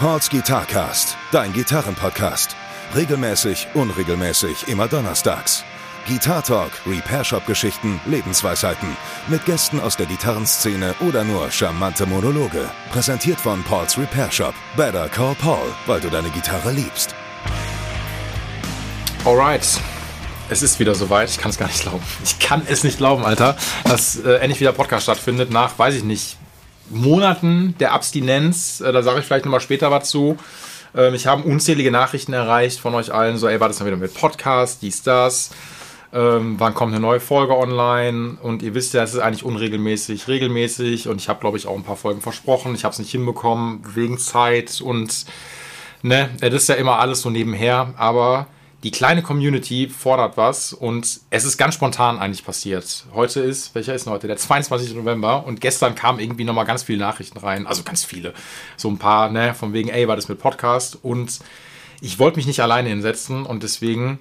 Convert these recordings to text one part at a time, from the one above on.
Pauls Guitarcast, dein Gitarrenpodcast. Regelmäßig, unregelmäßig, immer donnerstags. Guitar Talk, Repair Shop Geschichten, Lebensweisheiten. Mit Gästen aus der Gitarrenszene oder nur charmante Monologe. Präsentiert von Pauls Repair Shop. Better call Paul, weil du deine Gitarre liebst. Alright. Es ist wieder soweit. Ich kann es gar nicht glauben. Ich kann es nicht glauben, Alter, dass äh, endlich wieder Podcast stattfindet nach, weiß ich nicht, Monaten der Abstinenz. Äh, da sage ich vielleicht nochmal später was zu. Ähm, ich habe unzählige Nachrichten erreicht von euch allen. So, ey, war das dann wieder mit Podcast, dies, das. Ähm, wann kommt eine neue Folge online? Und ihr wisst ja, es ist eigentlich unregelmäßig, regelmäßig. Und ich habe, glaube ich, auch ein paar Folgen versprochen. Ich habe es nicht hinbekommen wegen Zeit und ne, das ist ja immer alles so nebenher. Aber die kleine Community fordert was und es ist ganz spontan eigentlich passiert. Heute ist, welcher ist denn heute? Der 22. November und gestern kamen irgendwie nochmal ganz viele Nachrichten rein, also ganz viele. So ein paar, ne, von wegen, ey, war das mit Podcast und ich wollte mich nicht alleine hinsetzen und deswegen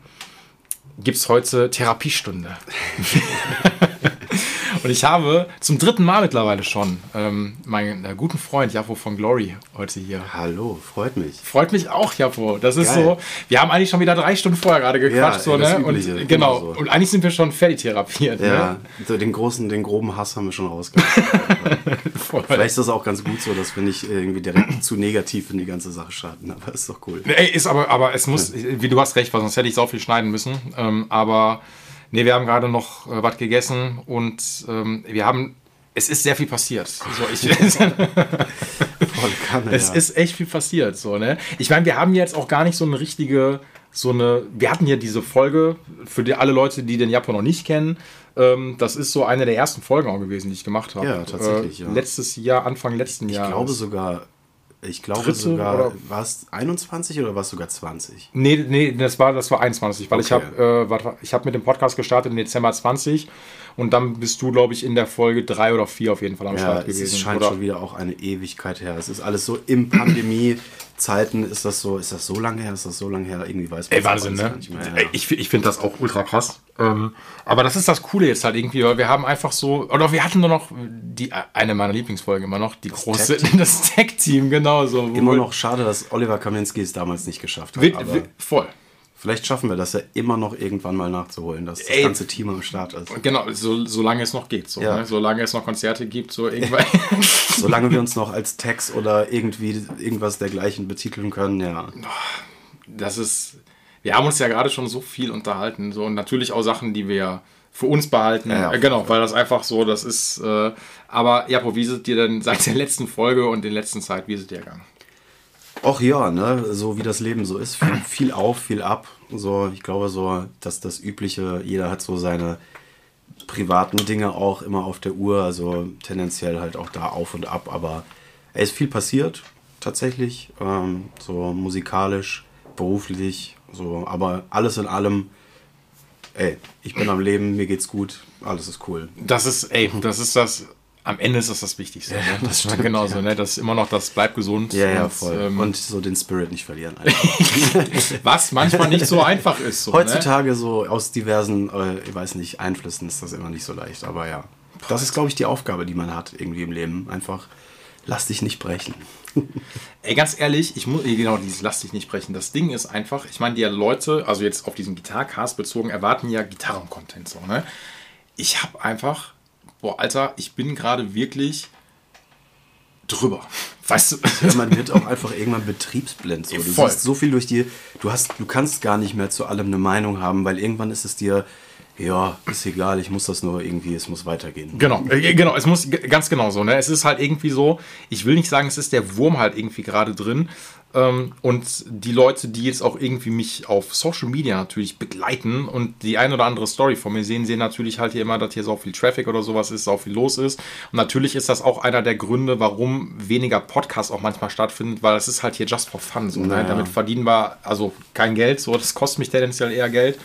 gibt es heute Therapiestunde. Und ich habe zum dritten Mal mittlerweile schon ähm, meinen äh, guten Freund Japo von Glory heute hier. Hallo, freut mich. Freut mich auch, Japo. Das ist Geil. so. Wir haben eigentlich schon wieder drei Stunden vorher gerade gequatscht. Ja, so, ne? Und genau. So. Und eigentlich sind wir schon fertig therapiert. Ja, ne? so den großen, den groben Hass haben wir schon rausgehabt. Vielleicht ist das auch ganz gut so, dass wir nicht irgendwie direkt zu negativ in die ganze Sache starten. Aber ist doch cool. Ey, ist aber, aber es muss, wie du hast recht, weil sonst hätte ich so viel schneiden müssen. Ähm, aber Nee, wir haben gerade noch äh, was gegessen und ähm, wir haben. Es ist sehr viel passiert. So, ich, Kanne, es ja. ist echt viel passiert. So, ne? Ich meine, wir haben jetzt auch gar nicht so eine richtige, so eine. Wir hatten hier diese Folge für die, alle Leute, die den Japan noch nicht kennen. Ähm, das ist so eine der ersten Folgen auch gewesen, die ich gemacht habe. Ja, tatsächlich. Äh, ja. Letztes Jahr, Anfang letzten Jahres. Ich glaube sogar ich glaube Dritte sogar, war es 21 oder war es sogar 20? Nee, nee, das war, das war 21, weil okay. ich habe äh, hab mit dem Podcast gestartet im Dezember 20 und dann bist du, glaube ich, in der Folge 3 oder 4 auf jeden Fall am ja, Start gewesen. Es scheint oder? schon wieder auch eine Ewigkeit her. Es ist alles so im Pandemie. Zeiten ist das so, ist das so lange her, ist das so lange her, irgendwie weiß man Ey, Wahnsinn, ne? Mehr, ja. Ich, ich finde das auch ultra krass. Ähm, aber das ist das Coole jetzt halt irgendwie, weil wir haben einfach so, oder wir hatten nur noch die, eine meiner Lieblingsfolgen immer noch, die das große, Tech das Tech-Team, genau so. Immer noch schade, dass Oliver Kaminski es damals nicht geschafft hat. Wird, aber voll. Vielleicht schaffen wir das ja immer noch irgendwann mal nachzuholen, dass das Ey, ganze Team am Start ist. Genau, so, solange es noch geht. So, ja. ne? Solange es noch Konzerte gibt, so irgendwann. solange wir uns noch als Text oder irgendwie irgendwas dergleichen betiteln können, ja. Das ist. Wir haben uns ja gerade schon so viel unterhalten. So, und natürlich auch Sachen, die wir für uns behalten. Ja, äh, genau, weil das einfach so, das ist. Äh, aber ja, wie ist es dir denn seit der letzten Folge und der letzten Zeit, wie ist es dir gegangen? Auch ja, ne? so wie das Leben so ist. Viel, viel auf, viel ab. So, ich glaube so, dass das Übliche, jeder hat so seine privaten Dinge auch immer auf der Uhr, also tendenziell halt auch da auf und ab, aber es ist viel passiert, tatsächlich, ähm, so musikalisch, beruflich, so, aber alles in allem, ey, ich bin am Leben, mir geht's gut, alles ist cool. Das ist, ey, das ist das am Ende ist das das Wichtigste. Ja, ne? Das stimmt genauso, ja. ne? Das ist immer noch das bleibt gesund. Ja, ja, voll. Ähm, und so den Spirit nicht verlieren. Was manchmal nicht so einfach ist. So, ne? Heutzutage ne? so aus diversen, äh, ich weiß nicht, Einflüssen ist das immer nicht so leicht. Aber ja, das ist, glaube ich, die Aufgabe, die man hat irgendwie im Leben. Einfach, lass dich nicht brechen. Ey, ganz ehrlich, ich muss, genau, dieses lass dich nicht brechen. Das Ding ist einfach, ich meine, die Leute, also jetzt auf diesen Gitarcast bezogen, erwarten ja Gitarren-Content so, ne? Ich habe einfach boah, Alter, ich bin gerade wirklich drüber. Weißt du? Ja, man wird auch einfach irgendwann betriebsblind. So. Du Voll. siehst so viel durch die. Du, hast, du kannst gar nicht mehr zu allem eine Meinung haben, weil irgendwann ist es dir. Ja, ist egal, ich muss das nur irgendwie, es muss weitergehen. Genau, äh, genau, es muss ganz genau so. Ne? Es ist halt irgendwie so, ich will nicht sagen, es ist der Wurm halt irgendwie gerade drin, ähm, und die Leute, die jetzt auch irgendwie mich auf Social Media natürlich begleiten und die ein oder andere Story von mir sehen, sehen natürlich halt hier immer, dass hier so viel Traffic oder sowas ist, so viel los ist. Und natürlich ist das auch einer der Gründe, warum weniger Podcasts auch manchmal stattfinden, weil es ist halt hier just for fun. So, naja. ne? Damit verdienen wir also kein Geld, so das kostet mich tendenziell eher Geld.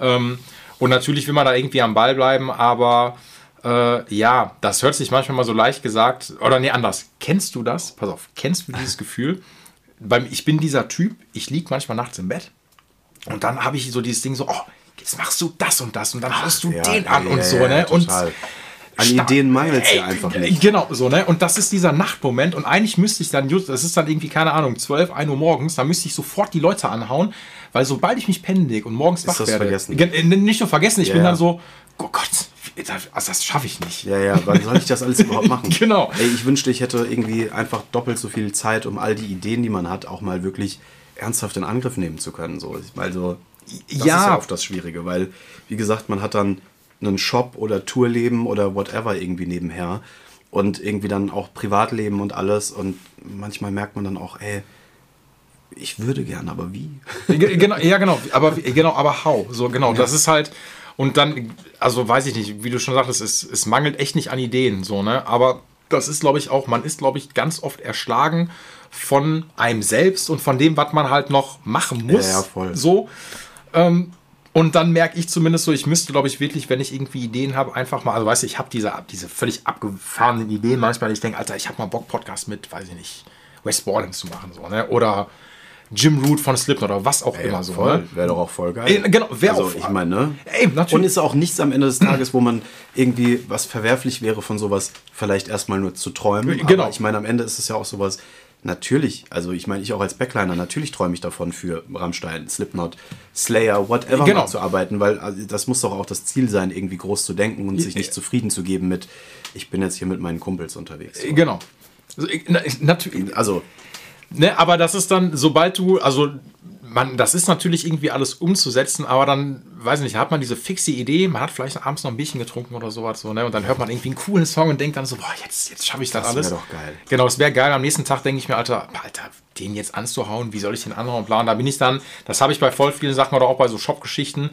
Ähm, und natürlich will man da irgendwie am Ball bleiben, aber äh, ja, das hört sich manchmal mal so leicht gesagt. Oder nee, anders. Kennst du das? Pass auf, kennst du dieses Gefühl? beim, ich bin dieser Typ, ich liege manchmal nachts im Bett und dann habe ich so dieses Ding so, oh, jetzt machst du das und das und dann haust du ja, den an ja, und so, ne? Und An Ideen mangelt es ja einfach nicht. Genau, so, ne? Und das ist dieser Nachtmoment. Und eigentlich müsste ich dann, das ist dann irgendwie, keine Ahnung, 12, 1 Uhr morgens, da müsste ich sofort die Leute anhauen, weil sobald ich mich pennen leg und morgens wach das werde. vergessen. Äh, Nicht nur vergessen, ich Ja, bin ja. dann so, oh Gott, das, also das schaffe ich nicht. Ja, ja, wann soll ich das alles überhaupt machen? Genau. Ey, ich wünschte, ich hätte irgendwie einfach doppelt so viel Zeit, um all die Ideen, die man hat, auch mal wirklich ernsthaft in Angriff nehmen zu können. So, also, das Ja. ist ja oft das Schwierige, weil, wie gesagt, man hat dann einen Shop oder Tourleben oder whatever irgendwie nebenher und irgendwie dann auch Privatleben und alles und manchmal merkt man dann auch, ey, ich würde gern, aber wie? Ge- genau, ja, genau, aber genau, aber how? So, genau, das ist halt. Und dann, also weiß ich nicht, wie du schon sagtest, es, es mangelt echt nicht an Ideen, so, ne? Aber das ist, glaube ich, auch, man ist, glaube ich, ganz oft erschlagen von einem selbst und von dem, was man halt noch machen muss. Ja, ja, voll. So. Ähm, und dann merke ich zumindest so, ich müsste, glaube ich, wirklich, wenn ich irgendwie Ideen habe, einfach mal, also weißt du, ich habe diese, diese völlig abgefahrenen Ideen manchmal, ich denke, Alter, ich habe mal Bock, Podcast mit, weiß ich nicht, West Ballin zu machen, so, ne? Oder Jim Root von Slipknot oder was auch immer so, ne? Wäre doch auch voll geil. Ey, genau, wär also, auch- ich meine, ne? Ey, natürlich. Und ist auch nichts am Ende des Tages, wo man irgendwie was verwerflich wäre von sowas, vielleicht erstmal nur zu träumen. Genau. Aber ich meine, am Ende ist es ja auch sowas, natürlich, also ich meine, ich auch als Backliner, natürlich träume ich davon, für Rammstein, Slipknot, Slayer, whatever Genau. zu arbeiten, weil also, das muss doch auch das Ziel sein, irgendwie groß zu denken und sich nicht zufrieden zu geben mit, ich bin jetzt hier mit meinen Kumpels unterwegs. Genau. Also, ich- na, ich- natürlich, Also, ne, aber das ist dann, sobald du, also man, das ist natürlich irgendwie alles umzusetzen, aber dann, weiß ich nicht, hat man diese fixe Idee, man hat vielleicht abends noch ein Bierchen getrunken oder sowas, so, ne, und dann hört man irgendwie einen coolen Song und denkt dann so, boah, jetzt, jetzt schaffe ich das, Das alles. wär doch geil. Genau, das wäre geil. Am nächsten Tag denke ich mir, Alter, Alter, den jetzt anzuhauen, wie soll ich den anderen planen? Da bin ich dann, das habe ich bei voll vielen Sachen oder auch bei so Shop-Geschichten,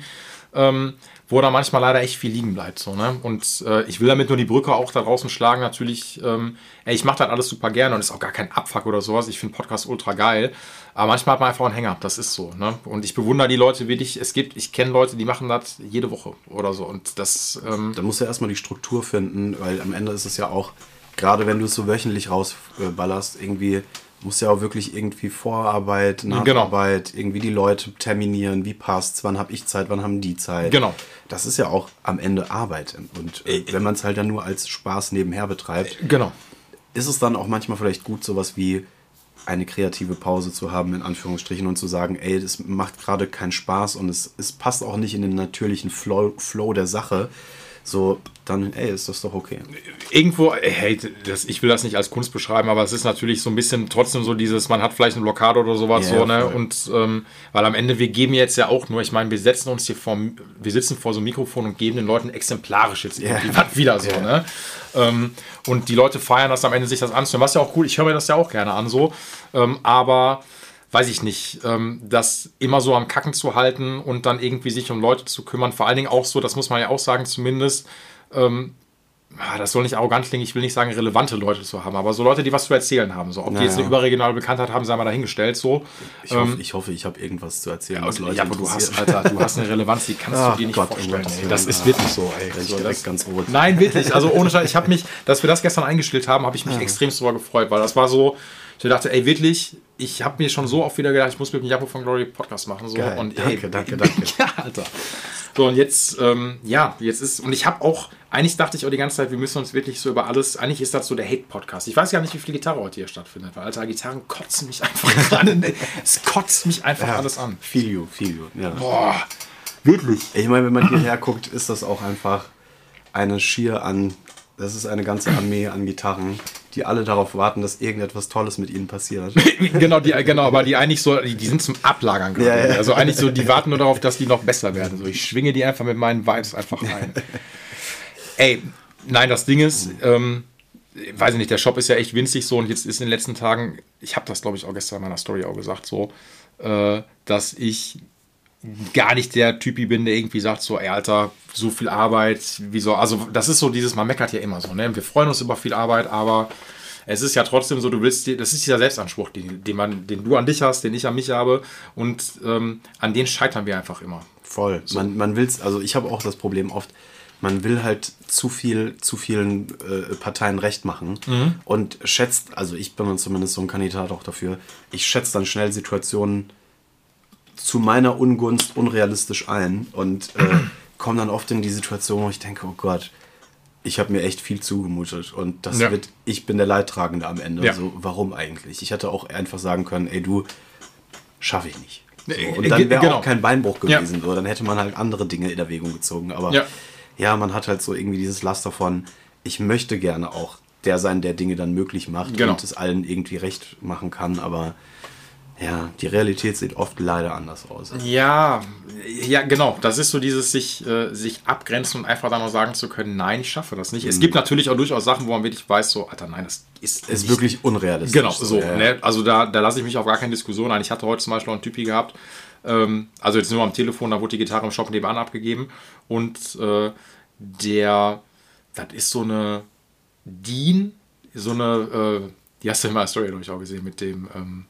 ähm, wo da manchmal leider echt viel liegen bleibt. So, ne? Und äh, ich will damit nur die Brücke auch da draußen schlagen. Natürlich, ähm, ey, ich mache das alles super gerne und ist auch gar kein Abfuck oder sowas. Ich finde Podcast ultra geil. Aber manchmal hat man einfach einen Hänger. Das ist so. Ne? Und ich bewundere die Leute wirklich. Es gibt, ich kenne Leute, die machen das jede Woche oder so. Und das, ähm, dann musst du erstmal die Struktur finden, weil am Ende ist es ja auch, gerade wenn du es so wöchentlich rausballerst, irgendwie muss ja auch wirklich irgendwie Vorarbeit, Genau. Nacharbeit, irgendwie die Leute terminieren, wie passt's, wann habe ich Zeit, wann haben die Zeit. Genau. Das ist ja auch am Ende Arbeit. Und äh, wenn man es halt dann nur als Spaß nebenher betreibt, genau. ist es dann auch manchmal vielleicht gut, sowas wie eine kreative Pause zu haben, in Anführungsstrichen, und zu sagen, ey, das macht gerade keinen Spaß und es, es passt auch nicht in den natürlichen Flow, Flow der Sache. So, dann, ey, ist das doch okay. irgendwo, hey, das, ich will das nicht als Kunst beschreiben, aber es ist natürlich so ein bisschen trotzdem so dieses, man hat vielleicht eine Blockade oder sowas Ja, so, ne? voll. Und ähm, weil am Ende, wir geben jetzt ja auch nur, ich meine, wir setzen uns hier vor, wir sitzen vor so einem Mikrofon und geben den Leuten exemplarisch jetzt irgendwie Ja. was wieder so, ne? Ähm, und die Leute feiern das am Ende, sich das anzuhören, was ja auch cool, ich höre mir das ja auch gerne an so, ähm, aber weiß ich nicht, ähm, das immer so am Kacken zu halten und dann irgendwie sich um Leute zu kümmern, vor allen Dingen auch so, das muss man ja auch sagen, zumindest, ähm, ah, das soll nicht arrogant klingen, ich will nicht sagen, relevante Leute zu haben, aber so Leute, die was zu erzählen haben. So, ob die Ja, jetzt eine ja. überregionale Bekanntheit haben, sei mal dahingestellt. So. Ich hoffe, ich, hoffe, ich habe irgendwas zu erzählen, was Leute Ähm, ja, aber du hast. Alter, du hast eine Relevanz, die kannst Ach du dir nicht Gott, um vorstellen. Ey. Das ist wirklich so, ey. So, das, ganz rot. Nein, wirklich. Also ohne Scheiß, ich habe mich, dass wir das gestern eingestellt haben, habe ich mich extrem drüber gefreut, weil das war so, ich dachte, ey, wirklich, ich habe mir schon so oft wieder gedacht, ich muss mit dem Japo von Glory Podcast machen. So. Geil. Und, Danke, danke, danke. ja, Alter. So, und jetzt, ähm, ja, jetzt ist, und ich habe auch, eigentlich dachte ich auch die ganze Zeit, wir müssen uns wirklich so über alles, eigentlich ist das so der Hate-Podcast. Ich weiß gar nicht, wie viel Gitarre heute hier stattfindet, weil, Alter, Gitarren kotzen mich einfach gerade, ne? es kotzt mich einfach alles an. Feel you, feel you. Ja. Boah, wirklich. Ich meine, wenn man hierher guckt, ist das auch einfach eine Schier an, das ist eine ganze Armee an Gitarren, die alle darauf warten, dass irgendetwas Tolles mit ihnen passiert. genau, die, genau, aber die eigentlich so, die, die sind zum Ablagern gerade. Ja, ja. Also eigentlich so, die warten nur darauf, dass die noch besser werden. So, ich schwinge die einfach mit meinen Vibes einfach rein. Ey, nein, das Ding ist, ähm, weiß ich nicht, der Shop ist ja echt winzig so und jetzt ist in den letzten Tagen, ich habe das glaube ich auch gestern in meiner Story auch gesagt, so, äh, dass ich gar nicht der Typi bin, der irgendwie sagt, so, ey, Alter, so viel Arbeit, wieso, also das ist so dieses, man meckert ja immer so, ne? Wir freuen uns über viel Arbeit, aber es ist ja trotzdem so, du willst, dir- das ist dieser Selbstanspruch, den, den, man, den du an dich hast, den ich an mich habe und ähm, an den scheitern wir einfach immer. Voll. Man, man will's, also ich habe auch das Problem oft, man will halt zu viel, zu vielen äh, Parteien recht machen und schätzt, also ich bin zumindest so ein Kandidat auch dafür, ich schätze dann schnell Situationen zu meiner Ungunst unrealistisch ein und äh, komme dann oft in die Situation, wo ich denke, oh Gott, ich habe mir echt viel zugemutet und das Ja. wird, ich bin der Leidtragende am Ende. Ja. So, warum eigentlich? Ich hätte auch einfach sagen können, ey du, schaffe ich nicht. So, Äh, und dann wäre genau. auch kein Beinbruch Ja. gewesen. So, dann hätte man halt andere Dinge in Erwägung gezogen. Aber Ja. ja. man hat halt so irgendwie dieses Laster von, ich möchte gerne auch der sein, der Dinge dann möglich macht Genau. und es allen irgendwie recht machen kann, aber ja, die Realität sieht oft leider anders aus. Ja, ja, genau. Das ist so dieses sich, äh, sich abgrenzen und einfach dann mal sagen zu können, nein, ich schaffe das nicht. Es gibt natürlich auch durchaus Sachen, wo man wirklich weiß, so, Alter, nein, das ist, Ist wirklich unrealistisch. Genau, so. ja. Ne? Also da, da lasse ich mich auf gar keine Diskussion ein. Ich hatte heute zum Beispiel noch einen Typi gehabt, ähm, also jetzt nur am Telefon, da wurde die Gitarre im Shop nebenan abgegeben und äh, der, das ist so eine Dean, so eine, äh, die hast du in meiner Story, glaube ich, auch gesehen, mit dem ähm,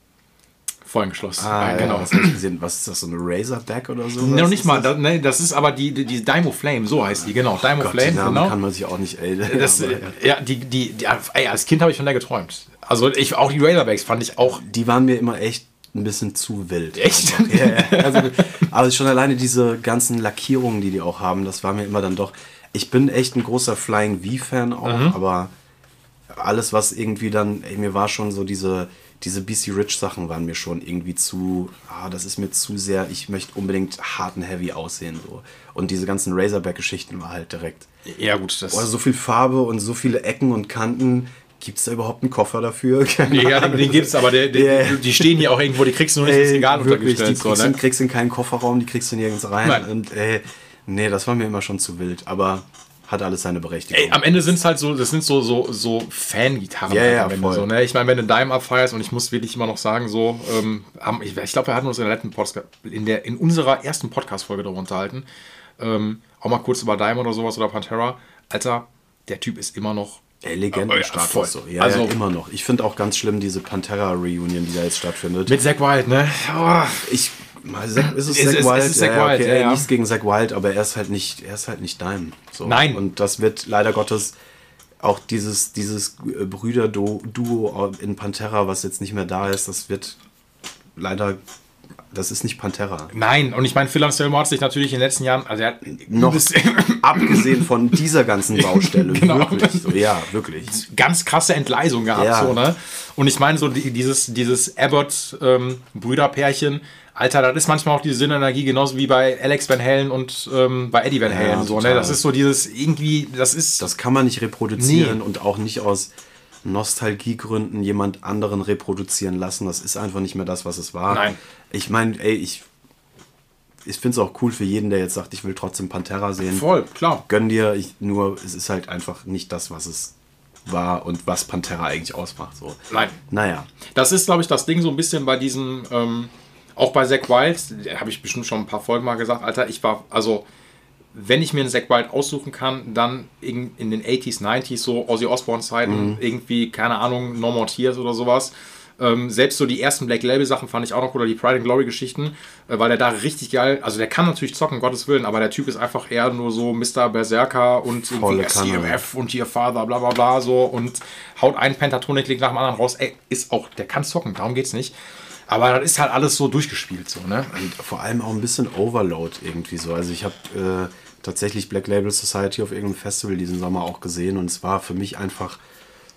Vorhängeschloss. Ah, Ja, genau. Was hab ich gesehen? Was ist das, so eine Razorback oder so? Ne, noch nicht mal, das? das, ne, das ist aber die, die, die Dymo Flame, so heißt die, genau. Dymo Gott, Flame, genau. kann man sich auch nicht, ey. Das, aber, äh, ja, die, die, die, ey, als Kind habe ich von der geträumt. Also ich, auch die Razorbacks fand ich auch die waren mir immer echt ein bisschen zu wild. Echt? Ja, ja. Also, aber schon alleine diese ganzen Lackierungen, die die auch haben, das war mir immer dann doch. Ich bin echt ein großer Flying V-Fan auch, Mhm. aber alles, was irgendwie dann, ey, mir war schon so diese, diese BC Rich Sachen waren mir schon irgendwie zu, ah, das ist mir zu sehr, ich möchte unbedingt hart und heavy aussehen, so. Und diese ganzen Razorback-Geschichten war halt direkt. Ja, gut, das. Boah, so viel Farbe und so viele Ecken und Kanten. Gibt es da überhaupt einen Koffer dafür? Keine ja, Ahnung. den, den gibt's, aber der, der, Ja. die stehen hier auch irgendwo, die kriegst du nur nicht ins Ey, Regal wirklich, die. So, kriegst, du, ne? kriegst in keinen Kofferraum, die kriegst du nirgends rein. Nein. Und ey, nee, das war mir immer schon zu wild. Aber hat alles seine Berechtigung. Ey, am Ende sind es halt so, das sind so, so, so Fan-Gitarren Ja, halt ja, voll. so, ne? Ich meine, wenn du Dime abfeierst und ich muss wirklich immer noch sagen, so, ähm, ich, ich glaube, wir hatten uns in der letzten Podcast, in der, in unserer ersten Podcast-Folge darüber unterhalten, ähm, auch mal kurz über Dime oder sowas oder Pantera. Alter, der Typ ist immer noch Ey, Legendenstatus. ja, voll. so. Ja, Also- ja, immer noch. Ich finde auch ganz schlimm diese Pantera-Reunion, die da jetzt stattfindet. mit Zack Wild, ne? Oh, ich, Zack, ist es Es Zack ist- Wild? es ist Zack Wild, ja, ey, ja. Nichts gegen Zack Wild, aber er ist halt nicht, er ist halt nicht Dime. So. Nein. Und das wird leider Gottes auch dieses, dieses äh, Brüder-Duo in Pantera, was jetzt nicht mehr da ist, das wird leider, das ist nicht Pantera. Nein, und ich meine, Phil Anselmo hat sich natürlich in den letzten Jahren, also er hat Noch abgesehen von dieser ganzen Baustelle. Genau. Wirklich. So, ja, wirklich. ganz krasse Entgleisung gehabt. Ja. So, ne? Und ich meine, so die, dieses, dieses Abbott-Brüderpärchen, Alter, das ist manchmal auch die Sinnenergie, genauso wie bei Alex Van Halen und ähm, bei Eddie Van Ja, Halen. so, ne? total. Das ist so dieses irgendwie, das ist. Das kann man nicht reproduzieren Nee. und auch nicht aus Nostalgiegründen jemand anderen reproduzieren lassen. Das ist einfach nicht mehr das, was es war. Nein. Ich meine, ey, ich, ich finde es auch cool für jeden, der jetzt sagt, ich will trotzdem Pantera sehen. voll, klar. Gönn dir, ich, nur es ist halt einfach nicht das, was es war und was Pantera eigentlich ausmacht. So. Nein. Naja. Das ist, glaube ich, das Ding so ein bisschen bei diesem, ähm, auch bei Zack Wild, habe ich bestimmt schon ein paar Folgen mal gesagt, Alter, ich war, also, wenn ich mir einen Zack Wild aussuchen kann, dann in, in den 80s, 90s, so Ozzy Osbourne-Zeiten, irgendwie, keine Ahnung, No More Tears oder sowas. Ähm, selbst so die ersten Black Label Sachen fand ich auch noch oder die Pride and Glory Geschichten, äh, weil der da richtig geil, also der kann natürlich zocken, um Gottes Willen, aber der Typ ist einfach eher nur so Mr. Berserker und Volle. SCRF und hier Father, bla bla bla so und haut einen Pentatonik-Lick nach dem anderen raus. Ey, ist auch, der kann zocken, darum geht's nicht. Aber das ist halt alles so durchgespielt, so, ne? Und vor allem auch ein bisschen Overload irgendwie so. Also ich habe äh, tatsächlich Black Label Society auf irgendeinem Festival diesen Sommer auch gesehen und es war für mich einfach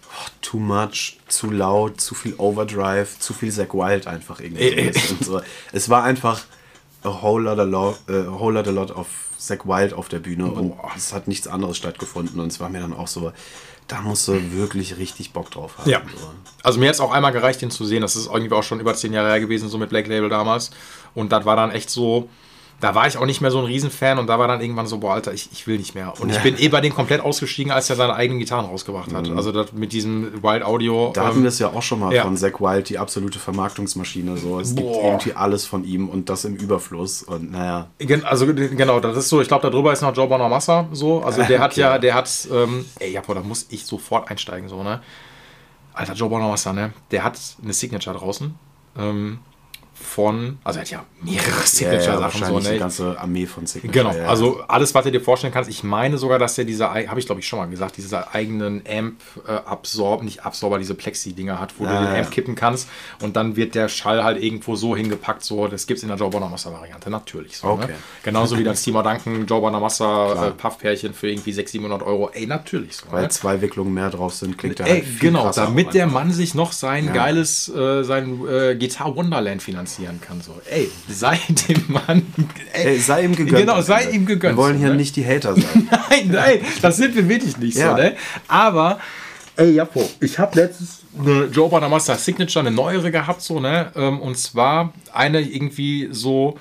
oh, too much, zu laut, zu viel Overdrive, zu viel Zack Wild einfach irgendwie. So. Es war einfach a whole lot, a lot, äh, a whole lot, a lot of Zack Wild auf der Bühne und es hat nichts anderes stattgefunden und es war mir dann auch so, da musst du wirklich richtig Bock drauf haben. Ja. So. Also mir hat es auch einmal gereicht, den zu sehen. Das ist irgendwie auch schon über zehn Jahre her gewesen, so mit Black Label damals. Und das war dann echt so, da war ich auch nicht mehr so ein Riesenfan und da war dann irgendwann so, boah, Alter, ich, ich will nicht mehr. Und ich bin eh bei denen komplett ausgestiegen, als er seine eigenen Gitarren rausgebracht hat. Also das mit diesem Wild Audio. Mhm. Da hatten ähm, wir es ja auch schon mal ja. von Zack Wild, die absolute Vermarktungsmaschine. So. Es gibt Boah. irgendwie alles von ihm und das im Überfluss. Und naja, Also genau, das ist so, ich glaube, darüber ist noch Joe Bonamassa so. Also der hat Okay. ja, der hat, ähm, ey, ja, boah, da muss ich sofort einsteigen, so, ne? Alter, Joe Bonamassa, ne? Der hat eine Signature draußen. Ähm, von, also er hat ja mehrere Ja, ja, Signature-Sachen wahrscheinlich so, die ne? ganze Armee von Signature. Genau, ja, ja. also alles, was du dir vorstellen kannst. Ich meine sogar, dass er diese, habe ich glaube ich schon mal gesagt, diese eigenen Amp-Absorb, nicht Absorber, diese Plexi-Dinger hat, wo du den ja. Amp kippen kannst und dann wird der Schall halt irgendwo so hingepackt, so, das gibt es in der Joe Bonamassa-Variante, natürlich. So, Okay. ne? Genauso wie das Timo Duncan, Joe Bonamassa, äh, Puffpärchen für irgendwie 600, 700 Euro, ey, natürlich so. Weil ne? zwei Wicklungen mehr drauf sind, klingt der Ey, halt genau, damit der. Mann sich noch sein geiles, äh, sein äh, Guitar Wonderland finanzieren kann. So, ey, sei dem Mann. Ey, sei ihm gegönnt. Genau, sei ihm gegönnt. Wir wollen hier ne? nicht die Hater sein. Nein, nein, das sind wir wirklich nicht Ja. so, ne? Aber, ey, Japo, ich habe letztens eine Joe Bonamassa Signature, eine neuere gehabt, so, ne? Ähm, und zwar eine irgendwie so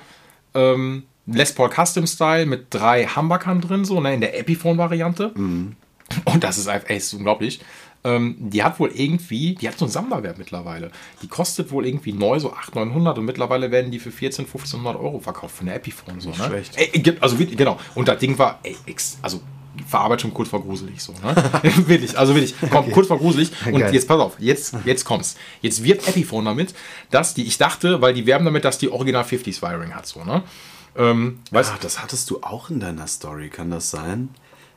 ähm, Les Paul Custom Style mit drei Humbuckern drin, so, ne? In der Epiphone-Variante. Und das ist einfach, ey, ist unglaublich. Ähm, die hat wohl irgendwie, die hat so einen Sammlerwert mittlerweile. Die kostet wohl irgendwie neu so 800, 900 und mittlerweile werden die für 14, 1500 Euro verkauft von der Epiphone. So, ne? schlecht. Ey, also genau. Und das Ding war, ey, also verarbeitet schon kurz vor gruselig so, ne? wirklich, also wirklich, komm, kurz vor gruselig. Und Geil. jetzt pass auf, jetzt, jetzt kommt's. Jetzt wirbt Epiphone damit, dass die, ich dachte, weil die werben damit, dass die Original 50s Wiring hat, so, ne? Ähm, weißt Ach, das hattest du auch in deiner Story, kann das sein?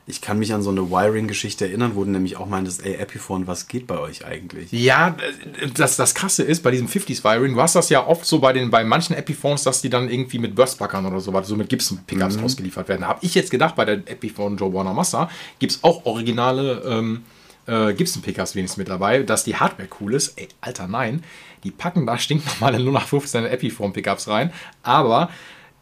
Ich kann mich an so eine Wiring-Geschichte erinnern, wo du nämlich auch meintest, ey, Epiphone, was geht bei euch eigentlich? Ja, das, das Krasse ist, bei diesem 50s Wiring, du hast das ja oft so bei den bei manchen Epiphones, dass die dann irgendwie mit Burstpackern oder so, so mit Gibson-Pickups ausgeliefert werden. Da habe ich jetzt gedacht, bei der Epiphone Joe Warner Massa gibt es auch originale ähm, äh, Gibson-Pickups wenigstens mit dabei, dass die Hardware cool ist. Ey, Alter, nein. Die packen da stinknormale 0815 Epiphone-Pickups rein, aber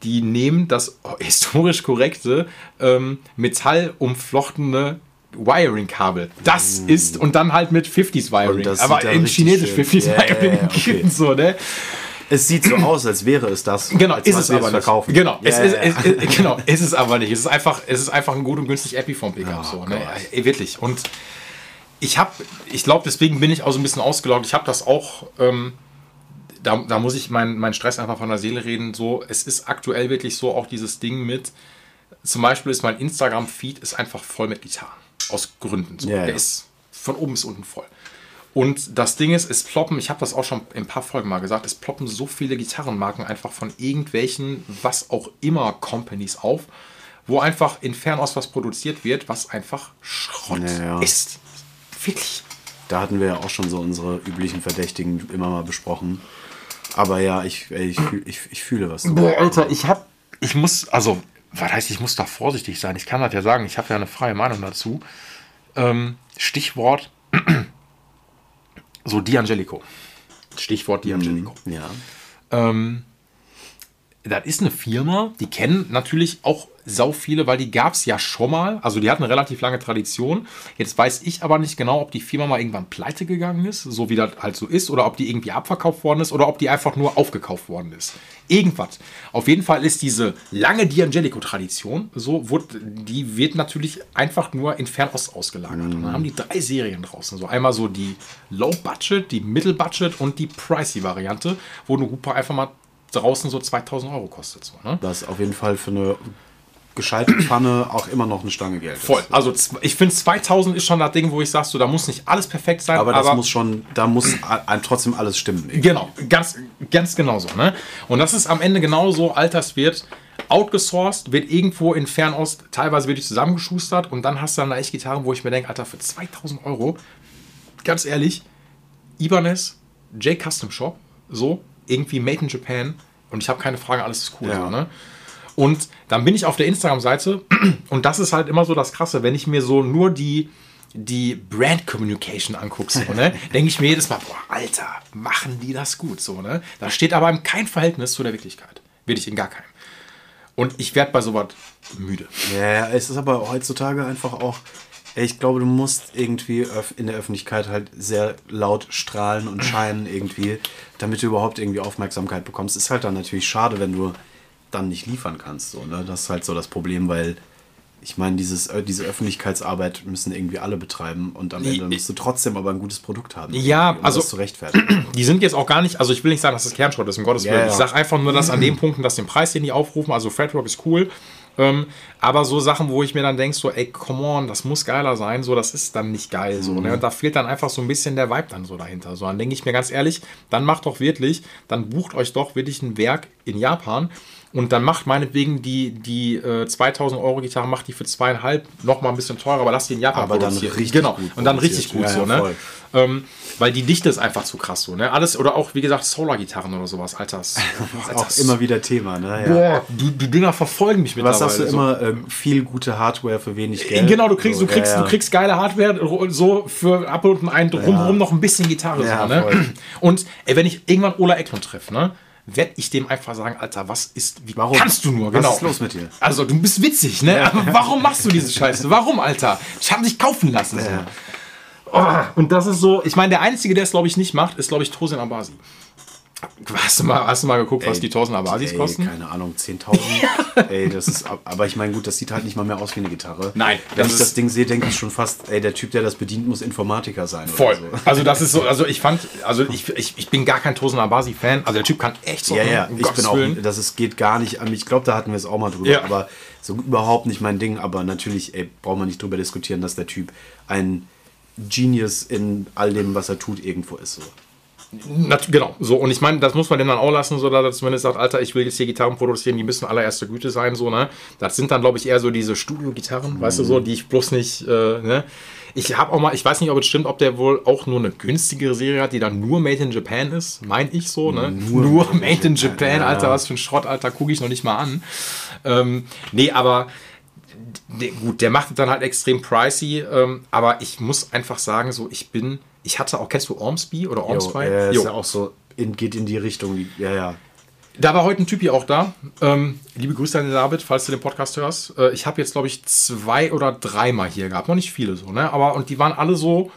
die nehmen das historisch korrekte ähm, metallumflochtene Wiring-Kabel. Das ist und dann halt mit 50s Wiring. Mm. Aber in chinesisch schön. 50s Ja, ja, Wiring. okay. so, ne? Es sieht so aus, als wäre es das. Genau, ist es aber nicht. verkaufen. Genau, Ja, es ist, ja. Es, es, genau, ist es aber nicht. Es ist einfach, es ist einfach ein gut und günstig Epiphone-Pickup. so, ne? Ey, wirklich. Und ich habe, ich glaube, deswegen bin ich auch so ein bisschen ausgelaugt. Ich habe das auch, ähm, da, da muss ich meinen mein Stress einfach von der Seele reden. So, es ist aktuell wirklich so auch dieses Ding mit, zum Beispiel ist mein Instagram-Feed ist einfach voll mit Gitarren. Aus Gründen. So. Ja, Der ja. ist von oben bis unten voll. Und das Ding ist, es ploppen, ich habe das auch schon in ein paar Folgen mal gesagt, es ploppen so viele Gitarrenmarken einfach von irgendwelchen, was auch immer, Companies auf, wo einfach in Fernost was produziert wird, was einfach Schrott Ja, ja. ist. Wirklich. Da hatten wir ja auch schon so unsere üblichen Verdächtigen immer mal besprochen. Aber ja, ich, ich, ich, ich fühle was. Boah, Alter, ich hab, ich muss, also, was heißt, ich muss da vorsichtig sein? Ich kann das ja sagen, ich habe ja eine freie Meinung dazu. Ähm, Stichwort, so D'Angelico. Stichwort D'Angelico. Ja. Ähm, das ist eine Firma, die kennen natürlich auch sau viele, weil die gab es ja schon mal. Also die hat eine relativ lange Tradition. Jetzt weiß ich aber nicht genau, ob die Firma mal irgendwann pleite gegangen ist, so wie das halt so ist, oder ob die irgendwie abverkauft worden ist oder ob die einfach nur aufgekauft worden ist. Irgendwas. Auf jeden Fall ist diese lange D'Angelico-Tradition, so wurde, die wird natürlich einfach nur in Fernost ausgelagert. Und dann haben die drei Serien draußen. So einmal so die Low Budget, die Middle Budget und die Pricey Variante, wo eine Hupe einfach mal draußen so 2000 Euro kostet. So, ne? Was auf jeden Fall für eine gescheite Pfanne auch immer noch eine Stange Geld Voll. ist. Also ich finde 2000 ist schon das Ding, wo ich sage, so, da muss nicht alles perfekt sein. Aber das muss schon, da muss trotzdem alles stimmen. Genau, ganz, ganz genau so. Ne? Und das ist am Ende genauso, Alterswert outgesourced, wird irgendwo in Fernost, teilweise wird die zusammengeschustert und dann hast du dann echt Gitarren, wo ich mir denke, Alter, für 2000 Euro, ganz ehrlich, Ibanez, J Custom Shop, so, irgendwie Made in Japan und ich habe keine Frage, alles ist cool. Ja. So, ne? Und dann bin ich auf der Instagram-Seite und das ist halt immer so das Krasse, wenn ich mir so nur die, die Brand Communication angucke, so, ne, denke ich mir jedes Mal, boah, Alter, machen die das gut, so, ne? Da steht aber in kein Verhältnis zu der Wirklichkeit. Wirklich in gar keinem. Und ich werde bei sowas müde. Ja, es ist aber heutzutage einfach auch, ich glaube, du musst irgendwie in der Öffentlichkeit halt sehr laut strahlen und scheinen irgendwie, damit du überhaupt irgendwie Aufmerksamkeit bekommst. Ist halt dann natürlich schade, wenn du dann nicht liefern kannst. So, ne? Das ist halt so das Problem, weil ich meine, dieses, äh, diese Öffentlichkeitsarbeit müssen irgendwie alle betreiben und am Ende musst du trotzdem aber ein gutes Produkt haben. Ja, um also- das zu rechtfertigen. Die sind jetzt auch gar nicht, also ich will nicht sagen, dass das Kernschrott ist, um Gottes Willen. ja. Ich sage einfach nur, dass an dem Punkt, dass den Preis, den die aufrufen, also Fredrock ist cool, Ähm, aber so Sachen, wo ich mir dann denke, so, ey, come on, das muss geiler sein, so, das ist dann nicht geil, so, ne? Und da fehlt dann einfach so ein bisschen der Vibe dann so dahinter. So, dann denke ich mir ganz ehrlich, dann macht doch wirklich, dann bucht euch doch wirklich ein Werk in Japan und dann macht meinetwegen die, die äh, 2000 Euro Gitarre, macht die für zweieinhalb noch mal ein bisschen teurer, aber lasst die in Japan Aber dann produzieren. richtig Genau, gut und dann richtig gut produziert. so, Ja, ja, ne? voll. Ähm, weil die Dichte ist einfach zu krass so, ne? Alles, oder auch, wie gesagt, Solar-Gitarren oder sowas, Alter. das- Alter, Auch immer wieder Thema, ne? Ja. Boah, die, die Dinger verfolgen mich Was mittlerweile. sagst du so. immer? Äh, viel gute Hardware für wenig Geld. Genau, du kriegst, So, du kriegst, ja, ja. du kriegst geile Hardware, so für ab und ein drumherum noch ein bisschen Gitarre. Ja, so, ne? voll. Und ey, wenn ich irgendwann Ola Eklund treffe, ne, werde ich dem einfach sagen, Alter, was ist, wie Warum? kannst du nur? Was Genau. ist los mit dir? Also, du bist witzig, ne? Aber warum machst du diese Scheiße? Warum, Alter? Ich habe dich kaufen lassen. So. Oh, und das ist so, ich meine, der Einzige, der es, glaube ich, nicht macht, ist, glaube ich, Tosin Abasi. Hast du mal, hast du mal geguckt, was die 1000 Abasis Ey, kosten? keine Ahnung, 10.000. ey, das ist, aber ich meine, gut, das sieht halt nicht mal mehr aus wie eine Gitarre. Nein, Wenn ich das Ding sehe, denke ich schon fast, ey, der Typ, der das bedient, muss Informatiker sein. Voll. So. Also das ist so, also ich fand, also ich, ich, ich bin gar kein Tosin Abasi-Fan. Also der Typ kann echt so. Ja, ja, ich Gottes bin auch, Willen. das ist, geht gar nicht an mich. Ich glaube, da hatten wir es auch mal drüber, Ja. aber so überhaupt nicht mein Ding. Aber natürlich, ey, braucht man nicht drüber diskutieren, dass der Typ ein Genius in all dem, was er tut, irgendwo ist. So. Genau, so. Und ich meine, das muss man dem dann auch lassen, so dass er zumindest sagt, Alter, ich will jetzt hier Gitarren produzieren, die müssen allererste Güte sein, so, ne? Das sind dann, glaube ich, eher so diese Studio-Gitarren, weißt du, so, die ich bloß nicht, äh, ne? Ich habe auch mal, ich weiß nicht, ob es stimmt, ob der wohl auch nur eine günstigere Serie hat, die dann nur Made in Japan ist, mein ich so, ne? Nur, Made in Japan, Alter, was für ein Schrott, Alter, gucke ich noch nicht mal an. Ähm, nee, aber Nee, gut, der macht es dann halt extrem pricey, ähm, aber ich muss einfach sagen, so ich bin, ich hatte auch, kennst du Ormsby oder Ormsby? äh, Jo. ist ja auch so, in, geht in die Richtung, ja, ja. Da war heute ein Typ hier auch da. Ähm, liebe Grüße an den David, falls du den Podcast hörst. Äh, ich habe jetzt, glaube ich, zwei oder dreimal hier gehabt. Noch nicht viele so, ne? Aber und die waren alle so.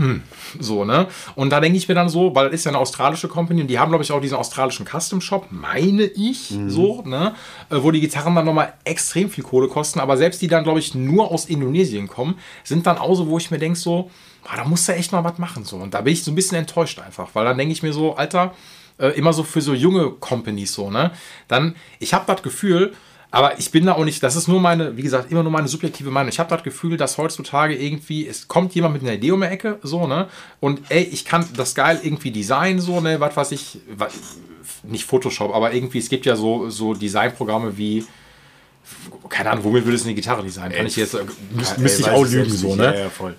Hm, so, ne? Und da denke ich mir dann so, weil es ist ja eine australische Company und die haben, glaube ich, auch diesen australischen Custom Shop, meine ich, so, ne? Äh, wo die Gitarren dann nochmal extrem viel Kohle kosten, aber selbst die dann, glaube ich, nur aus Indonesien kommen, sind dann auch so, wo ich mir denke, so, ah, da musst du echt mal was machen, so. Und da bin ich so ein bisschen enttäuscht einfach, weil dann denke ich mir so, Alter, äh, immer so für so junge Companies so, ne? Dann, ich habe das Gefühl, aber ich bin da auch nicht, das ist nur meine, wie gesagt, immer nur meine subjektive Meinung. Ich habe das Gefühl, dass heutzutage irgendwie, es kommt jemand mit einer Idee um die Ecke, so, ne? Und ey, ich kann das geil irgendwie designen, so, ne? Was weiß ich, wa- nicht Photoshop, aber irgendwie, es gibt ja so, so Designprogramme wie, keine Ahnung, womit würdest du eine Gitarre designen? Kann ich jetzt, äh, müsste ich weiß auch ich lügen, so, ne? Ja, ja, voll.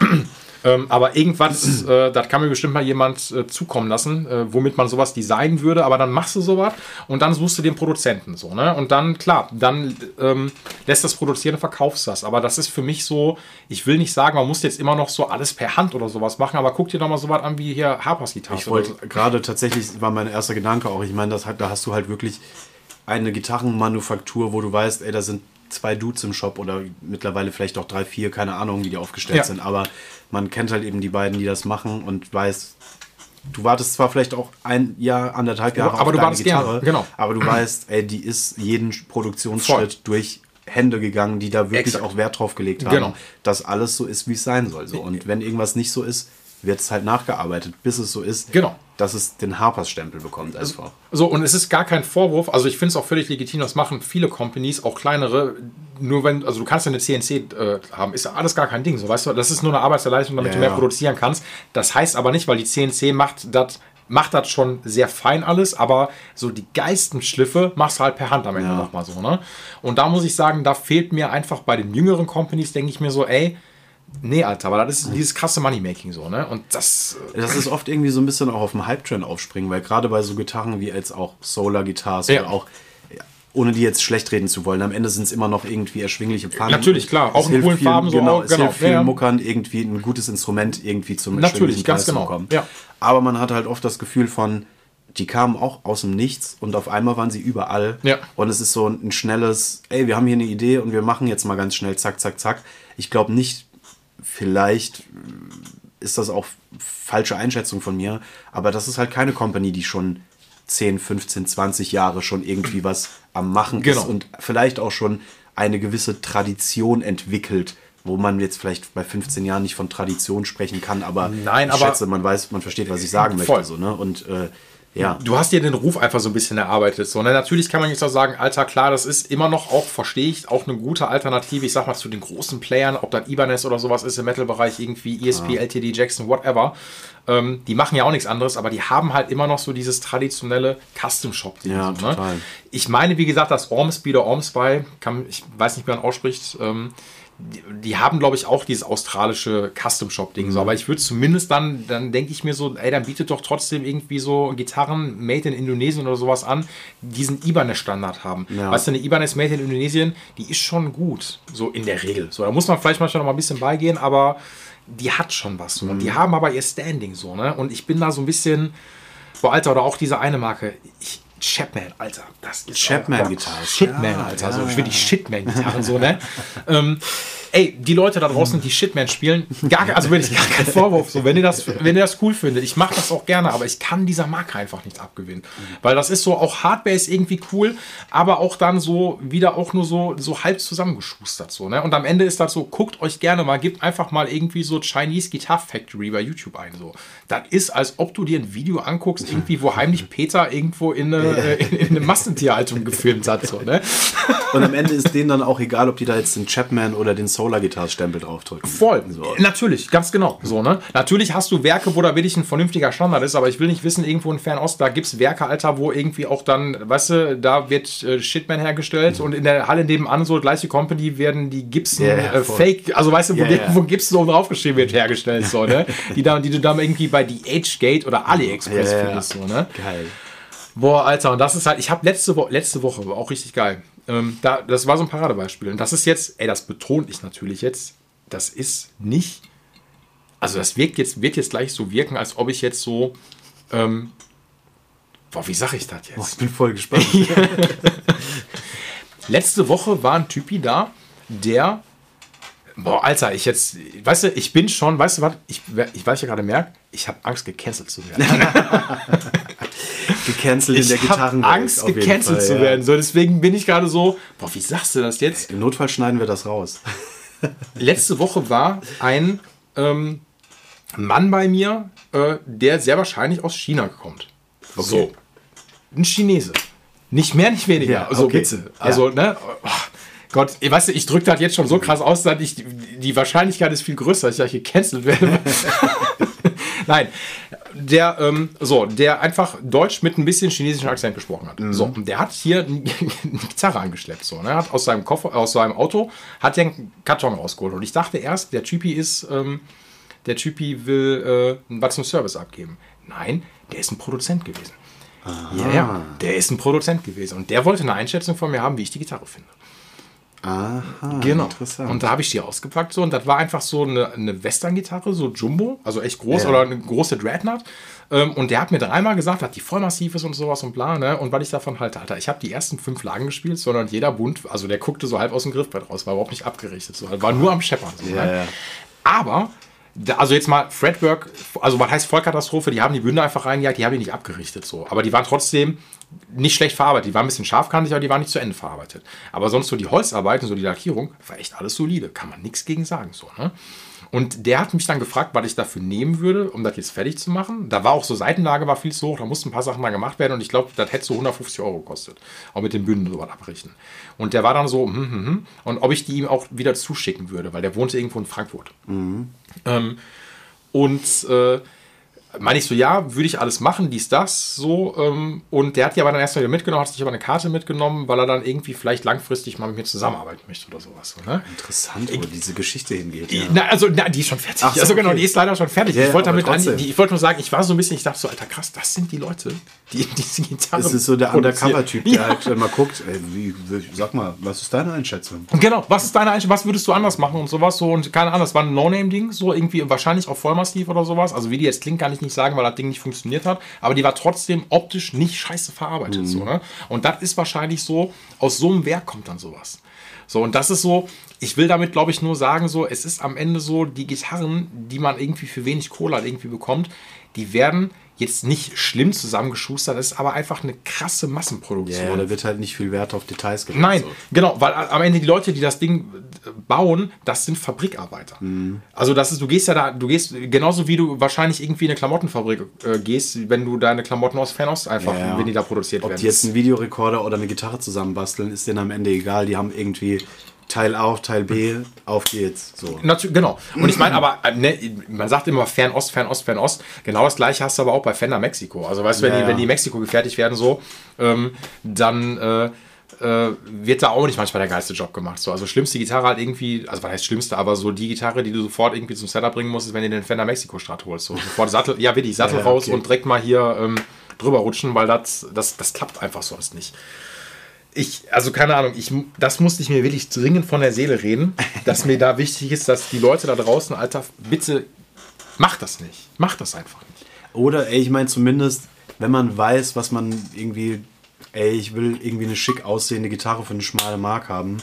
Ähm, aber irgendwas, äh, das kann mir bestimmt mal jemand äh, zukommen lassen, äh, womit man sowas designen würde, aber dann machst du sowas und dann suchst du den Produzenten so, ne? Und dann, klar, dann ähm, lässt das produzieren und verkaufst das. Aber das ist für mich so, ich will nicht sagen, man muss jetzt immer noch so alles per Hand oder sowas machen, aber guck dir doch mal sowas an wie hier Harpers Gitarre. Ich wollte gerade tatsächlich, war mein erster Gedanke auch, ich meine, das da hast du halt wirklich eine Gitarrenmanufaktur, wo du weißt, ey, da sind zwei Dudes im Shop oder mittlerweile vielleicht auch drei, vier, keine Ahnung, wie die aufgestellt Ja. sind, aber man kennt halt eben die beiden, die das machen und weiß, du wartest zwar vielleicht auch ein Jahr, anderthalb Jahre aber du deine wartest gerne, genau. aber du weißt, ey, die ist jeden Produktionsschritt Voll. durch Hände gegangen, die da wirklich Exakt. auch Wert drauf gelegt haben, Genau. dass alles so ist, wie es sein soll. So. Und wenn irgendwas nicht so ist, wird es halt nachgearbeitet, bis es so ist, Genau. dass es den Harpers-Stempel bekommt einfach. So, und es ist gar kein Vorwurf. Also, ich finde es auch völlig legitim, das machen viele Companies, auch kleinere. Nur wenn, also du kannst ja eine CNC äh, haben, ist ja alles gar kein Ding. So, weißt du, das ist nur eine Arbeitserleichterung, damit Ja, du mehr ja. produzieren kannst. Das heißt aber nicht, weil die CNC macht das macht das schon sehr fein alles, aber so die Geistenschliffe machst du halt per Hand am Ende Ja. nochmal so, ne? Und da muss ich sagen, da fehlt mir einfach bei den jüngeren Companies, denke ich mir so, ey, nee, Alter, aber das ist dieses krasse Moneymaking so, ne? Und das, äh, Das ist oft irgendwie so ein bisschen auch auf dem Hype-Trend aufspringen, weil gerade bei so Gitarren wie jetzt auch Solar-Guitars Ja. oder auch, ohne die jetzt schlecht reden zu wollen, am Ende sind es immer noch irgendwie erschwingliche Pfannen. Natürlich, klar. Auch Es in coolen vielen- Farben so Genau, auch, es genau. hilft vielen Ja. Muckern irgendwie ein gutes Instrument irgendwie zum Natürlich, ganz Preis genau. bekommen. Ja. Aber man hat halt oft das Gefühl von, die kamen auch aus dem Nichts und auf einmal waren sie überall. Ja. Und es ist so ein schnelles, ey, wir haben hier eine Idee und wir machen jetzt mal ganz schnell, zack, zack, zack. Ich glaube nicht, vielleicht ist das auch falsche Einschätzung von mir, aber das ist halt keine Company, die schon 10, 15, 20 Jahre schon irgendwie was am Machen Genau. ist und vielleicht auch schon eine gewisse Tradition entwickelt, wo man jetzt vielleicht bei 15 Jahren nicht von Tradition sprechen kann, aber Nein, ich aber- schätze, man weiß, man versteht, was ich sagen Voll. möchte. So, ne? Und äh, Ja. Du hast dir den Ruf einfach so ein bisschen erarbeitet. So, ne? Natürlich kann man jetzt auch sagen, Alter, klar, das ist immer noch auch, verstehe ich, auch eine gute Alternative, ich sag mal, zu den großen Playern, ob das Ibanez oder sowas ist im Metal-Bereich, irgendwie ESP, Ah. LTD, Jackson, whatever. Ähm, die machen ja auch nichts anderes, aber die haben halt immer noch so dieses traditionelle Custom-Shop-Ding. Ja, so, ne? total. Ich meine, wie gesagt, das Ormsby oder Ormsby, kann, ich weiß nicht, wie man ausspricht, ähm, die, haben, glaube ich, auch dieses australische Custom-Shop-Ding. So. Mhm. Aber ich würde zumindest dann, dann denke ich mir so, ey, dann bietet doch trotzdem irgendwie so Gitarren made in Indonesien oder sowas an, die diesen Ibanez-Standard haben. Ja. Weißt du, eine Ibanez made in Indonesien, die ist schon gut, so in der Regel. So, da muss man vielleicht manchmal noch mal ein bisschen beigehen, aber die hat schon was. So. Und Mhm. die haben aber ihr Standing so, ne? Und ich bin da so ein bisschen, boah, Alter, oder auch diese eine Marke, ich, Chapman, Alter, das ist Chapman-Gitarre. Shitman, Alter, ja, so ich will die Shitman-Gitarren so, ne? ähm, ey, die Leute da draußen, die Shitman spielen, gar, also wirklich gar kein Vorwurf, so, wenn ihr das, wenn ihr das cool findet, ich mache das auch gerne, aber ich kann dieser Marke einfach nichts abgewinnen, weil das ist so, auch Hardware ist irgendwie cool, aber auch dann so wieder auch nur so, so halb zusammengeschustert, so, ne? Und am Ende ist das so, guckt euch gerne mal, gebt einfach mal irgendwie so Chinese Guitar Factory bei YouTube ein, so. Das ist, als ob du dir ein Video anguckst, irgendwie, wo heimlich Peter irgendwo in eine, äh, in, in eine Massentierhaltung gefilmt hat, so, ne? Und am Ende ist denen dann auch egal, ob die da jetzt den Chapman oder den Solar Guitar Stempel draufdrücken. Voll. So. Natürlich, ganz genau. So, ne? Natürlich hast du Werke, wo da wirklich ein vernünftiger Standard ist, aber ich will nicht wissen, irgendwo in Fernost, da gibt es Werke, Alter, wo irgendwie auch dann, weißt du, da wird äh, Shitman hergestellt und in der Halle nebenan, so gleiche Company, werden die Gibson ja, äh. Fake, also weißt du, wo, Ja, ja. wo Gibson oben draufgeschrieben wird, hergestellt, so, ne? Die, da, die du dann irgendwie bei DHgate oder AliExpress Ja, ja, ja. findest, so, ne? Geil. Boah, Alter, und das ist halt, ich habe letzte, Wo letzte Woche, war auch richtig geil. Ähm, da, das war so ein Paradebeispiel. Und das ist jetzt, ey, das betont ich natürlich jetzt, das ist nicht, also das wirkt jetzt, wird jetzt gleich so wirken, als ob ich jetzt so, ähm, boah, wie sag ich das Boah, jetzt? ich bin voll gespannt. Letzte Woche war ein Typi da, der, boah, Alter, ich jetzt, weißt du, ich bin schon, weißt du was, ich, ich weiß ja gerade merke, ich habe Angst, gecancelt zu werden. Gecancelt in der Ich habe Gitarrenwelt. Angst, gecancelt zu ja. werden. So, deswegen bin ich gerade so, boah, wie sagst du das jetzt? Im Notfall schneiden wir das raus. Letzte Woche war ein ähm, Mann bei mir, äh, der sehr wahrscheinlich aus China kommt. So. Ein Chinese. Nicht mehr, nicht weniger. Ja, so okay. bitte. Also, ne? Oh, Gott, ich weiß, ich drücke das jetzt schon so krass aus, dass ich, die Wahrscheinlichkeit ist viel größer, dass ich gecancelt werde. Nein, der, ähm, so, der einfach Deutsch mit ein bisschen chinesischen Akzent gesprochen hat. So, und der hat hier eine Gitarre angeschleppt, so, ne? Hat aus seinem Koffer, aus seinem Auto, hat den einen Karton rausgeholt. Und ich dachte erst, der Typi ist, ähm, der Typi will äh, was zum Service abgeben. Nein, der ist ein Produzent gewesen. Ja, ja, der ist ein Produzent gewesen. Und der wollte eine Einschätzung von mir haben, wie ich die Gitarre finde. Aha, Genau. interessant. Und da habe ich die ausgepackt so und das war einfach so eine, eine Western-Gitarre, so Jumbo, also echt groß Ja. oder eine große Dreadnought. Ähm, und der hat mir dreimal gesagt, dass die voll massiv ist und sowas und bla, ne? Und weil ich davon halte, Alter, ich habe die ersten fünf Lagen gespielt, sondern jeder Bund, also der guckte so halb aus dem Griffbrett raus, war überhaupt nicht abgerichtet, so, war nur am Scheppern. So, Ja, ne? ja. Aber, also jetzt mal Fretwork, also was heißt Vollkatastrophe, die haben die Bünde einfach reingejagt, die haben die nicht abgerichtet so. Aber die waren trotzdem nicht schlecht verarbeitet. Die waren ein bisschen scharfkantig, aber die waren nicht zu Ende verarbeitet. Aber sonst so die Holzarbeiten, so die Lackierung, war echt alles solide. Kann man nichts gegen sagen so, ne? Und der hat mich dann gefragt, was ich dafür nehmen würde, um das jetzt fertig zu machen. Da war auch so Seitenlage war viel zu hoch, da mussten ein paar Sachen mal gemacht werden und ich glaube, das hätte so 150 Euro gekostet. Auch mit den Bünden so was abrichten. Und der war dann so, hm, hm, hm. und ob ich die ihm auch wieder zuschicken würde, weil der wohnte irgendwo in Frankfurt. Ähm, und äh, meine ich so, ja, würde ich alles machen, dies, das, so. Ähm, und der hat die aber dann erstmal wieder mitgenommen, hat sich aber eine Karte mitgenommen, weil er dann irgendwie vielleicht langfristig mal mit mir zusammenarbeiten möchte oder sowas. So, ne? Interessant, wo diese Geschichte hingeht. Ja. Na, also, na, die ist schon fertig. Ach so, also, genau, okay. die ist leider schon fertig. Ja, ich wollte damit, an, die, ich wollte nur sagen, ich war so ein bisschen, ich dachte so, Alter, krass, das sind die Leute, die diese Gitarre. Das ist so der. Undercover-Typ, der Ja. halt mal guckt, ey, wie, sag mal, was ist deine Einschätzung? Genau, was ist deine Einstellung? Was würdest du anders machen und sowas? So, und keine Ahnung, das war ein No-Name-Ding, so irgendwie wahrscheinlich auch vollmassiv oder sowas. Also, wie die jetzt klingt, kann ich nicht sagen, weil das Ding nicht funktioniert hat. Aber die war trotzdem optisch nicht scheiße verarbeitet. So, ne? Und das ist wahrscheinlich so, aus so einem Werk kommt dann sowas. So, und das ist so, ich will damit, glaube ich, nur sagen, so, es ist am Ende so, die Gitarren, die man irgendwie für wenig Kohle halt irgendwie bekommt, die werden jetzt nicht schlimm zusammengeschustert, das ist aber einfach eine krasse Massenproduktion. Ja, da wird halt nicht viel Wert auf Details gelegt. Nein, So. genau, weil am Ende die Leute, die das Ding bauen, das sind Fabrikarbeiter. Mhm. Also das ist, du gehst ja da, du gehst genauso wie du wahrscheinlich irgendwie in eine Klamottenfabrik äh, gehst, wenn du deine Klamotten aus Fernost einfach, Ja, ja. wenn die da produziert Ob werden. die jetzt einen Videorekorder oder eine Gitarre zusammenbasteln, ist denen am Ende egal. Die haben irgendwie Teil A, Teil B, auf geht's. So. Genau. Und ich meine aber, äh, ne, man sagt immer Fernost, Fernost, Fernost. Genau das gleiche hast du aber auch bei Fender Mexiko. Also weißt du, wenn, Ja, die, wenn die in Mexiko gefertigt werden so, ähm, dann äh, äh, wird da auch nicht manchmal der geilste Job gemacht. So, also schlimmste Gitarre halt irgendwie, also was heißt schlimmste, aber so die Gitarre, die du sofort irgendwie zum Setup bringen musst, ist, wenn du den Fender Mexiko Strat holst. So, sofort Sattel, ja wirklich, Sattel Ja, raus okay. und direkt mal hier ähm, drüber rutschen, weil das, das, das klappt einfach sonst nicht. Ich, also keine Ahnung, ich, das musste ich mir wirklich dringend von der Seele reden, dass mir da wichtig ist, dass die Leute da draußen, Alter, bitte macht das nicht. Macht das einfach nicht. Oder, ey, ich meine zumindest, wenn man weiß, was man irgendwie, ey, ich will irgendwie eine schick aussehende Gitarre für eine schmale Mark haben,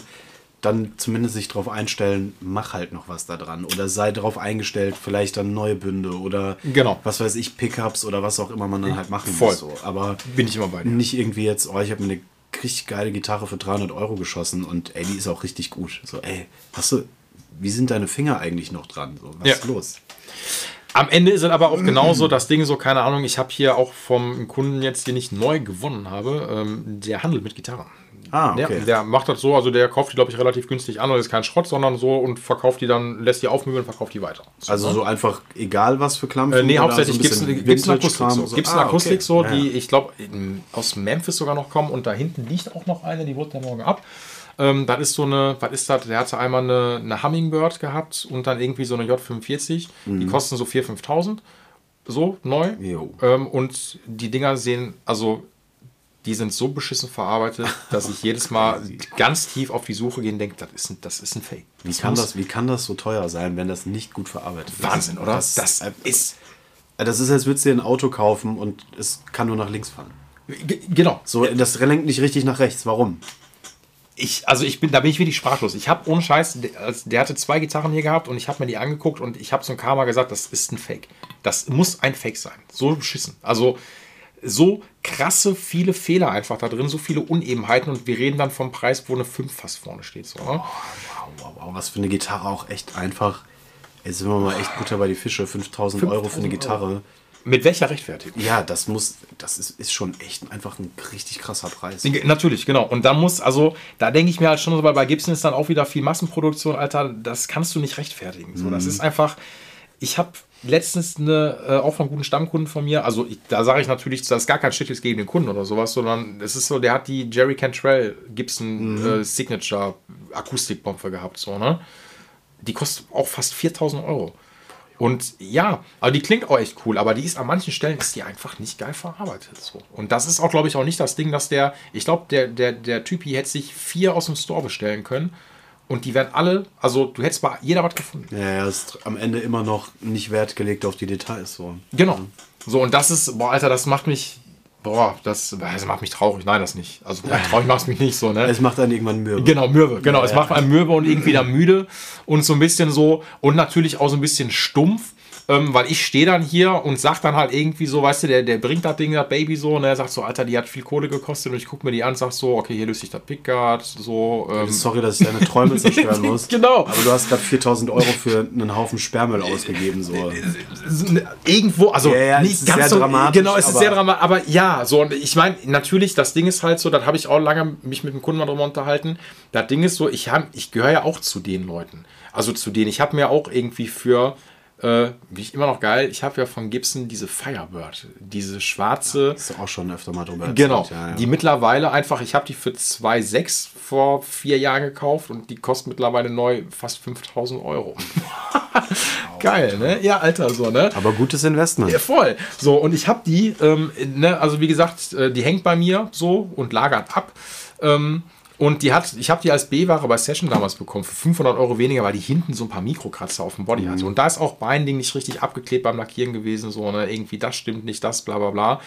dann zumindest sich darauf einstellen, mach halt noch was da dran. Oder sei darauf eingestellt, vielleicht dann neue Bünde oder Genau. was weiß ich, Pickups oder was auch immer man dann halt machen Voll. muss. So. Aber Bin ich immer bei dir. nicht irgendwie jetzt, oh, ich habe mir eine richtig geile Gitarre für 300 Euro geschossen und ey, die ist auch richtig gut. So, ey, hast du, wie sind deine Finger eigentlich noch dran? So, was Ja. ist los? Am Ende ist es aber auch genauso das Ding so, keine Ahnung, ich habe hier auch vom Kunden jetzt, den ich neu gewonnen habe, ähm, der handelt mit Gitarren. Ah, okay. Der, der macht das so, also der kauft die, glaube ich, relativ günstig an und ist kein Schrott, sondern so und verkauft die dann, lässt die aufmöbeln und verkauft die weiter. So, Also ne? so einfach egal was für Klampfen? Äh, nee, hauptsächlich so ein Gibson, bisschen Gibson Akustik Vintage-Kram? so. Gibson Ah, Akustik okay. so, Ja, die, ich glaube, aus Memphis sogar noch kommen und da hinten liegt auch noch eine, die wurde dann morgen ab. Ähm, das ist so eine, was ist das? Der hatte einmal eine, eine Hummingbird gehabt und dann irgendwie so eine J45. Die Mhm. kosten so 4.000, 5.000. So, neu. Jo. Ähm, und die Dinger sehen, also die sind so beschissen verarbeitet, dass ich jedes Mal ganz tief auf die Suche gehe und denke, das ist ein, das ist ein Fake. Wie kann, das, wie kann das so teuer sein, wenn das nicht gut verarbeitet ist? Wahnsinn, oder? Das, Das das, ist. das ist, als würdest du dir ein Auto kaufen und es kann nur nach links fahren. G- Genau. So, das lenkt nicht richtig nach rechts. Warum? ich, also ich bin, da bin ich wirklich sprachlos. Ich habe ohne Scheiß, der, der hatte zwei Gitarren hier gehabt und ich habe mir die angeguckt und ich habe zum Karma gesagt, das ist ein Fake. Das muss ein Fake sein. So beschissen. Also so krasse viele Fehler einfach da drin, so viele Unebenheiten und wir reden dann vom Preis, wo eine 5 fast vorne steht. So, ne? Wow, wow, wow, was für eine Gitarre auch echt einfach. Jetzt sind wir mal echt Butter bei die Fische. 5000 Euro für eine 5.000 Gitarre. Mit welcher Rechtfertigung? Ja, das muss, das ist, ist schon echt einfach ein richtig krasser Preis. Natürlich, genau. Und da muss, also, da denke ich mir halt schon so, weil bei Gibson ist dann auch wieder viel Massenproduktion, Alter, das kannst du nicht rechtfertigen. So, das ist einfach, ich habe letztens eine, äh, auch von guten Stammkunden von mir, also ich, da sage ich natürlich, das ist gar kein jetzt gegen den Kunden oder sowas, sondern es ist so, der hat die Jerry Cantrell Gibson äh, Signature Akustikbombe gehabt, so, ne? Die kostet auch fast 4000 Euro. Und ja, aber die klingt auch echt cool, aber die ist an manchen Stellen ist die einfach nicht geil verarbeitet. So. Und das ist auch, glaube ich, auch nicht das Ding, dass der, ich glaube, der, der, der Typi hätte sich vier aus dem Store bestellen können und die werden alle, also du hättest bei jeder was gefunden. Ja, ja, ist am Ende immer noch nicht Wert gelegt auf die Details. So. Genau. So, und das ist, boah, Alter, das macht mich, boah, das, das macht mich traurig. Nein, das nicht. Also traurig macht es mich nicht so, ne? Es macht dann irgendwann mürbe. Genau, mürbe. Genau, Ja, es ja. macht einen mürbe und irgendwie dann müde und so ein bisschen so und natürlich auch so ein bisschen stumpf. Ähm, weil ich stehe dann hier und sag dann halt irgendwie so, weißt du, der, der bringt das Ding, das Baby so, und er sagt so, Alter, die hat viel Kohle gekostet und ich gucke mir die an und sag so, okay, hier löse ich das Pickguard, so. Ähm, Sorry, dass ich deine Träume zerstören muss. Genau. Aber du hast gerade 4000 Euro für einen Haufen Sperrmüll ausgegeben. So. irgendwo, also Ja, ja, nicht ganz sehr so, dramatisch, genau, es ist sehr dramatisch, aber ja, so und ich meine, natürlich, das Ding ist halt so, das habe ich auch lange mich mit dem Kunden mal drüber unterhalten. Das Ding ist so, ich ich gehöre ja auch zu den Leuten, also zu denen. Ich habe mir auch irgendwie für äh, wie ich immer noch geil, ich habe ja von Gibson diese Firebird, diese schwarze, Hast du auch schon öfter mal drüber Genau, erzählt, Ja, ja. die mittlerweile einfach, ich habe die für 2,6 vor vier Jahren gekauft und die kostet mittlerweile neu fast 5000 Euro. Geil, ne? Ja, Alter, so, ne? Aber gutes Investment. Ja, voll. So, und ich habe die, ähm, ne, also wie gesagt, äh, die hängt bei mir so und lagert ab. Ähm, und die hat, ich habe die als B-Ware bei Session damals bekommen für 500 Euro weniger, weil die hinten so ein paar Mikrokratzer auf dem Body hatte. Und da ist auch Binding nicht richtig abgeklebt beim Lackieren gewesen, so, ne, irgendwie das stimmt nicht, das, bla, bla, bla.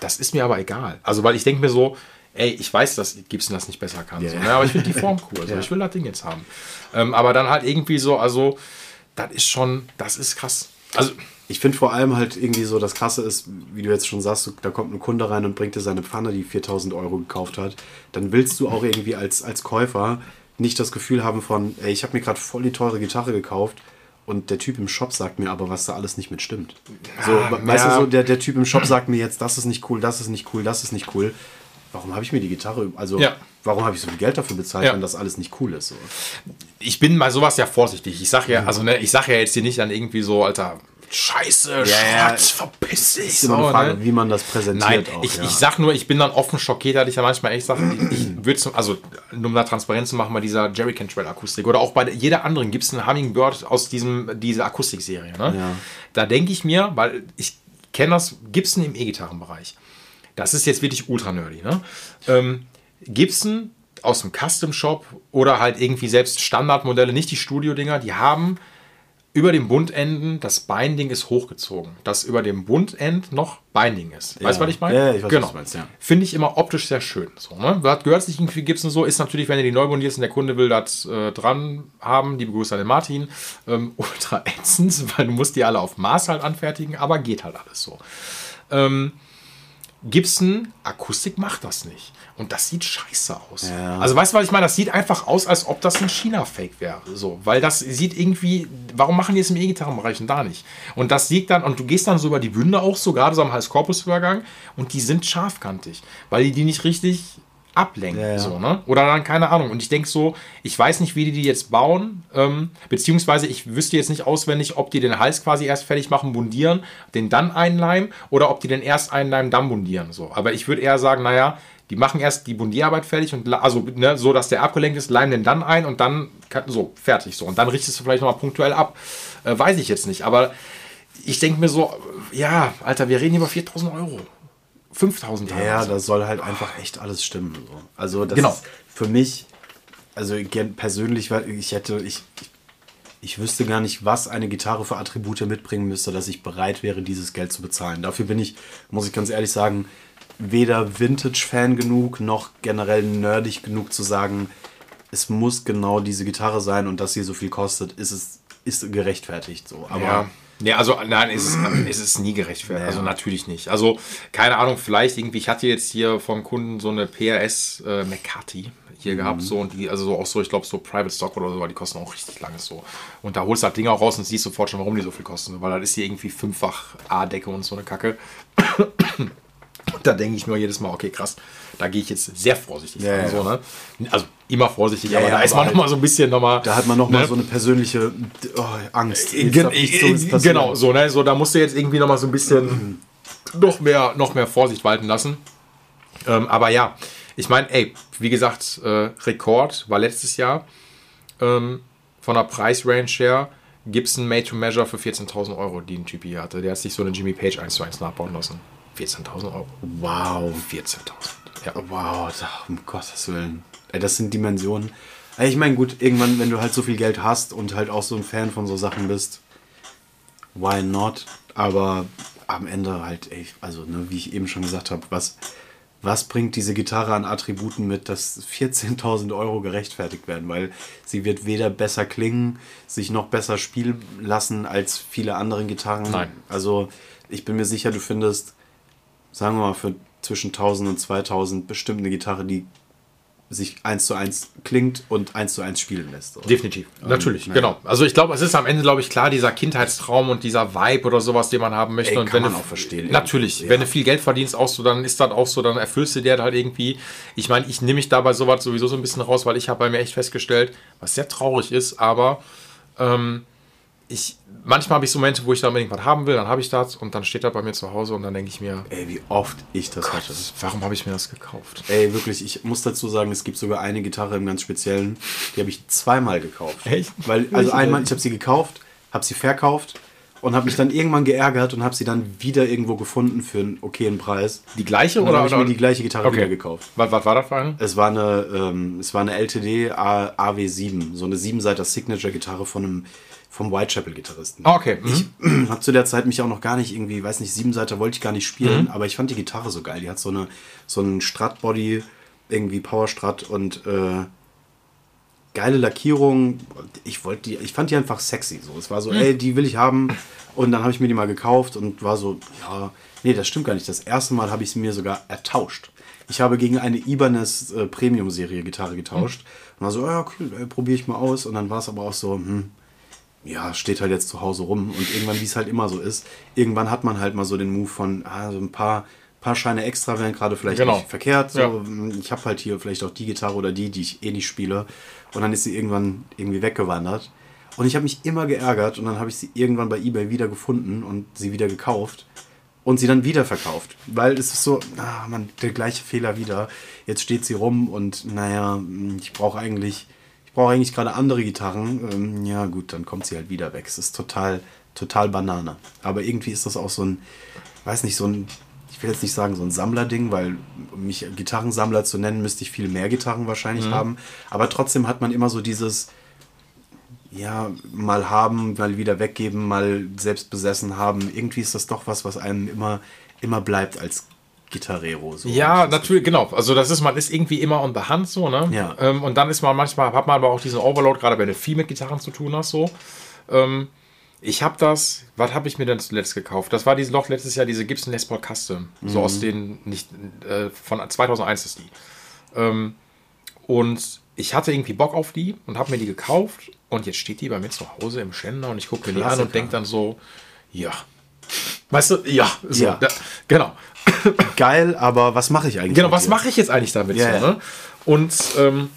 Das ist mir aber egal. Also, weil ich denke mir so, ey, ich weiß, dass Gibson das nicht besser kann. So, Ja. ne, aber ich finde die Form cool. Also, Ja. ich will das Ding jetzt haben. Ähm, aber dann halt irgendwie so, also, das ist schon, das ist krass. Also, Ich finde vor allem halt irgendwie so, das Krasse ist, wie du jetzt schon sagst, da kommt ein Kunde rein und bringt dir seine Pfanne, die 4000 Euro gekauft hat. Dann willst du auch irgendwie als, als Käufer nicht das Gefühl haben von, ey, ich habe mir gerade voll die teure Gitarre gekauft und der Typ im Shop sagt mir aber, was da alles nicht mit stimmt. So, weißt ja. du, so der, der Typ im Shop sagt mir jetzt, das ist nicht cool, das ist nicht cool, das ist nicht cool. Warum habe ich mir die Gitarre, also Ja. warum habe ich so viel Geld dafür bezahlt, Ja. wenn das alles nicht cool ist? So. ich bin bei sowas ja vorsichtig. Ich sag ja, also ne, ich sag ja jetzt hier nicht dann irgendwie so, Alter, Scheiße, ja. Schrott, verpiss dich. Ist immer eine Frage, ne? wie man das präsentiert Nein, auch. ich, ja. ich sag nur, ich bin dann offen schockiert, dass ich ja manchmal echt sage, ich, ich würde zum, also nur um da Transparenz zu machen, bei dieser Jerry Cantrell Akustik oder auch bei jeder anderen gibt es einen Hummingbird aus diesem, dieser Akustikserie. Ne? Ja. Da denke ich mir, weil ich kenne das Gibson im E-Gitarrenbereich. Das ist jetzt wirklich ultra nerdy. Ne? Ähm, Gibson aus dem Custom Shop oder halt irgendwie selbst Standardmodelle, nicht die Studio-Dinger, die haben über dem Bundenden das Binding ist hochgezogen, dass über dem Bundend noch Binding ist. Weißt du, was ich meine? Ja, ich weiß, genau. was du meinst, ja. Finde ich immer optisch sehr schön. So, ne? Was gehört sich irgendwie Gibson so? Ist natürlich, wenn du die neu bundierst und der Kunde will das äh, dran haben, die begrüßt an den Martin, ähm, ultra ätzend, weil du musst die alle auf Maß halt anfertigen, aber geht halt alles so. Ähm, Gibson Akustik macht das nicht. Und das sieht scheiße aus. Ja. Also weißt du, was ich meine? Das sieht einfach aus, als ob das ein China-Fake wäre. So, weil das sieht irgendwie, warum machen die es im E-Gitarrenbereich und da nicht? Und das sieht dann, und du gehst dann so über die Bünde auch so, gerade so am Hals-Korpus-Übergang, und die sind scharfkantig, weil die die nicht richtig ablenken. Ja, ja. So, ne? Oder dann, keine Ahnung. Und ich denke so, ich weiß nicht, wie die die jetzt bauen, ähm, beziehungsweise ich wüsste jetzt nicht auswendig, ob die den Hals quasi erst fertig machen, bundieren, den dann einleimen, oder ob die den erst einleimen, dann bundieren. So. Aber ich würde eher sagen, naja, die machen erst die Bundierarbeit fertig und also ne, so, dass der abgelenkt ist, leimen den dann ein und dann so fertig so und dann richtest du vielleicht nochmal punktuell ab. Äh, weiß ich jetzt nicht, aber ich denke mir so, ja, Alter, wir reden hier über 4000 Euro. 5000 Ja, teilweise. da soll halt einfach echt alles stimmen. So. Also das Genau. ist für mich, also persönlich, weil ich hätte, ich, ich, ich wüsste gar nicht, was eine Gitarre für Attribute mitbringen müsste, dass ich bereit wäre, dieses Geld zu bezahlen. Dafür bin ich, muss ich ganz ehrlich sagen, weder Vintage-Fan genug, noch generell nerdig genug zu sagen, es muss genau diese Gitarre sein und dass sie so viel kostet, ist es ist gerechtfertigt so. Aber Ja. Nee, also nein, es ist, es ist nie gerechtfertigt. Also natürlich nicht. Also, keine Ahnung, vielleicht irgendwie, ich hatte jetzt hier vom Kunden so eine PRS äh, McCarthy hier gehabt, so und die, also so auch so, ich glaube, so Private Stock oder so, weil die kosten auch richtig lange so. Und da holst du das Ding auch raus und siehst sofort schon, warum die so viel kosten. Weil das ist hier irgendwie fünffach A-Decke und so eine Kacke. Da denke ich mir jedes Mal, okay, krass, da gehe ich jetzt sehr vorsichtig Ja, ran, ja. so, ne? Also immer vorsichtig, aber ja, da ist man halt- noch mal so ein bisschen nochmal. da hat man noch mal ne? so eine persönliche oh, Angst. Gen nichts Dummes passieren. genau, so, ne? So, da musst du jetzt irgendwie noch mal so ein bisschen noch mehr, noch mehr Vorsicht walten lassen. Ähm, aber ja, ich meine, ey, wie gesagt, äh, Rekord war letztes Jahr ähm, von der Preisrange her Gibson Made to Measure für 14.000 Euro, die ein Typ hier hatte. Der hat sich so eine Jimmy Page 1 zu 1 nachbauen lassen. 14.000 Euro. Wow. 14.000. Ja. Wow, um Gottes Willen. Ey, das sind Dimensionen. Ich meine, gut, irgendwann, wenn du halt so viel Geld hast und halt auch so ein Fan von so Sachen bist, why not? Aber am Ende halt, ey, also, ne, wie ich eben schon gesagt habe, was, was bringt diese Gitarre an Attributen mit, dass 14.000 Euro gerechtfertigt werden? Weil sie wird weder besser klingen, sich noch besser spielen lassen als viele andere Gitarren. Nein. Also, ich bin mir sicher, du findest sagen wir mal, für zwischen 1000 und 2000 bestimmt eine Gitarre, die sich eins zu eins klingt und eins zu eins spielen lässt. oder? Definitiv, natürlich, naja. genau. Also ich glaube, es ist am Ende, glaube ich, klar, dieser Kindheitstraum und dieser Vibe oder sowas, den man haben möchte. Ey, und kann wenn man du, auch verstehen, Natürlich, ja. wenn du viel Geld verdienst, auch so, dann ist das auch so, dann erfüllst du dir halt irgendwie. Ich meine, ich nehme mich dabei sowas sowieso so ein bisschen raus, weil ich habe bei mir echt festgestellt, was sehr traurig ist, aber ähm, ich, manchmal habe ich so Momente, wo ich da unbedingt was haben will, dann habe ich das und dann steht das bei mir zu Hause und dann denke ich mir, Ey, wie oft ich das hatte. warum habe ich mir das gekauft? Ey, wirklich, ich muss dazu sagen, es gibt sogar eine Gitarre im ganz Speziellen, die habe ich zweimal gekauft. Echt? Weil, also einmal, ich habe sie gekauft, habe sie verkauft und habe mich dann irgendwann geärgert und habe sie dann wieder irgendwo gefunden für einen okayen Preis. Die gleiche oder? habe ich mir die gleiche Gitarre Okay. wieder gekauft. was, was war das für eine? Es war eine, ähm, es war eine LTD A- AW7, so eine Siebenseiter Signature-Gitarre von einem vom Whitechapel-Gitarristen. Ah, okay. Mhm. Ich habe zu der Zeit mich auch noch gar nicht irgendwie, weiß nicht, Siebenseiter wollte ich gar nicht spielen, aber ich fand die Gitarre so geil. Die hat so eine so einen Strat-Body, irgendwie Power-Strat und äh, geile Lackierung. Ich wollte die, ich fand die einfach sexy. So, es war so, ey, die will ich haben. Und dann habe ich mir die mal gekauft und war so, ja, nee, das stimmt gar nicht. Das erste Mal habe ich sie mir sogar ertauscht. Ich habe gegen eine Ibanez äh, Premium-Serie Gitarre getauscht. Und war so, ja, äh, probiere ich mal aus. Und dann war es aber auch so, hm, ja, steht halt jetzt zu Hause rum. Und irgendwann, wie es halt immer so ist, irgendwann hat man halt mal so den Move von, ah, so ein paar, paar Scheine extra wären gerade vielleicht Genau. nicht verkehrt. So, Ja. hm, Ich habe halt hier vielleicht auch die Gitarre oder die, die ich eh nicht spiele. Und dann ist sie irgendwann irgendwie weggewandert. Und ich habe mich immer geärgert und dann habe ich sie irgendwann bei eBay wieder gefunden und sie wieder gekauft und sie dann wieder verkauft. Weil es ist so, ah, man, der gleiche Fehler wieder. Jetzt steht sie rum und naja, ich brauche eigentlich, ich brauche eigentlich gerade andere Gitarren. Ähm, ja, gut, dann kommt sie halt wieder weg. Es ist total, total Banane. Aber irgendwie ist das auch so ein, weiß nicht, so ein, ich will jetzt nicht sagen so ein Sammlerding, weil um mich Gitarrensammler zu nennen, müsste ich viel mehr Gitarren wahrscheinlich haben. Aber trotzdem hat man immer so dieses, ja, mal haben, mal wieder weggeben, mal selbst besessen haben. Irgendwie ist das doch was, was einem immer, immer bleibt als Gitarrero. So. Ja, natürlich, genau. Also das ist, man ist irgendwie immer on the hand so, ne? Ja. Ähm, und dann ist man manchmal, hat man aber auch diesen Overload, gerade wenn du viel mit Gitarren zu tun hast, so. Ähm, ich habe das, was habe ich mir denn zuletzt gekauft? Das war diese Loch letztes Jahr, diese Gibson Les Paul Custom. So aus den, nicht, äh, von 2001 ist die. Ähm, und ich hatte irgendwie Bock auf die und habe mir die gekauft. Und jetzt steht die bei mir zu Hause im Ständer und ich gucke mir die an und denke dann so, ja. Weißt du, ja, so, Ja. Da, genau. Geil, aber was mache ich eigentlich? Genau, was mache ich jetzt eigentlich damit? Ja, so, ne? Und ähm,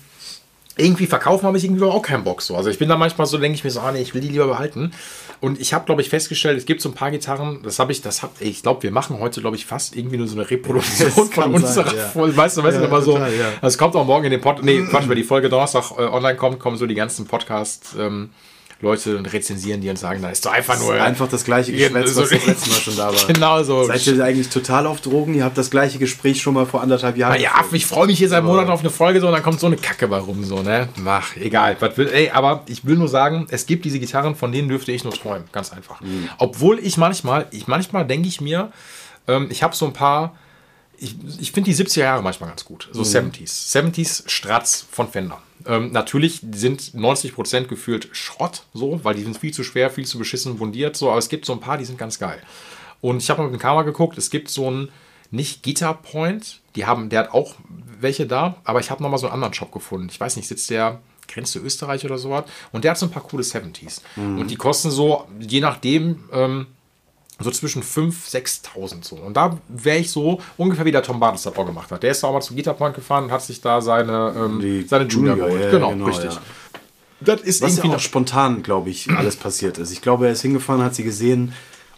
irgendwie verkaufen habe ich irgendwie auch keinen Bock so. Also ich bin da manchmal so, denke ich mir so, ah, nee, ich will die lieber behalten. Und ich habe, glaube ich, festgestellt, es gibt so ein paar Gitarren, das habe ich, das hab, ey, ich glaube, wir machen heute, glaube ich, fast irgendwie nur so eine Reproduktion von unserer sein, ja. Weißt du, weißt du, Ja, immer so, total, ja. das kommt auch morgen in den Pod, nee, Quatsch, wenn die Folge Donnerstag äh, online kommt, kommen so die ganzen Podcast, ähm, Leute und rezensieren die und sagen, da ist doch einfach nur. Einfach das gleiche Geschwätz, so- was das letzte Mal schon da war. Genau so. Seid ihr eigentlich total auf Drogen? Ihr habt das gleiche Gespräch schon mal vor anderthalb Jahren. Ah Ja, ich freue mich hier seit Monaten auf eine Folge so und dann kommt so eine Kacke bei rum, so, ne? Mach, egal. Was will, ey, aber ich will nur sagen, es gibt diese Gitarren, von denen dürfte ich nur träumen, ganz einfach. Obwohl ich manchmal, ich manchmal denke ich mir, ähm, ich habe so ein paar, ich, ich finde die 70er Jahre manchmal ganz gut, so 70s. 70s Stratz von Fender. Ähm, natürlich sind 90% gefühlt Schrott, so, weil die sind viel zu schwer, viel zu beschissen bundiert, so, aber es gibt so ein paar, die sind ganz geil. Und ich habe mal mit dem Karma geguckt, es gibt so ein, nicht Guitar Point, die haben, der hat auch welche da, aber ich habe nochmal so einen anderen Shop gefunden. Ich weiß nicht, sitzt der Grenze Österreich oder sowas. Und der hat so ein paar coole 70s. Und die kosten so, je nachdem, ähm, so zwischen 5.000, 6.000 so. Und da wäre ich so ungefähr wie der Tom Bartels das auch gemacht hat. Der ist da auch mal zu Guitar Point gefahren und hat sich da seine, ähm, seine Junior, Junior, geholt. ja, genau, genau, richtig. ja. Das ist Was irgendwie ja auch noch spontan, glaube ich, alles passiert ist. Ich glaube, er ist hingefahren, hat sie gesehen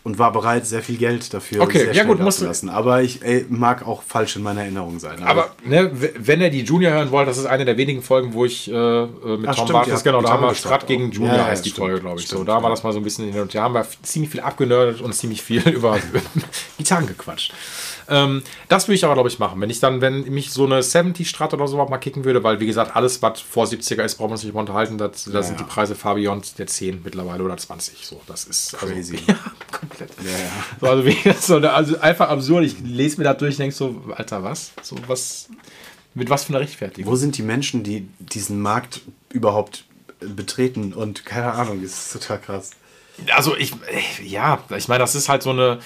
und war bereit, sehr viel Geld dafür Okay, sehr ja gut, musst dazulassen. Aber ich ey, mag auch falsch in meiner Erinnerung sein. Aber ne, w- wenn ihr die Junior hören wollt, das ist eine der wenigen Folgen, wo ich äh, äh, mit Ach, Tom Bartels, habt genau, da haben wir Strat gegen. Junior Ja, ja, heißt die stimmt, Folge, glaube ich. so, stimmt, da war ja. das mal so ein bisschen hin und her. haben wir ziemlich viel abgenördet und ziemlich viel über Gitarren gequatscht. Ähm, das würde ich aber, glaube ich, machen. Wenn ich dann, wenn mich so eine 70 Strat oder so mal kicken würde, weil, wie gesagt, alles, was vor 70er ist, brauchen wir uns nicht mehr unterhalten. Das, da sind die Preise beyond der 10 mittlerweile oder 20. So, das ist also, Crazy. Ja, komplett. So, also, wie, so, also einfach absurd. Ich lese mir das durch und denke so, Alter, was? So, was? Mit was für einer Rechtfertigung? Wo sind die Menschen, die diesen Markt überhaupt betreten? Und keine Ahnung, das ist total krass. Also ich, ja, ich meine, das ist halt so eine,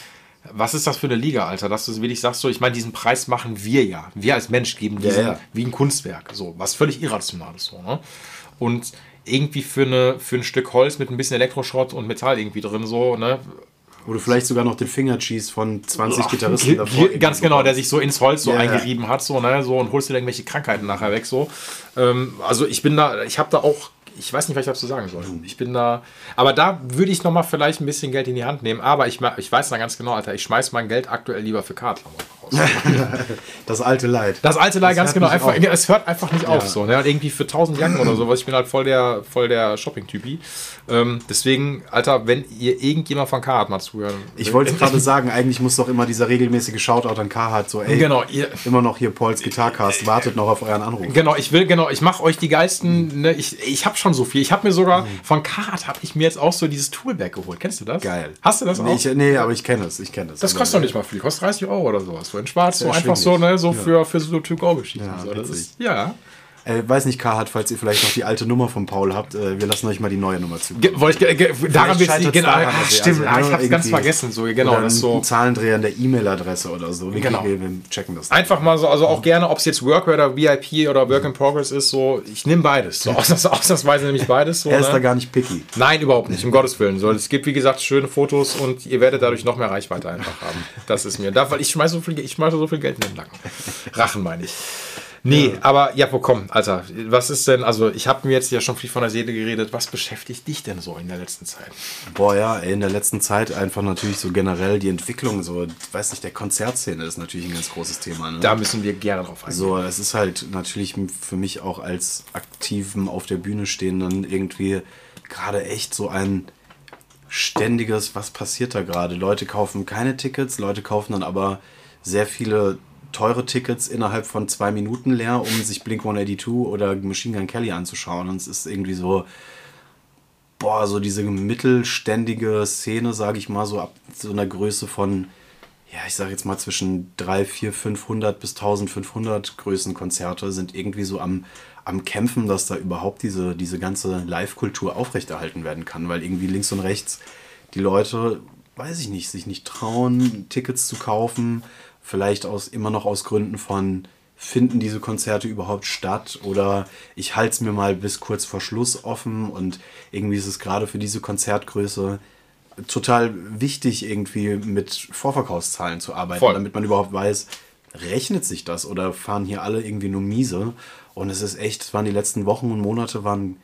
was ist das für eine Liga, Alter? Dass du wirklich sagst, so, ich meine, diesen Preis machen wir ja. Wir als Mensch geben diesen ja. wie ein Kunstwerk, so, was völlig irrational ist, so, ne? Und irgendwie für, eine, für ein Stück Holz mit ein bisschen Elektroschrott und Metall irgendwie drin, so, ne? Du vielleicht sogar noch den Finger-Cheese von 20 Gitarristen Ge- davor Ganz genau, der sich so ins Holz so Ja, ja. eingerieben hat, so, ne, so und holst dir irgendwelche Krankheiten nachher weg, so. Ähm, also ich bin da, ich habe da auch, ich weiß nicht, was ich dazu sagen soll. Ich bin da, aber da würde ich noch mal vielleicht ein bisschen Geld in die Hand nehmen, aber ich, ich weiß da ganz genau, Alter, ich schmeiß mein Geld aktuell lieber für Kartklamotten raus. Das alte Leid. Das alte Leih, ganz hört genau, einfach, auf. es hört einfach nicht auf, so, ne, und irgendwie für 1000 Jacken oder sowas, ich bin halt voll der, voll der Shopping-Typi. Ähm, deswegen, Alter, wenn ihr irgendjemand von Carhartt mal zuhören Ich wollte gerade sagen, eigentlich muss doch immer dieser regelmäßige Shoutout an Carhartt so, ey, Genau, ihr, immer noch hier Pauls Gitarcast, wartet noch auf euren Anruf. Genau, ich will, genau, ich mache euch die geilsten, ne, ich, ich habe schon so viel. Ich habe mir sogar, von Carhartt habe ich mir jetzt auch so dieses Toolback geholt. Kennst du das? Geil. Hast du das auch? Nee, ich, nee aber ich kenne es, ich kenne es. das kostet doch nicht mal viel, kostet 30 Euro oder sowas. So in schwarz, so Sehr einfach so, ne, so für, für so To-Go-Geschichten. Ja, so, das witzig. ist, ja. Äh, weiß nicht, Karl, falls ihr vielleicht noch die alte Nummer von Paul habt, äh, wir lassen euch mal die neue Nummer zu. Ge wollte ich, ge daran wird scheitert's genau, daran, ihr stimmt, also, ah, ich ne, hab's ganz vergessen, so, genau, Oder das so. ein Zahlendreher in der E-Mail-Adresse oder so. Wir, Genau. wir, checken das. Einfach mal so, also auch gerne, ob es jetzt Workware oder VIP oder Work in Progress ist, so, ich nehme beides. So, ausnahms- ausnahmsweise nehme ich beides. So, er ist ne? da gar nicht picky. Nein, überhaupt nicht, um Gottes Willen. So, es gibt, wie gesagt, schöne Fotos und ihr werdet dadurch noch mehr Reichweite einfach haben. Das ist mir. Da, weil ich schmeiße so viel, ich schmeiße so viel Geld in den Nacken. Rachen meine ich. Nee, aber ja, wo komm, Alter, was ist denn, also ich habe mir jetzt ja schon viel von der Seele geredet, was beschäftigt dich denn so in der letzten Zeit? Boah, ja, ey, in der letzten Zeit einfach natürlich so generell die Entwicklung, so, ich weiß nicht, der Konzertszene ist natürlich ein ganz großes Thema. Ne? Da müssen wir gerne drauf eingehen. So, es ist halt natürlich für mich auch als aktiven auf der Bühne stehenden irgendwie gerade echt so ein ständiges, was passiert da gerade? Leute kaufen keine Tickets, Leute kaufen dann aber sehr viele teure Tickets innerhalb von zwei Minuten leer, um sich Blink 182 oder Machine Gun Kelly anzuschauen. Und es ist irgendwie so, boah, so diese mittelständige Szene, sage ich mal, so ab so einer Größe von, ja, ich sage jetzt mal zwischen 3, 4, 500 bis 1500 Größenkonzerte sind irgendwie so am, am Kämpfen, dass da überhaupt diese, diese ganze Live-Kultur aufrechterhalten werden kann, weil irgendwie links und rechts die Leute, weiß ich nicht, sich nicht trauen, Tickets zu kaufen, vielleicht aus, immer noch aus Gründen von, finden diese Konzerte überhaupt statt oder ich halte es mir mal bis kurz vor Schluss offen und irgendwie ist es gerade für diese Konzertgröße total wichtig, irgendwie mit Vorverkaufszahlen zu arbeiten, Voll. damit man überhaupt weiß, rechnet sich das oder fahren hier alle irgendwie nur miese? Und es ist echt, es waren die letzten Wochen und Monate waren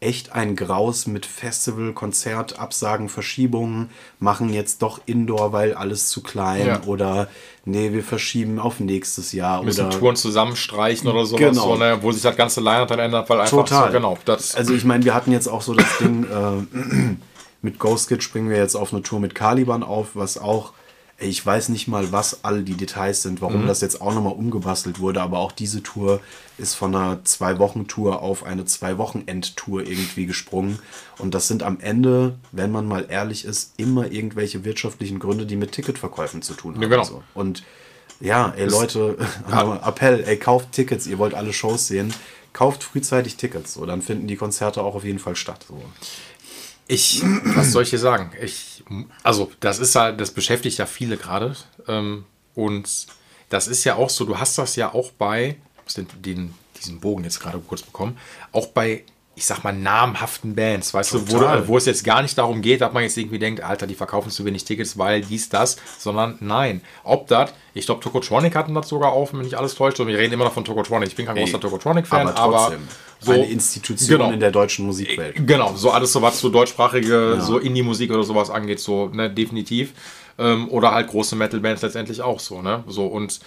echt ein Graus mit Festival, Konzert, Absagen, Verschiebungen, machen jetzt doch Indoor, weil alles zu klein Ja. oder nee, wir verschieben auf nächstes Jahr müssen oder Touren zusammenstreichen oder sowas, Genau. so, ne, wo sich das ganze Line-Up dann ändert, weil einfach Total. so, genau, das, Also ich meine, wir hatten jetzt auch so das Ding, äh, mit Ghost Kid springen wir jetzt auf eine Tour mit Caliban auf, was auch, ich weiß nicht mal, was all die Details sind, warum Mhm. das jetzt auch nochmal umgebastelt wurde, aber auch diese Tour ist von einer Zwei-Wochen-Tour auf eine Zwei-Wochen-End-Tour irgendwie gesprungen. Und das sind am Ende, wenn man mal ehrlich ist, immer irgendwelche wirtschaftlichen Gründe, die mit Ticketverkäufen zu tun haben. Ja, genau. Und ja, ey Leute, Appell, ey, kauft Tickets, ihr wollt alle Shows sehen. Kauft frühzeitig Tickets, so dann finden die Konzerte auch auf jeden Fall statt. So. Ich, was soll ich dir sagen? Ich, also, das ist halt, das beschäftigt ja viele gerade. Ähm, und das ist ja auch so, du hast das ja auch bei, den, den, diesen Bogen jetzt gerade kurz bekommen, auch bei, ich sag mal, namhaften Bands, weißt du, wo, Total. du, wo es jetzt gar nicht darum geht, dass man jetzt irgendwie denkt, Alter, die verkaufen zu wenig Tickets, weil dies, das, sondern nein. Ob das, ich glaube, Tokotronic hatten das sogar auf, wenn mich alles täuscht, und wir reden immer noch von Tokotronic. Ich bin kein großer Tokotronic-Fan, aber aber, so, eine Institution genau. in der deutschen Musikwelt. Genau, so alles so was so deutschsprachige, so Indie-Musik oder sowas angeht, so, ne, definitiv. Ähm, oder halt große Metal-Bands letztendlich auch so, ne? So, und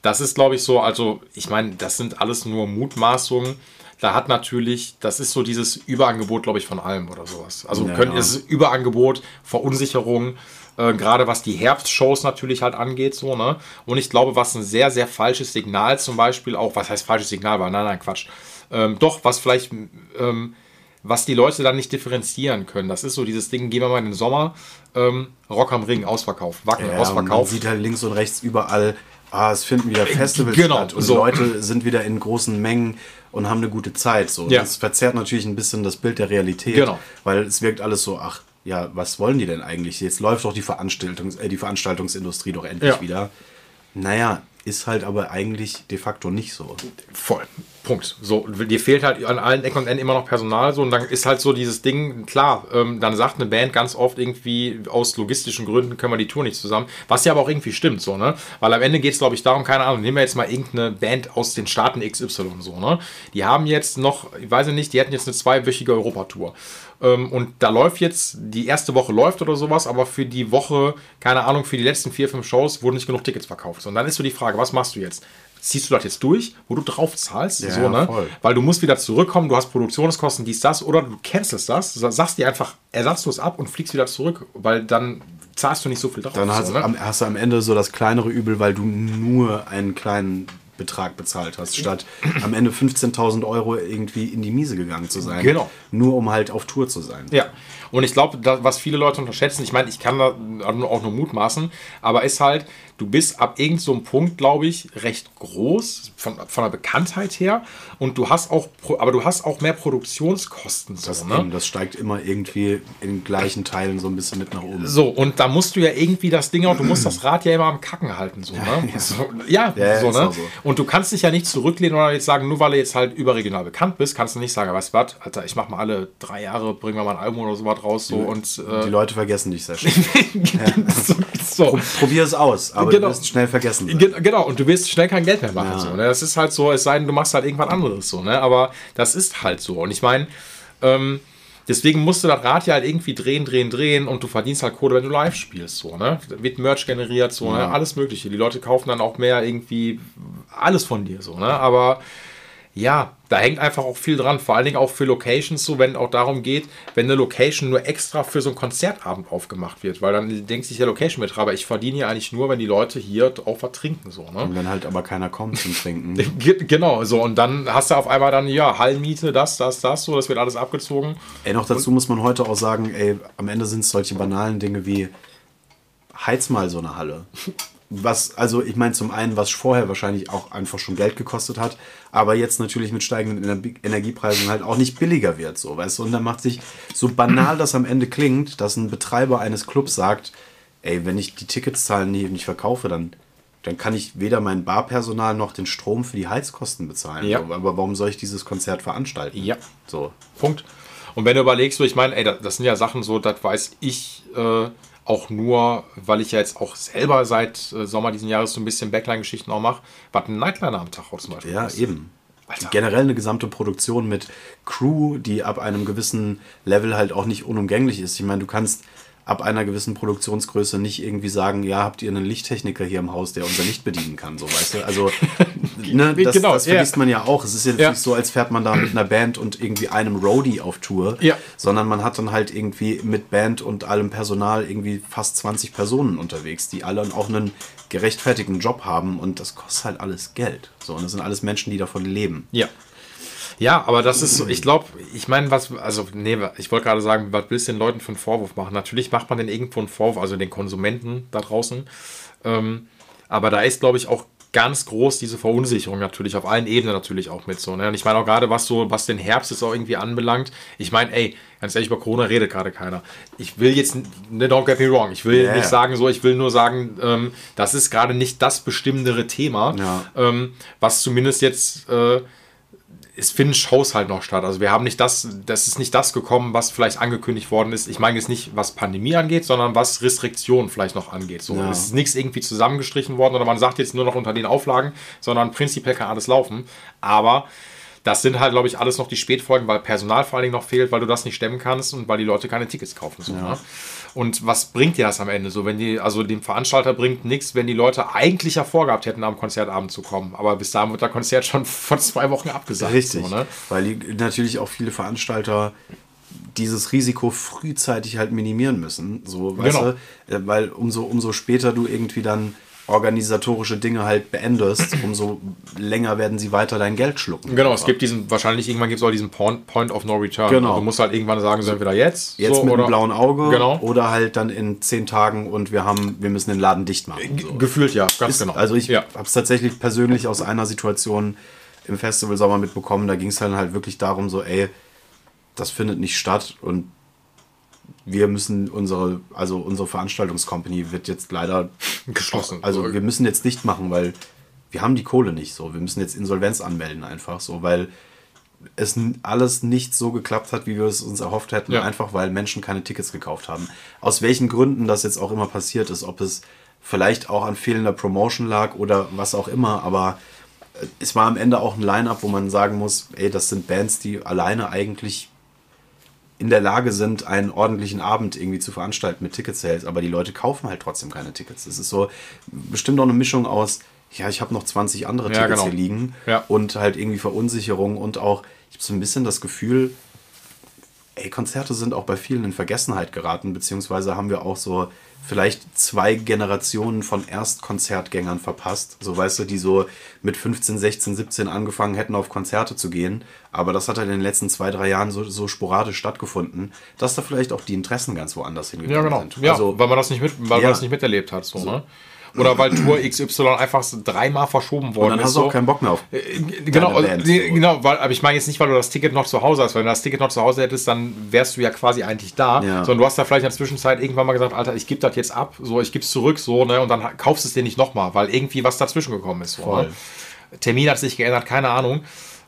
das ist, glaube ich, so, also, ich meine, das sind alles nur Mutmaßungen. Da hat natürlich, das ist so dieses Überangebot, glaube ich, von allem oder sowas. Also Ja, können, ist Überangebot, Verunsicherung, äh, gerade was die Herbstshows natürlich halt angeht, so, ne? Und ich glaube, was ein sehr, sehr falsches Signal zum Beispiel auch, was heißt falsches Signal war, nein, nein, Quatsch. Ähm, doch, was vielleicht, ähm, was die Leute dann nicht differenzieren können. Das ist so dieses Ding, gehen wir mal in den Sommer, ähm, Rock am Ring, Ausverkauf, Wacken, Ja, und man Ausverkauf. sieht halt links und rechts überall, ah, es finden wieder Festivals genau, statt und so. Leute sind wieder in großen Mengen und haben eine gute Zeit. So. Ja. Das verzerrt natürlich ein bisschen das Bild der Realität, Genau. weil es wirkt alles so, ach, ja, was wollen die denn eigentlich? Jetzt läuft doch die, Veranstaltungs äh, die Veranstaltungsindustrie doch endlich Ja. wieder. Naja, ist halt aber eigentlich de facto nicht so. Voll. Punkt. So, dir fehlt halt an allen Ecken und Enden immer noch Personal. So, und dann ist halt so dieses Ding, klar, ähm, dann sagt eine Band ganz oft irgendwie, aus logistischen Gründen können wir die Tour nicht zusammen. Was ja aber auch irgendwie stimmt, so, ne? Weil am Ende geht es, glaube ich, darum, keine Ahnung, nehmen wir jetzt mal irgendeine Band aus den Staaten XY, so, ne? Die haben jetzt noch, ich weiß nicht, die hätten jetzt eine zweiwöchige Europatour. Ähm, und da läuft jetzt, die erste Woche läuft oder sowas, aber für die Woche, keine Ahnung, für die letzten vier, fünf Shows wurden nicht genug Tickets verkauft. Und dann ist so die Frage, was machst du jetzt? Ziehst du das jetzt durch, wo du drauf zahlst? Ja, so, ne? voll. Weil du musst wieder zurückkommen, du hast Produktionskosten, dies, das, oder du cancelst das, sagst dir einfach ersatzlos ab und fliegst wieder zurück, weil dann zahlst du nicht so viel drauf. Dann hast, so, ne? am, hast du am Ende so das kleinere Übel, weil du nur einen kleinen Betrag bezahlt hast, statt am Ende 15.000 Euro irgendwie in die Miese gegangen zu sein. Genau. Nur um halt auf Tour zu sein. Ja, und ich glaube, was viele Leute unterschätzen, ich meine, ich kann da auch nur mutmaßen, aber ist halt, du bist ab irgendeinem so Punkt, glaube ich, recht groß von, von der Bekanntheit her und du hast auch, aber du hast auch mehr Produktionskosten. So, Das, ne? eben, das steigt immer irgendwie in gleichen Teilen so ein bisschen mit nach oben. So, und da musst du ja irgendwie das Ding auch, du musst das Rad ja immer am Kacken halten, so, ne? So, ja, Ja, ja, so, ne? so. Und du kannst dich ja nicht zurücklehnen oder jetzt sagen, nur weil du jetzt halt überregional bekannt bist, kannst du nicht sagen, weißt du was, Alter, ich mach mal alle drei Jahre, bringen wir mal ein Album oder sowas raus, so, und, Die äh, Leute vergessen dich sehr schnell. so, so. Probier es aus, aber Genau. du wirst schnell vergessen. sein. Ge- Genau, und du wirst schnell kein Geld mehr machen. Ja. So, ne? Das ist halt so, es sei denn, du machst halt irgendwas anderes so, ne? Aber das ist halt so. Und ich meine, ähm, deswegen musst du das Rad ja halt irgendwie drehen, drehen, drehen und du verdienst halt Kohle, wenn du live spielst. So, ne? Wird Merch generiert, so, ne? Ja. Alles Mögliche. Die Leute kaufen dann auch mehr irgendwie alles von dir, so, ne? Aber ja, da hängt einfach auch viel dran, vor allen Dingen auch für Locations, so wenn auch darum geht, wenn eine Location nur extra für so einen Konzertabend aufgemacht wird, weil dann denkt sich der Location-Betreiber, ich verdiene hier eigentlich nur, wenn die Leute hier auch was trinken, so, ne? Und wenn halt aber keiner kommt zum Trinken. Ge- Genau, so und dann hast du auf einmal dann, ja, Hallenmiete, das, das, das, so, das wird alles abgezogen. Ey, noch dazu muss man heute auch sagen, ey, am Ende sind es solche banalen Dinge wie heiz mal so eine Halle. Was, also ich meine zum einen, was vorher wahrscheinlich auch einfach schon Geld gekostet hat, aber jetzt natürlich mit steigenden Ener- Energiepreisen halt auch nicht billiger wird, so, weißt du? Und dann macht sich, so banal das am Ende klingt, dass ein Betreiber eines Clubs sagt, ey, wenn ich die Ticketzahlen nicht, nicht verkaufe, dann, dann kann ich weder mein Barpersonal noch den Strom für die Heizkosten bezahlen. Ja. So, aber warum soll ich dieses Konzert veranstalten? Ja. So. Punkt. Und wenn du überlegst, so, ich meine, ey, das, das sind ja Sachen so, das weiß ich äh, auch nur, weil ich ja jetzt auch selber seit äh, Sommer diesen Jahres so ein bisschen Backline-Geschichten auch mache, was ein Nightliner am Tag auch zum Beispiel Ja, ist. eben. Alter. Generell eine gesamte Produktion mit Crew, die ab einem gewissen Level halt auch nicht unumgänglich ist. Ich meine, du kannst ab einer gewissen Produktionsgröße nicht irgendwie sagen, ja, habt ihr einen Lichttechniker hier im Haus, der unser Licht bedienen kann, so weißt du? Also, ne, das, Genau, das ja. vergisst man ja auch. Es ist jetzt Ja. nicht so, als fährt man da mit einer Band und irgendwie einem Roadie auf Tour, Ja. sondern man hat dann halt irgendwie mit Band und allem Personal irgendwie fast 20 Personen unterwegs, die alle auch einen gerechtfertigten Job haben und das kostet halt alles Geld. So, und das sind alles Menschen, die davon leben. Ja. Ja, aber das ist so, ich glaube, ich meine, was, also, nee, ich wollte gerade sagen, was willst du den Leuten für einen Vorwurf machen? Natürlich macht man den irgendwo einen Vorwurf, also den Konsumenten da draußen. Ähm, aber da ist, glaube ich, auch ganz groß diese Verunsicherung natürlich, auf allen Ebenen natürlich auch mit so. Ne? Und ich meine auch gerade, was so, was den Herbst jetzt auch irgendwie anbelangt, ich meine, ey, ganz ehrlich, über Corona redet gerade keiner. Ich will jetzt, ne, don't get me wrong, ich will Ja, nicht sagen so, ich will nur sagen, ähm, das ist gerade nicht das bestimmendere Thema, Ja. ähm, was zumindest jetzt äh, es finden Shows halt noch statt. Also wir haben nicht das, das ist nicht das gekommen, was vielleicht angekündigt worden ist. Ich meine jetzt nicht, was Pandemie angeht, sondern was Restriktionen vielleicht noch angeht. So, Ja. es ist nichts irgendwie zusammengestrichen worden oder man sagt jetzt nur noch unter den Auflagen, sondern prinzipiell kann alles laufen. Aber das sind halt, glaube ich, alles noch die Spätfolgen, weil Personal vor allen Dingen noch fehlt, weil du das nicht stemmen kannst und weil die Leute keine Tickets kaufen. So, ne? Und was bringt dir das am Ende? So, wenn die, also dem Veranstalter bringt nichts, wenn die Leute eigentlich ja vorgehabt hätten, am Konzertabend zu kommen. Aber bis dahin wird der Konzert schon vor zwei Wochen abgesagt. Richtig, So, ne? weil die, natürlich auch viele Veranstalter dieses Risiko frühzeitig halt minimieren müssen. So, weißt Genau. du? Äh, Weil umso, umso später du irgendwie dann organisatorische Dinge halt beendest, umso länger werden sie weiter dein Geld schlucken. Genau, es gibt diesen, wahrscheinlich irgendwann gibt es auch diesen Point, Point of No Return. Genau. Also du musst halt irgendwann sagen, so entweder jetzt, Jetzt so, mit einem blauen Auge Genau. oder halt dann in zehn Tagen und wir haben, wir müssen den Laden dicht machen. So. gefühlt ja, ganz Ist, genau. Also ich ja. habe es tatsächlich persönlich aus einer Situation im Festival Sommer mitbekommen. Da ging es dann halt wirklich darum, so, ey, das findet nicht statt und wir müssen unsere, also unsere Veranstaltungscompany wird jetzt leider Geschlossen. Also wir müssen jetzt dicht machen, weil wir haben die Kohle nicht so. Wir müssen jetzt Insolvenz anmelden einfach so, weil es alles nicht so geklappt hat, wie wir es uns erhofft hätten, Ja. einfach weil Menschen keine Tickets gekauft haben. Aus welchen Gründen das jetzt auch immer passiert ist, ob es vielleicht auch an fehlender Promotion lag oder was auch immer, aber äh, es war am Ende auch ein Line-up, wo man sagen muss, ey, das sind Bands, die alleine eigentlich in der Lage sind, einen ordentlichen Abend irgendwie zu veranstalten mit Ticket-Sales, aber die Leute kaufen halt trotzdem keine Tickets. Es ist so bestimmt auch eine Mischung aus, ja, ich habe noch 20 andere Ja, Tickets genau. hier liegen Ja. und halt irgendwie Verunsicherung und auch, ich habe so ein bisschen das Gefühl, ey, Konzerte sind auch bei vielen in Vergessenheit geraten, beziehungsweise haben wir auch so vielleicht zwei Generationen von Erstkonzertgängern verpasst. So weißt du, die so mit 15, 16, 17 angefangen hätten, auf Konzerte zu gehen. Aber das hat halt in den letzten zwei, drei Jahren so, so sporadisch stattgefunden, dass da vielleicht auch die Interessen ganz woanders hingegangen Ja, genau. sind. Ja, Also, weil man das nicht mit, weil Ja. man das nicht miterlebt hat. So, Ne? Oder weil Tour XY einfach so dreimal verschoben worden Und dann ist. hast du so. auch keinen Bock mehr auf. Äh, Genau, also, Band, genau, weil, aber ich meine jetzt nicht, weil du das Ticket noch zu Hause hast, weil wenn du das Ticket noch zu Hause hättest, dann wärst du ja quasi eigentlich da, Ja. sondern du hast da vielleicht in der Zwischenzeit irgendwann mal gesagt, Alter, ich gebe das jetzt ab, so, ich gebe es zurück, so, ne, und dann kaufst du es dir nicht nochmal, weil irgendwie was dazwischen gekommen ist. So, Voll. ne? Termin hat sich geändert, keine Ahnung.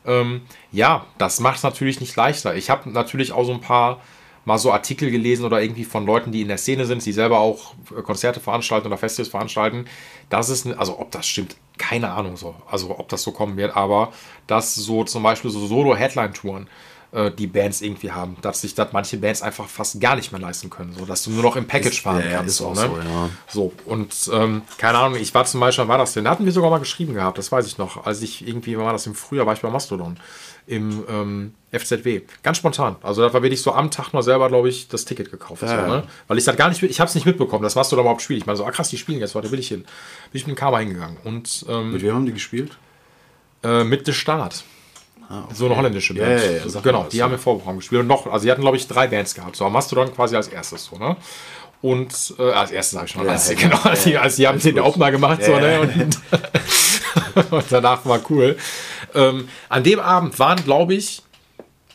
Ähm, ja, das macht es natürlich nicht leichter. Ich habe natürlich auch so ein paar mal so Artikel gelesen oder irgendwie von Leuten, die in der Szene sind, die selber auch äh, Konzerte veranstalten oder Festivals veranstalten. Das ist, also ob das stimmt, keine Ahnung so. Also ob das so kommen wird, aber dass so zum Beispiel so Solo-Headline-Touren äh, die Bands irgendwie haben, dass sich das manche Bands einfach fast gar nicht mehr leisten können, so dass du nur noch im Package fahren ja, ja, kannst. ist so, auch ne? so, ja. So, und ähm, keine Ahnung, ich war zum Beispiel, war das denn? Da hatten wir sogar mal geschrieben gehabt, das weiß ich noch. Als ich irgendwie, war das im Frühjahr, war ich bei Mastodon im ähm, FZW. Ganz spontan. Also das war wirklich so am Tag noch selber, glaube ich, das Ticket gekauft. Ja, so, ja. ne? Weil ich das gar nicht, ich habe es nicht mitbekommen, das Mastodon überhaupt spielt. Ich meine so, ah krass, die spielen jetzt, warte, will ich hin. Bin ich mit dem Karma hingegangen. Und ähm, Mit wem haben die gespielt? äh, mit The Start. So eine holländische Ja, Band. ja, ja, sag genau, mal die ja. haben wir Vorprogramm gespielt. Und noch, also die hatten, glaube ich, drei Bands gehabt. So, aber Mastodon quasi als erstes, so, ne? Und äh, als erstes sage ich schon, Ja, als, ja, genau, als, die, als die haben den Opener gemacht, so, Ja, ne? ja. Und, und danach war cool. Ähm, an dem Abend waren, glaube ich,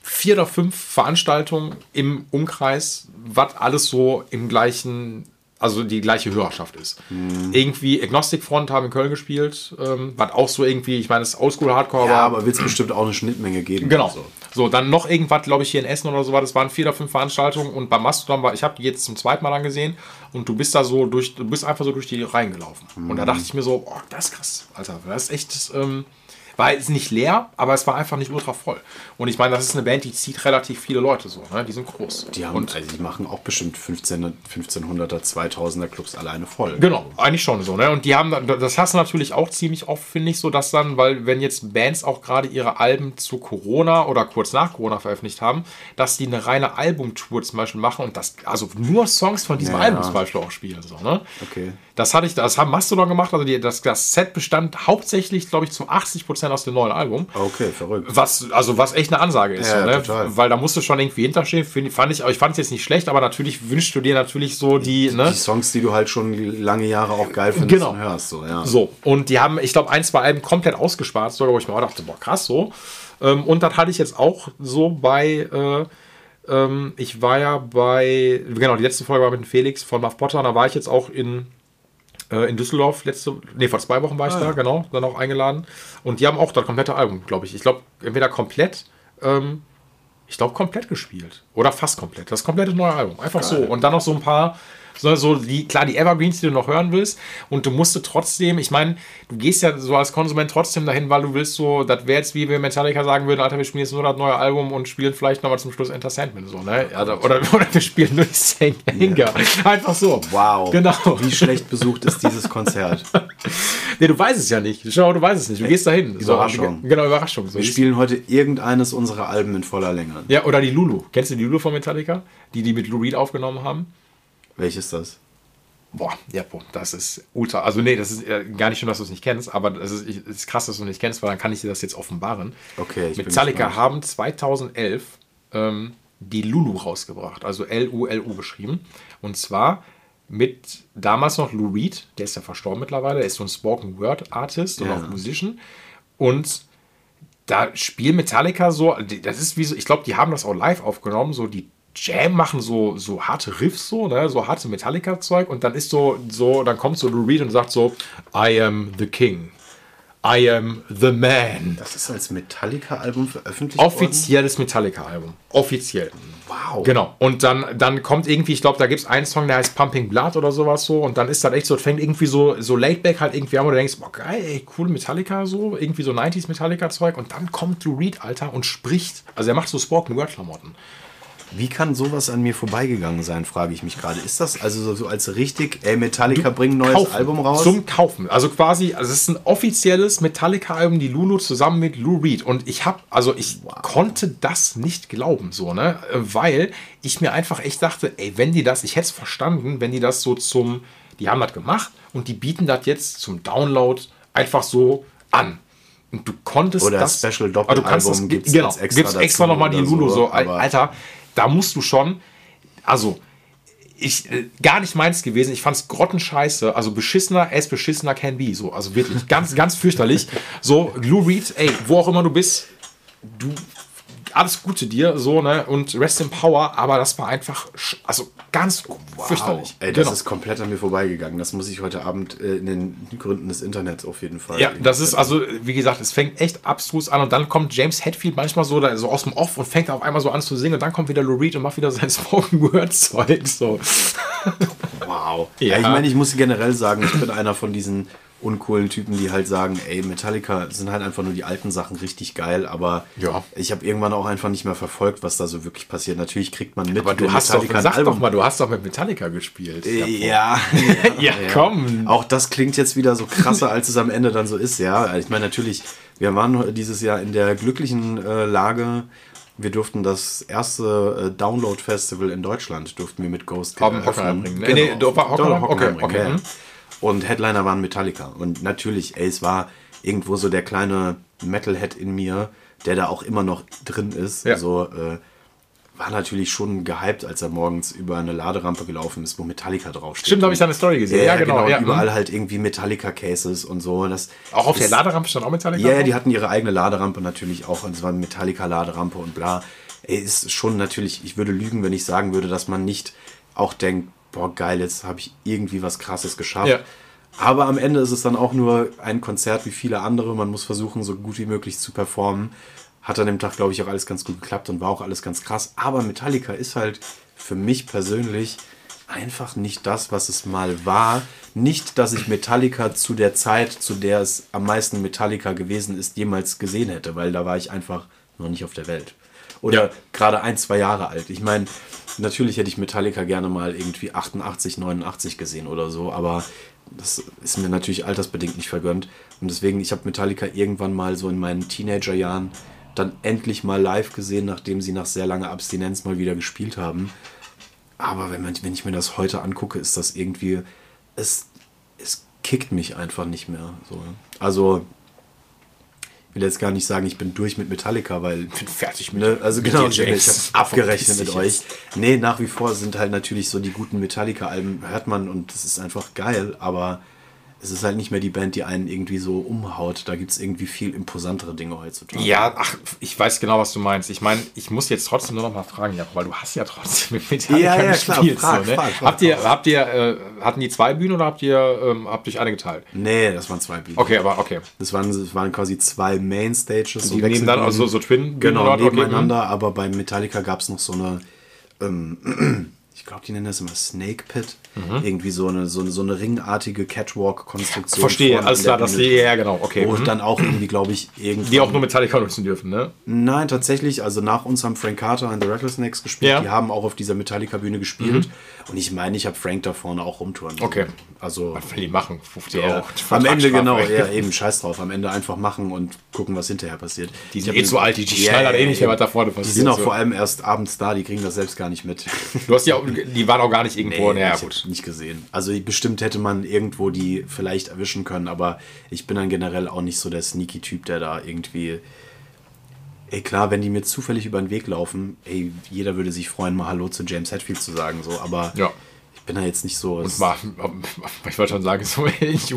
vier oder fünf Veranstaltungen im Umkreis, was alles so im gleichen, also die gleiche Hörerschaft ist. Mhm. Irgendwie Agnostic Front haben in Köln gespielt, ähm, was auch so irgendwie, ich meine, das ist Oldschool Hardcore, Ja, aber aber wird es bestimmt auch eine Schnittmenge geben. Genau. Also. So, dann noch irgendwas, glaube ich, hier in Essen oder so war. Das waren vier oder fünf Veranstaltungen und beim Mastodon war, ich habe die jetzt zum zweiten Mal angesehen und du bist da so durch, du bist einfach so durch die Reihen gelaufen. Und da dachte ich mir so, oh, das ist krass, Alter, das ist echt, ähm, war jetzt nicht leer, aber es war einfach nicht ultra voll. Und ich meine, das ist eine Band, die zieht relativ viele Leute so, ne? Die sind groß. Die, haben, und also die machen auch bestimmt 15, 1500er, 2000er Clubs alleine voll. Genau, eigentlich schon so, ne? Und die haben, das hast du natürlich auch ziemlich oft, finde ich, so, dass dann, weil wenn jetzt Bands auch gerade ihre Alben zu Corona oder kurz nach Corona veröffentlicht haben, dass die eine reine Albumtour zum Beispiel machen und das, also nur Songs von diesem Ja, Album zum Beispiel auch spielen, so, ne? Okay. Das hatte ich, das haben Mastodon gemacht, also die, das, das Set bestand hauptsächlich, glaube ich, zu 80% aus dem neuen Album. Okay, verrückt. Was, also was echt eine Ansage ist, Ja, so, ne? total. weil da musst du schon irgendwie hinterstehen, fand ich, ich fand es jetzt nicht schlecht, aber natürlich wünschst du dir natürlich so die, ne? Die Songs, die du halt schon lange Jahre auch geil findest Genau. und hörst. So, ja. So, und die haben, ich glaube, ein, zwei Alben komplett ausgespart, sogar wo ich mir auch dachte, boah, krass so. Ähm, und das hatte ich jetzt auch so bei, äh, ähm, ich war ja bei, genau, die letzte Folge war mit dem Felix von Muff Potter, da war ich jetzt auch in, äh, in Düsseldorf, letzte, nee, vor zwei Wochen war ich da, genau, dann auch eingeladen. Und die haben auch das komplette Album, glaube ich. Ich glaube, entweder komplett, ähm, ich glaube, komplett gespielt. Oder fast komplett. Das komplette neue Album. Einfach so. Und dann noch so ein paar, so, so die, klar, die Evergreens, die du noch hören willst. Und du musst trotzdem, ich meine, du gehst ja so als Konsument trotzdem dahin, weil du willst so, das wäre jetzt wie wenn Metallica sagen würden, Alter, wir spielen jetzt nur das neue Album und spielen vielleicht nochmal zum Schluss Enter Sandman. So, ne? Also, oder, oder wir spielen nur die Sanger. Einfach so. Wow. Genau. Wie schlecht besucht ist dieses Konzert? Nee, du weißt es ja nicht. Schau, du weißt es nicht. Du gehst dahin. Überraschung. So, genau, Überraschung. So, Wir spielen heute irgendeines unserer Alben in voller Länge. ja, oder die Lulu. Kennst du die Lulu von Metallica? Die, die mit Lou Reed aufgenommen haben? Welches ist das? Boah, ja, boah, das ist ultra. Also, nee, das ist äh, gar nicht schön, dass du es nicht kennst, aber es ist, ich- ist krass, dass du es nicht kennst, weil dann kann ich dir das jetzt offenbaren. Okay, ich bin Metallica haben 2011 ähm, die Lulu rausgebracht, also L-U-L-U geschrieben. Und zwar mit damals noch Lou Reed, der ist ja verstorben mittlerweile, der ist so ein Spoken Word Artist und Ja. auch Musician. Und da spielt Metallica so, das ist wie so, ich glaube, die haben das auch live aufgenommen, so die Jam machen so, so harte Riffs, so, ne, so harte Metallica-Zeug und dann ist so, so, dann kommt so Lou Reed und sagt so, I am the King. I am the man. Das ist als Metallica-Album veröffentlicht? Offizielles Metallica-Album. Offiziell. Wow. Genau. Und dann, dann kommt irgendwie, ich glaube, da gibt es einen Song, der heißt Pumping Blood oder sowas so. Und dann ist das echt so, fängt irgendwie so, so laidback halt irgendwie an, wo du denkst, boah, geil, ey, cool Metallica so. Irgendwie so 90s Metallica-Zeug. Und dann kommt Lou Reed, Alter, und spricht. Also er macht so Spoken-Word-Klamotten. Wie kann sowas an mir vorbeigegangen sein, frage ich mich gerade. Ist das also so, als richtig, ey, Metallica bringt ein neues Kaufen. Album raus? Zum Kaufen. Also quasi, also es ist ein offizielles Metallica-Album, die Lulu zusammen mit Lou Reed. Und ich habe, also ich konnte das nicht glauben, so, ne? Weil ich mir einfach echt dachte, ey, wenn die das, ich hätte es verstanden, wenn die das so zum, die haben das gemacht und die bieten das jetzt zum Download einfach so an. Und du konntest Oder das. Special aber du kannst Doppelalbum das, gibt's genau, extra gibt's extra nochmal die Lulu so, so. Alter, da musst du schon, also ich, äh, gar nicht meins gewesen. Ich fand's grottenscheiße. Also beschissener as beschissener can be. So, also wirklich ganz, ganz fürchterlich. So, Lou Reed, ey, wo auch immer du bist, du alles Gute dir, so, ne? Und Rest in Power, aber das war einfach, also ganz fürchterlich. Ey, das Genau. ist komplett an mir vorbeigegangen. Das muss ich heute Abend äh, in den Gründen des Internets auf jeden Fall. Ja, das ist also, wie gesagt, es fängt echt abstrus an und dann kommt James Hetfield manchmal so, da, so aus dem Off und fängt auf einmal so an zu singen und dann kommt wieder Lou Reed und macht wieder sein Spoken Word Zeug. So. Wow. Ja. Ja. ich meine, ich muss generell sagen, ich bin einer von diesen uncoolen Typen, die halt sagen, ey, Metallica sind halt einfach nur die alten Sachen richtig geil, aber Ja. ich habe irgendwann auch einfach nicht mehr verfolgt, was da so wirklich passiert. Natürlich kriegt man mit, Aber du hast doch, Metallica ein sag Album- doch mal, du hast doch mit Metallica gespielt. Ja, Ja, komm. Auch das klingt jetzt wieder so krasser, als es am Ende dann so ist, ja. Ich meine, natürlich, wir waren dieses Jahr in der glücklichen äh, Lage, wir durften das erste äh, Download-Festival in Deutschland, durften wir mit Ghost Haben. Hockenheim bringen, ne? Nee, doch, war Doch, Hockenheim? Hockenheim Okay, okay, ja. mhm. Und Headliner waren Metallica. Und natürlich, ey, es war irgendwo so der kleine Metalhead in mir, der da auch immer noch drin ist. Ja. So, äh, war natürlich schon gehypt, als er morgens über eine Laderampe gelaufen ist, wo Metallica draufsteht. Stimmt, habe ich deine Story gesehen. Ja, genau. ja, Überall mhm. halt irgendwie Metallica-Cases und so. Das Auch auf der ist- Laderampe stand auch Metallica? Ja, ja, drauf? die hatten ihre eigene Laderampe natürlich auch. Und es war eine Metallica-Laderampe und bla. Ey, ist schon natürlich, ich würde lügen, wenn ich sagen würde, dass man nicht auch denkt, boah, geil, jetzt habe ich irgendwie was Krasses geschafft. Ja. Aber am Ende ist es dann auch nur ein Konzert wie viele andere. Man muss versuchen, so gut wie möglich zu performen. Hat an dem Tag, glaube ich, auch alles ganz gut geklappt und war auch alles ganz krass. Aber Metallica ist halt für mich persönlich einfach nicht das, was es mal war. Nicht, dass ich Metallica zu der Zeit, zu der es am meisten Metallica gewesen ist, jemals gesehen hätte, weil da war ich einfach noch nicht auf der Welt. Oder Ja. gerade ein, zwei Jahre alt. Ich meine, natürlich hätte ich Metallica gerne mal irgendwie 88, 89 gesehen oder so, aber das ist mir natürlich altersbedingt nicht vergönnt. Und deswegen, ich habe Metallica irgendwann mal so in meinen Teenagerjahren dann endlich mal live gesehen, nachdem sie nach sehr langer Abstinenz mal wieder gespielt haben. Aber wenn, man, wenn ich mir das heute angucke, ist das irgendwie, es, es kickt mich einfach nicht mehr. So. Also, ich will jetzt gar nicht sagen, ich bin durch mit Metallica, weil bin fertig mit Ne, also mit genau, ich habe abgerechnet mit euch. jetzt. Nee, nach wie vor sind halt natürlich so die guten Metallica-Alben, hört man und das ist einfach geil, aber es ist halt nicht mehr die Band, die einen irgendwie so umhaut. Da gibt es irgendwie viel imposantere Dinge heutzutage. Ja, ach, ich weiß genau, was du meinst. Ich meine, ich muss jetzt trotzdem nur noch mal fragen, Jakob, weil du hast ja trotzdem mit Metallica Ja, ja, klar. gespielt. Frag, so, ne? frag, frag, habt ihr, habt ihr, äh, hatten die zwei Bühnen oder habt ihr, ähm, habt ihr euch eine geteilt? Nee, das waren zwei Bühnen. Okay, aber okay. Das waren, das waren quasi zwei Mainstages. Die nehmen dann also so Twin Genau, dort, okay, nebeneinander, aber bei Metallica gab es noch so eine, ähm, ich glaube, die nennen das immer Snake Pit. Irgendwie so eine, so eine, so eine ringartige Catwalk-Konstruktion. Verstehe, alles klar, das Bühne. ja, genau, okay. Wo Mhm. dann auch irgendwie, glaube ich, irgendwie. Die auch nur Metallica nutzen dürfen, ne? Nein, tatsächlich. Also nach uns haben Frank Carter und The Rattlesnakes gespielt. Ja. Mhm. Die haben auch auf dieser Metallica-Bühne gespielt. Und ich meine, ich habe Frank da vorne auch rumtouren. Okay. Also. Was will die machen? 50 Ja, Euro. am Ende genau, ja, eben scheiß drauf. Am Ende einfach machen und gucken, was hinterher passiert. Die sind eh zu alt, die, die Ja, schneidern ja, eh nicht mehr, was da vorne Die passiert. sind auch so. vor allem erst abends da, die kriegen das selbst gar nicht mit. Du hast ja auch, die waren auch gar nicht irgendwo. naja, ich gut. nicht gesehen. Also bestimmt hätte man irgendwo die vielleicht erwischen können, aber ich bin dann generell auch nicht so der sneaky Typ, der da irgendwie. Ey, klar, wenn die mir zufällig über den Weg laufen, ey, jeder würde sich freuen, mal Hallo zu James Hetfield zu sagen, so, aber Ja. ich bin da jetzt nicht so. Und mal, ich wollte schon sagen, so, hey, you,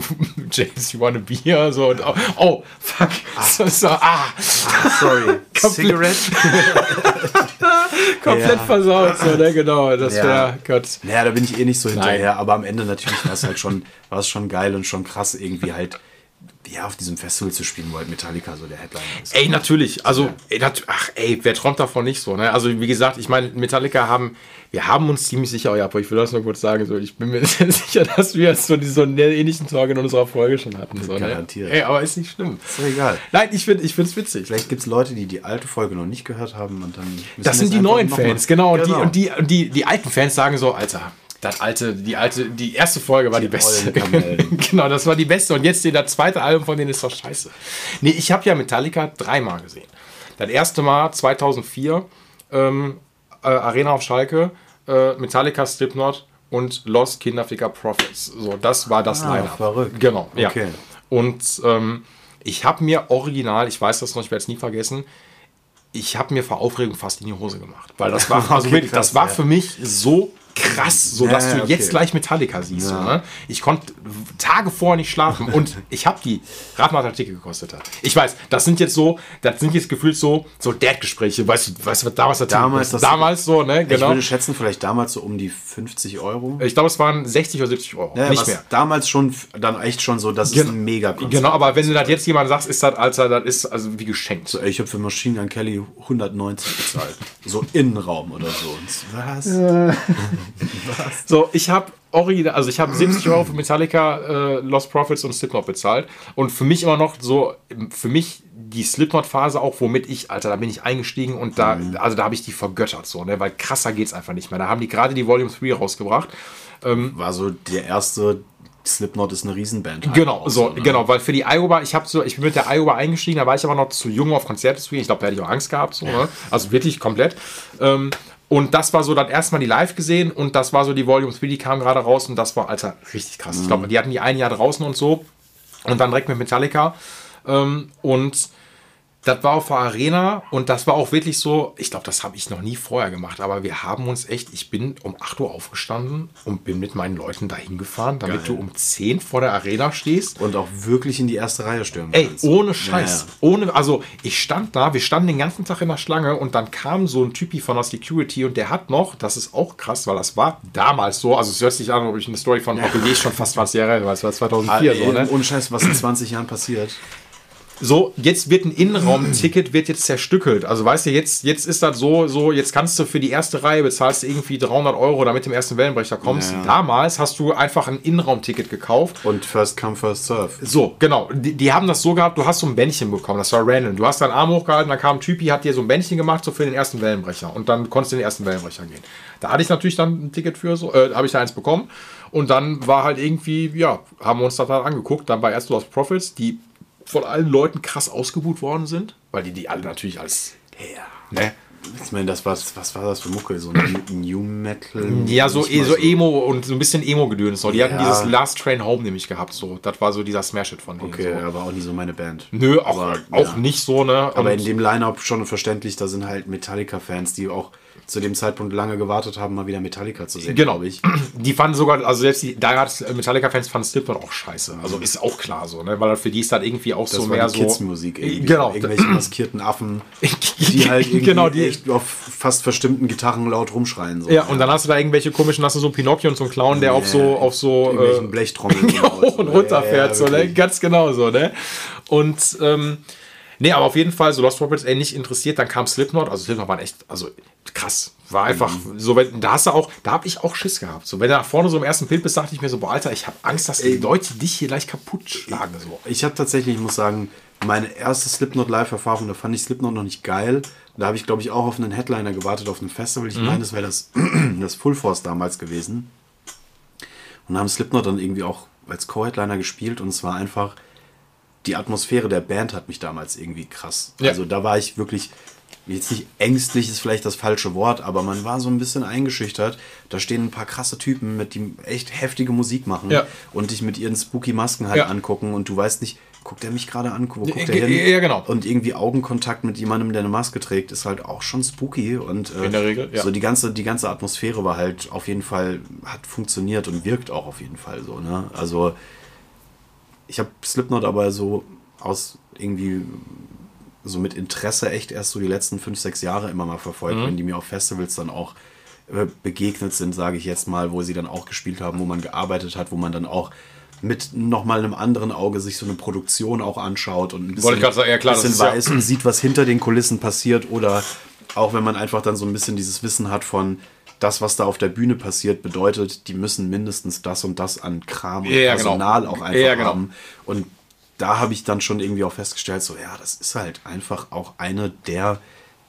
James, you want a beer? So, und, oh, oh, fuck. So, so, ah, sorry. Komplett- Cigarette? komplett Ja. versaut. So, ne, genau. Das Ja. wäre, Gott. Naja, da bin ich eh nicht so hinterher, Nein. aber am Ende natürlich war es halt schon, war es schon geil und schon krass, irgendwie halt, ja, auf diesem Festival zu spielen, wo halt Metallica so der Headliner ist. Ey, natürlich. Also, ey, nat ach, ey, wer träumt davon nicht so, ne? Also, wie gesagt, ich meine, Metallica haben, wir haben uns ziemlich sicher, ja, aber ich will das nur kurz sagen, so, ich bin mir sehr sicher, dass wir so diesen ähnlichen Talk in unserer Folge schon hatten. So, ne? Garantiert. Ey, aber ist nicht schlimm. Ist doch egal. Nein, ich finde ich find's witzig. Vielleicht gibt es Leute, die die alte Folge noch nicht gehört haben und dann. Das sind es die neuen Fans, genau. Und, Genau. Die, und die, und die, die alten Fans sagen so, Alter, das alte, die alte, die erste Folge war die, beste. ollen Kamellen. genau, das war die beste. Und jetzt das zweite Album von denen ist doch scheiße. Nee, ich habe ja Metallica dreimal gesehen. Das erste Mal 2004, ähm, äh, Arena auf Schalke, äh, Metallica Slipknot und Lost Kinderficker Prophets. So, das war das Ah, Line-Up. verrückt. Genau, ja. Okay. Und ähm, ich habe mir original, ich weiß das noch, ich werde es nie vergessen, ich habe mir vor Aufregung fast in die Hose gemacht. Weil das war, also Okay, wirklich, das krass, war ja. für mich so krass, so dass Ja, du okay. jetzt gleich Metallica siehst. Ja. So, ne? Ich konnte Tage vorher nicht schlafen und ich habe die, rat mal, was gekostet hat. Ich weiß, das sind jetzt so, das sind jetzt gefühlt so, so Dad-Gespräche. Weißt du, weißt du, was damals der Damals, das- damals so, ne? Ich Genau. würde schätzen, vielleicht damals so um die 50 Euro. Ich glaube, es waren 60 oder 70 Euro. Ja, nicht was mehr. Damals schon, dann echt schon so, das ist Gen- ein mega Genau, aber wenn du das jetzt jemand sagst, ist das, Alter, das ist also wie geschenkt. So, ey, ich habe für Machine Gun Kelly 190 bezahlt. so Innenraum oder so. Und was? So, ich habe original, also ich habe 70 Euro für Metallica, äh, Lost Profits und Slipknot bezahlt. Und für mich immer noch so, für mich die Slipknot-Phase auch, womit ich, Alter, da bin ich eingestiegen und da, also da habe ich die vergöttert, so, ne, weil krasser geht's einfach nicht mehr. Da haben die gerade die Volume 3 rausgebracht. War so der erste Slipknot ist eine Riesenband. halt Genau, auch so, ne? genau, weil für die Iowa, ich habe so, ich bin mit der Iowa eingestiegen, da war ich aber noch zu jung auf Konzerte zu gehen. Ich glaube, da hätte ich auch Angst gehabt, so, ne? Also wirklich komplett. Ähm, und das war so dann erstmal die live gesehen und das war so die Volume 3, die kam gerade raus und das war, Alter, richtig krass. Ich glaube, die hatten die ein Jahr draußen und so und dann direkt mit Metallica. Ähm, und das war auf der Arena und das war auch wirklich so, ich glaube, das habe ich noch nie vorher gemacht, aber wir haben uns echt, ich bin um 8 Uhr aufgestanden und bin mit meinen Leuten dahin gefahren, damit Geil. du um 10 vor der Arena stehst. Und auch wirklich in die erste Reihe stürmen Ey, kannst. ohne Scheiß. Ja, Ohne, also ich stand da, wir standen den ganzen Tag in der Schlange und dann kam so ein Typi von der Security und der hat noch, das ist auch krass, weil das war damals so, also es hört sich an, ob ich eine Story von OPG schon fast 20 Jahre alt, weil es war Ah, 2004 ey, so, ne? Ohne Scheiß, was in 20 Jahren passiert. So, jetzt wird ein Innenraumticket wird jetzt zerstückelt. Also weißt du, jetzt, jetzt ist das so, so, jetzt kannst du für die erste Reihe bezahlst du irgendwie 300 Euro, damit du im ersten Wellenbrecher kommst. Ja. Damals hast du einfach ein Innenraumticket gekauft Und First Come, First Serve. So, genau. Die, die haben das so gehabt, du hast so ein Bändchen bekommen, das war random. Du hast deinen Arm hochgehalten, dann kam ein Typi, hat dir so ein Bändchen gemacht, so für den ersten Wellenbrecher. Und dann konntest du in den ersten Wellenbrecher gehen. Da hatte ich natürlich dann ein Ticket für, so, äh, habe ich da eins bekommen. Und dann war halt irgendwie, ja, haben wir uns das halt angeguckt. Dann war erst Lost Profits, die von allen Leuten krass ausgebucht worden sind, weil die die alle natürlich als, Ja. ne? Ich meine, das war, was war das für Mucke? So ein New Metal? Ja, so, Nicht mal so Emo und so ein bisschen Emo-Gedöns. So. Die hatten Ja. dieses Last Train Home nämlich gehabt. So. Das war so dieser Smash-Hit von denen. Okay, so. aber auch nie so meine Band. Nö, auch, Aber, auch ja. nicht so, ne? Aber Und- in dem Line-Up schon verständlich, da sind halt Metallica-Fans, die auch zu dem Zeitpunkt lange gewartet haben, mal wieder Metallica zu sehen, Genau. ich. Die fanden sogar, also selbst die da Metallica-Fans fanden Slipknot auch scheiße. Also ist auch klar so, ne? Weil für die ist das irgendwie auch Das so mehr so. Kids-Musik irgendwie. Genau. Irgendwelche maskierten Affen, die halt irgendwie genau, die. echt auf fast verstimmten Gitarren laut rumschreien. So. Ja, und dann hast du da irgendwelche komischen, hast du so einen Pinocchio und so einen Clown, der auf so, auf so Irgendwelchen äh, Blechtrommeln hoch und runter fährt, so, ne? Ganz genau so, ne? Und ähm, nee, aber auf jeden Fall, so Lost Prophets, ey, nicht interessiert, dann kam Slipknot, also Slipknot waren echt, also krass. War einfach, Mhm. so, wenn, da hast du auch, da habe ich auch Schiss gehabt. So, wenn du nach vorne so im ersten Bild bist, dachte ich mir so, boah, Alter, ich habe Angst, dass die Leute dich hier gleich kaputt schlagen. So. Ich habe tatsächlich, ich muss sagen, meine erste Slipknot Live-Erfahrung, da fand ich Slipknot noch nicht geil. Da habe ich, glaube ich, auch auf einen Headliner gewartet, auf einem Festival. Ich meine, das wäre das, das Full Force damals gewesen. Und haben Slipknot dann irgendwie auch als Co-Headliner gespielt und es war einfach, die Atmosphäre der Band hat mich damals irgendwie krass. Ja. Also da war ich wirklich, jetzt nicht ängstlich ist vielleicht das falsche Wort, aber man war so ein bisschen eingeschüchtert. Da stehen ein paar krasse Typen, mit die echt heftige Musik machen Ja. und dich mit ihren spooky Masken halt Ja. angucken und du weißt nicht, guckt er mich gerade an, wo guckt Ja, er hin? ja, genau. Und irgendwie Augenkontakt mit jemandem, der eine Maske trägt, ist halt auch schon spooky und äh, In der Regel, ja. so die ganze die ganze Atmosphäre war halt auf jeden Fall hat funktioniert und wirkt auch auf jeden Fall so, ne? Also ich habe Slipknot aber so aus irgendwie so mit Interesse echt erst so die letzten fünf, sechs Jahre immer mal verfolgt, Mhm. wenn die mir auf Festivals dann auch äh, begegnet sind, sage ich jetzt mal, wo sie dann auch gespielt haben, wo man gearbeitet hat, wo man dann auch mit nochmal einem anderen Auge sich so eine Produktion auch anschaut und ein bisschen, sagen, ja, klar, bisschen ist ja- weiß und sieht, was hinter den Kulissen passiert oder auch wenn man einfach dann so ein bisschen dieses Wissen hat von das, was da auf der Bühne passiert, bedeutet, die müssen mindestens das und das an Kram und Ja, genau. Personal auch einfach Ja, genau. haben. Und da habe ich dann schon irgendwie auch festgestellt, so ja, das ist halt einfach auch eine der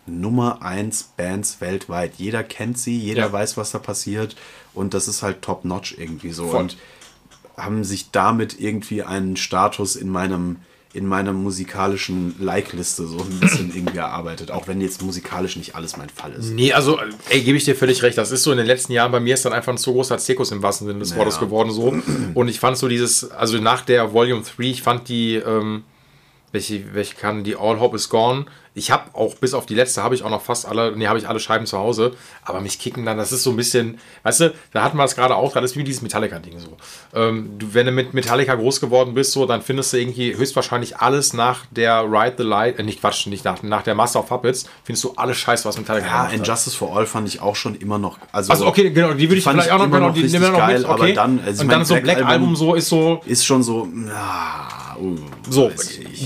Nummer 1 Bands weltweit. Jeder kennt sie, jeder Ja. weiß, was da passiert und das ist halt top-notch irgendwie so. Voll. Und haben sich damit irgendwie einen Status in meinem in meiner musikalischen Like-Liste so ein bisschen irgendwie erarbeitet, auch wenn jetzt musikalisch nicht alles mein Fall ist. Nee, also, ey, gebe ich dir völlig recht. Das ist so in den letzten Jahren bei mir ist dann einfach ein zu großer Zirkus im wahrsten Sinne des Ja. Wortes geworden so. Und ich fand so dieses, also nach der Volume 3, ich fand die, ähm, welche, welche kann, die All Hope is Gone, ich habe auch bis auf die letzte habe ich auch noch fast alle, nee, habe ich alle Scheiben zu Hause, aber mich kicken dann, das ist so ein bisschen, weißt du, da hatten wir es gerade auch, das ist wie dieses Metallica-Ding so. Ähm, du, wenn du mit Metallica groß geworden bist, so, dann findest du irgendwie höchstwahrscheinlich alles nach der Ride the Light, äh, nicht Quatsch, nicht nach, nach der Master of Puppets, findest du alles scheiße, was Metallica Ja, hat. Injustice for All fand ich auch schon immer noch. Also, Also okay, genau, die würde ich vielleicht auch noch, genau, die nehmen wir noch geil, mit, okay. aber dann, also und mein, dann so Black Album so ist so, ist schon so, na, uh, So,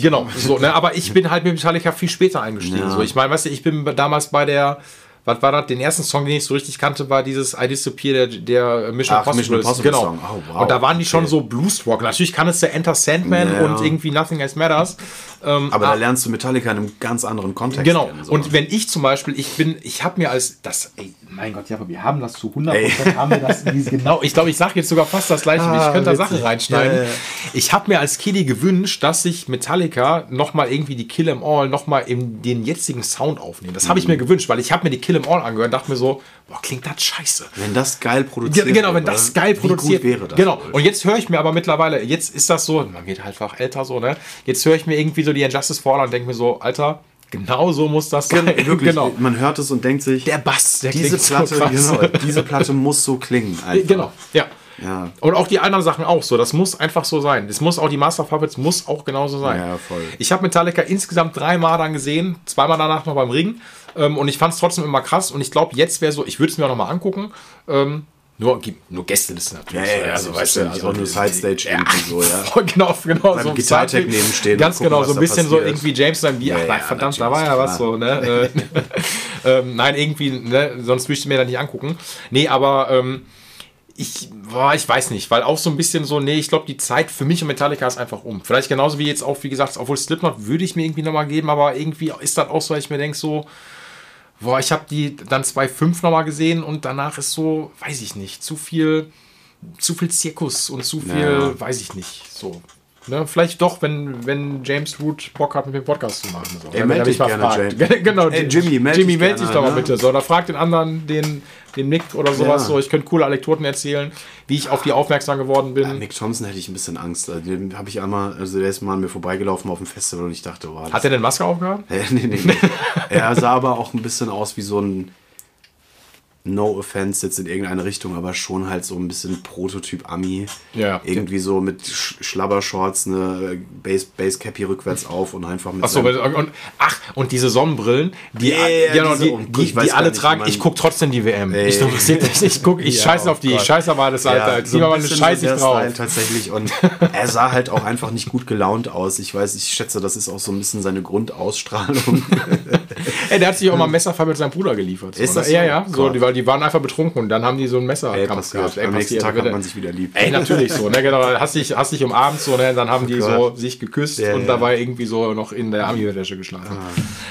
genau. So, ne, aber ich bin halt mit Metallica viel später eingestiegen. Ja. So, ich meine, weißt du, ich bin damals bei der, was war das? Den ersten Song, den ich so richtig kannte, war dieses I Disappear, der, der Mission Ach, Mission Impossible. Impossible genau. Song. Oh, wow. Und da waren die schon Okay. so Bluesrock. Natürlich kannst du Enter Sandman Ja. und irgendwie Nothing Else Matters. Ähm, Aber da ah, lernst du Metallica in einem ganz anderen Kontext Genau. kennen. so. Und wenn ich zum Beispiel, ich bin, ich habe mir als das, ey, mein Gott, ja, aber wir haben das zu 100 Ey. haben wir das genau. Ich glaube, ich sage jetzt sogar fast das gleiche. Ah, ich könnte da. Sachen reinschneiden. Ja, ja. Ich habe mir als Kiddie gewünscht, dass sich Metallica nochmal irgendwie die Kill 'Em All nochmal in den jetzigen Sound aufnehmen. Das habe ich mir Mhm. gewünscht, weil ich habe mir die Kill 'Em All angehört und dachte mir so, boah, klingt das scheiße. wenn das geil produziert Ja, genau, wenn das oder? geil produziert wäre das Genau. Und jetzt höre ich mir aber mittlerweile, jetzt ist das so, man wird halt einfach älter so, ne? Jetzt höre ich mir irgendwie so die Injustice All und denke mir so, Alter, genau so muss das sein. Wirklich, genau. man hört es und denkt sich, Der Bass, der diese klingt so Platte, krass. genau, diese Platte muss so klingen. Einfach. Genau, ja. Ja. Und auch die anderen Sachen auch so. Das muss einfach so sein. Das muss auch die Master of Puppets muss auch genauso sein. Ja, voll. Ich habe Metallica insgesamt dreimal dann gesehen, zweimal danach noch beim Ring. Ähm, und ich fand es trotzdem immer krass. Und ich glaube, jetzt wäre so, ich würde es mir auch noch mal angucken. Ähm, nur, nur Ja, natürlich. ja, ja, also, so weißt du, also auch nur Sidestage ja, irgendwie so, ja. genau, genau. Beim so Gitartech nebenstehen Ganz genau, so ein bisschen so irgendwie James dann wie, ach, ja, verdammt, da war ja was so, ne? Äh, ähm, nein, irgendwie, ne? sonst würde ich mir da nicht angucken. Nee, aber ähm, ich, boah, ich weiß nicht, weil auch so ein bisschen so, nee, ich glaube, die Zeit für mich und Metallica ist einfach um. Vielleicht genauso wie jetzt auch, wie gesagt, obwohl Slipknot würde ich mir irgendwie nochmal geben, aber irgendwie ist das auch so, weil ich mir denke so, boah, ich habe die dann 2.5 nochmal gesehen und danach ist so, weiß ich nicht, zu viel, zu viel Zirkus und zu viel, Ja. weiß ich nicht, so. Ne, vielleicht doch, wenn, wenn James Root Bock hat, mit dem Podcast zu machen. So. Ey, Wenn meld er dich gerne, fragt. James. genau, Ey, Jimmy, meld Jimmy, meld dich doch mal ne? bitte. So, oder fragt den anderen, den, den Nick oder sowas. Ja. So, ich könnte coole Anekdoten erzählen, wie ich auf die aufmerksam geworden bin. Ja, Mick Thompson hätte ich ein bisschen Angst. Also, Den habe ich einmal, also der ist mal an mir vorbeigelaufen auf dem Festival und ich dachte, wow. hat er denn Maske aufgehabt? Nee, nee, nee. er sah aber auch ein bisschen aus wie so ein No offense jetzt in irgendeine Richtung, aber schon halt so ein bisschen Prototyp Ami. Ja. Irgendwie so mit Sch Schlabbershorts, eine Base, Basecap hier rückwärts auf und einfach mit Achso, seinem- und, ach, und diese Sonnenbrillen, die, Ja, ja, genau, diese- die, oh, die, ich die alle nicht, tragen. Ich gucke trotzdem die WM. Ey. Ich mich. Ich guck, ich Ja, scheiße oh auf die, Gott. ich scheiße auf alles, Alter. Ja, mal eine bisschen Scheiße so der drauf. Style tatsächlich. Und er sah halt auch einfach nicht gut gelaunt aus. Ich weiß, ich schätze, das ist auch so ein bisschen seine Grundausstrahlung. Ey, der hat sich auch mal ein Messerfall mit seinem Bruder geliefert. So, Ist das ne? Ja, so? ja. So, Gott. die, weil die waren einfach betrunken und dann haben die so einen Messerkampf gehabt. Ey, Am nächsten Tag hat man sich wieder lieb. Ey, natürlich so, ne? Genau, hast dich, hast dich umarmt, so, ne? Dann haben die so Gott. sich geküsst Ja, und ja. dabei irgendwie so noch in der Ami-Wäsche geschlafen.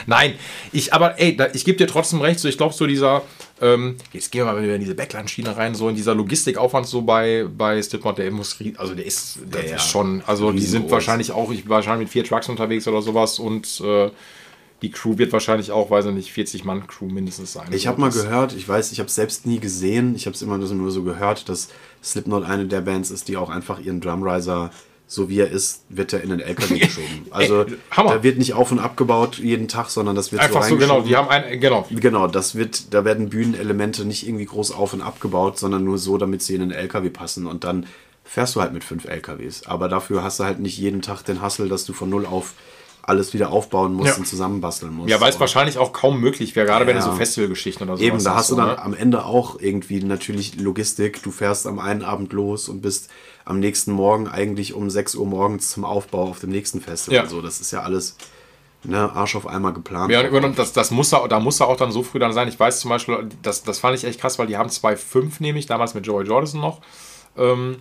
Nein, ich, aber ey, da, ich gebe dir trotzdem recht, so, ich glaube, so dieser, ähm, jetzt gehen wir mal wieder in diese Backline-Schiene rein, so in dieser Logistikaufwand so bei, bei Slipknot, der muss, also der ist, das Ja, ja. ist schon, also die sind wahrscheinlich auch, ich war wahrscheinlich mit vier Trucks unterwegs oder sowas und äh, die Crew wird wahrscheinlich auch, weiß ich nicht, 40 Mann Crew mindestens sein. Ich So, habe mal das- gehört, ich weiß, ich habe es selbst nie gesehen, ich habe es immer nur so gehört, dass Slipknot eine der Bands ist, die auch einfach ihren Drumriser, so wie er ist, wird er in den LKW geschoben. Also Hammer. da wird nicht auf und abgebaut jeden Tag, sondern das wird Einfach so, genau, die haben ein, genau, Genau, das wird, da werden Bühnenelemente nicht irgendwie groß auf und abgebaut, sondern nur so, damit sie in den LKW passen. Und dann fährst du halt mit fünf LKWs. Aber dafür hast du halt nicht jeden Tag den Hassel, dass du von null auf alles wieder aufbauen musst Ja. und zusammenbasteln musst. Ja, weil es wahrscheinlich auch kaum möglich wäre, gerade wenn du Ja. so Festivalgeschichten oder so Eben, da hast du dann ne? am Ende auch irgendwie natürlich Logistik. Du fährst am einen Abend los und bist am nächsten Morgen eigentlich um 6 Uhr morgens zum Aufbau auf dem nächsten Festival. Ja. So, das ist ja alles ne, Arsch auf einmal geplant. Ja, und das, das muss er, da muss er auch dann so früh dann sein. Ich weiß zum Beispiel, das, das fand ich echt krass, weil die haben 2.5 nämlich, damals mit Joey Jordison noch. Ähm,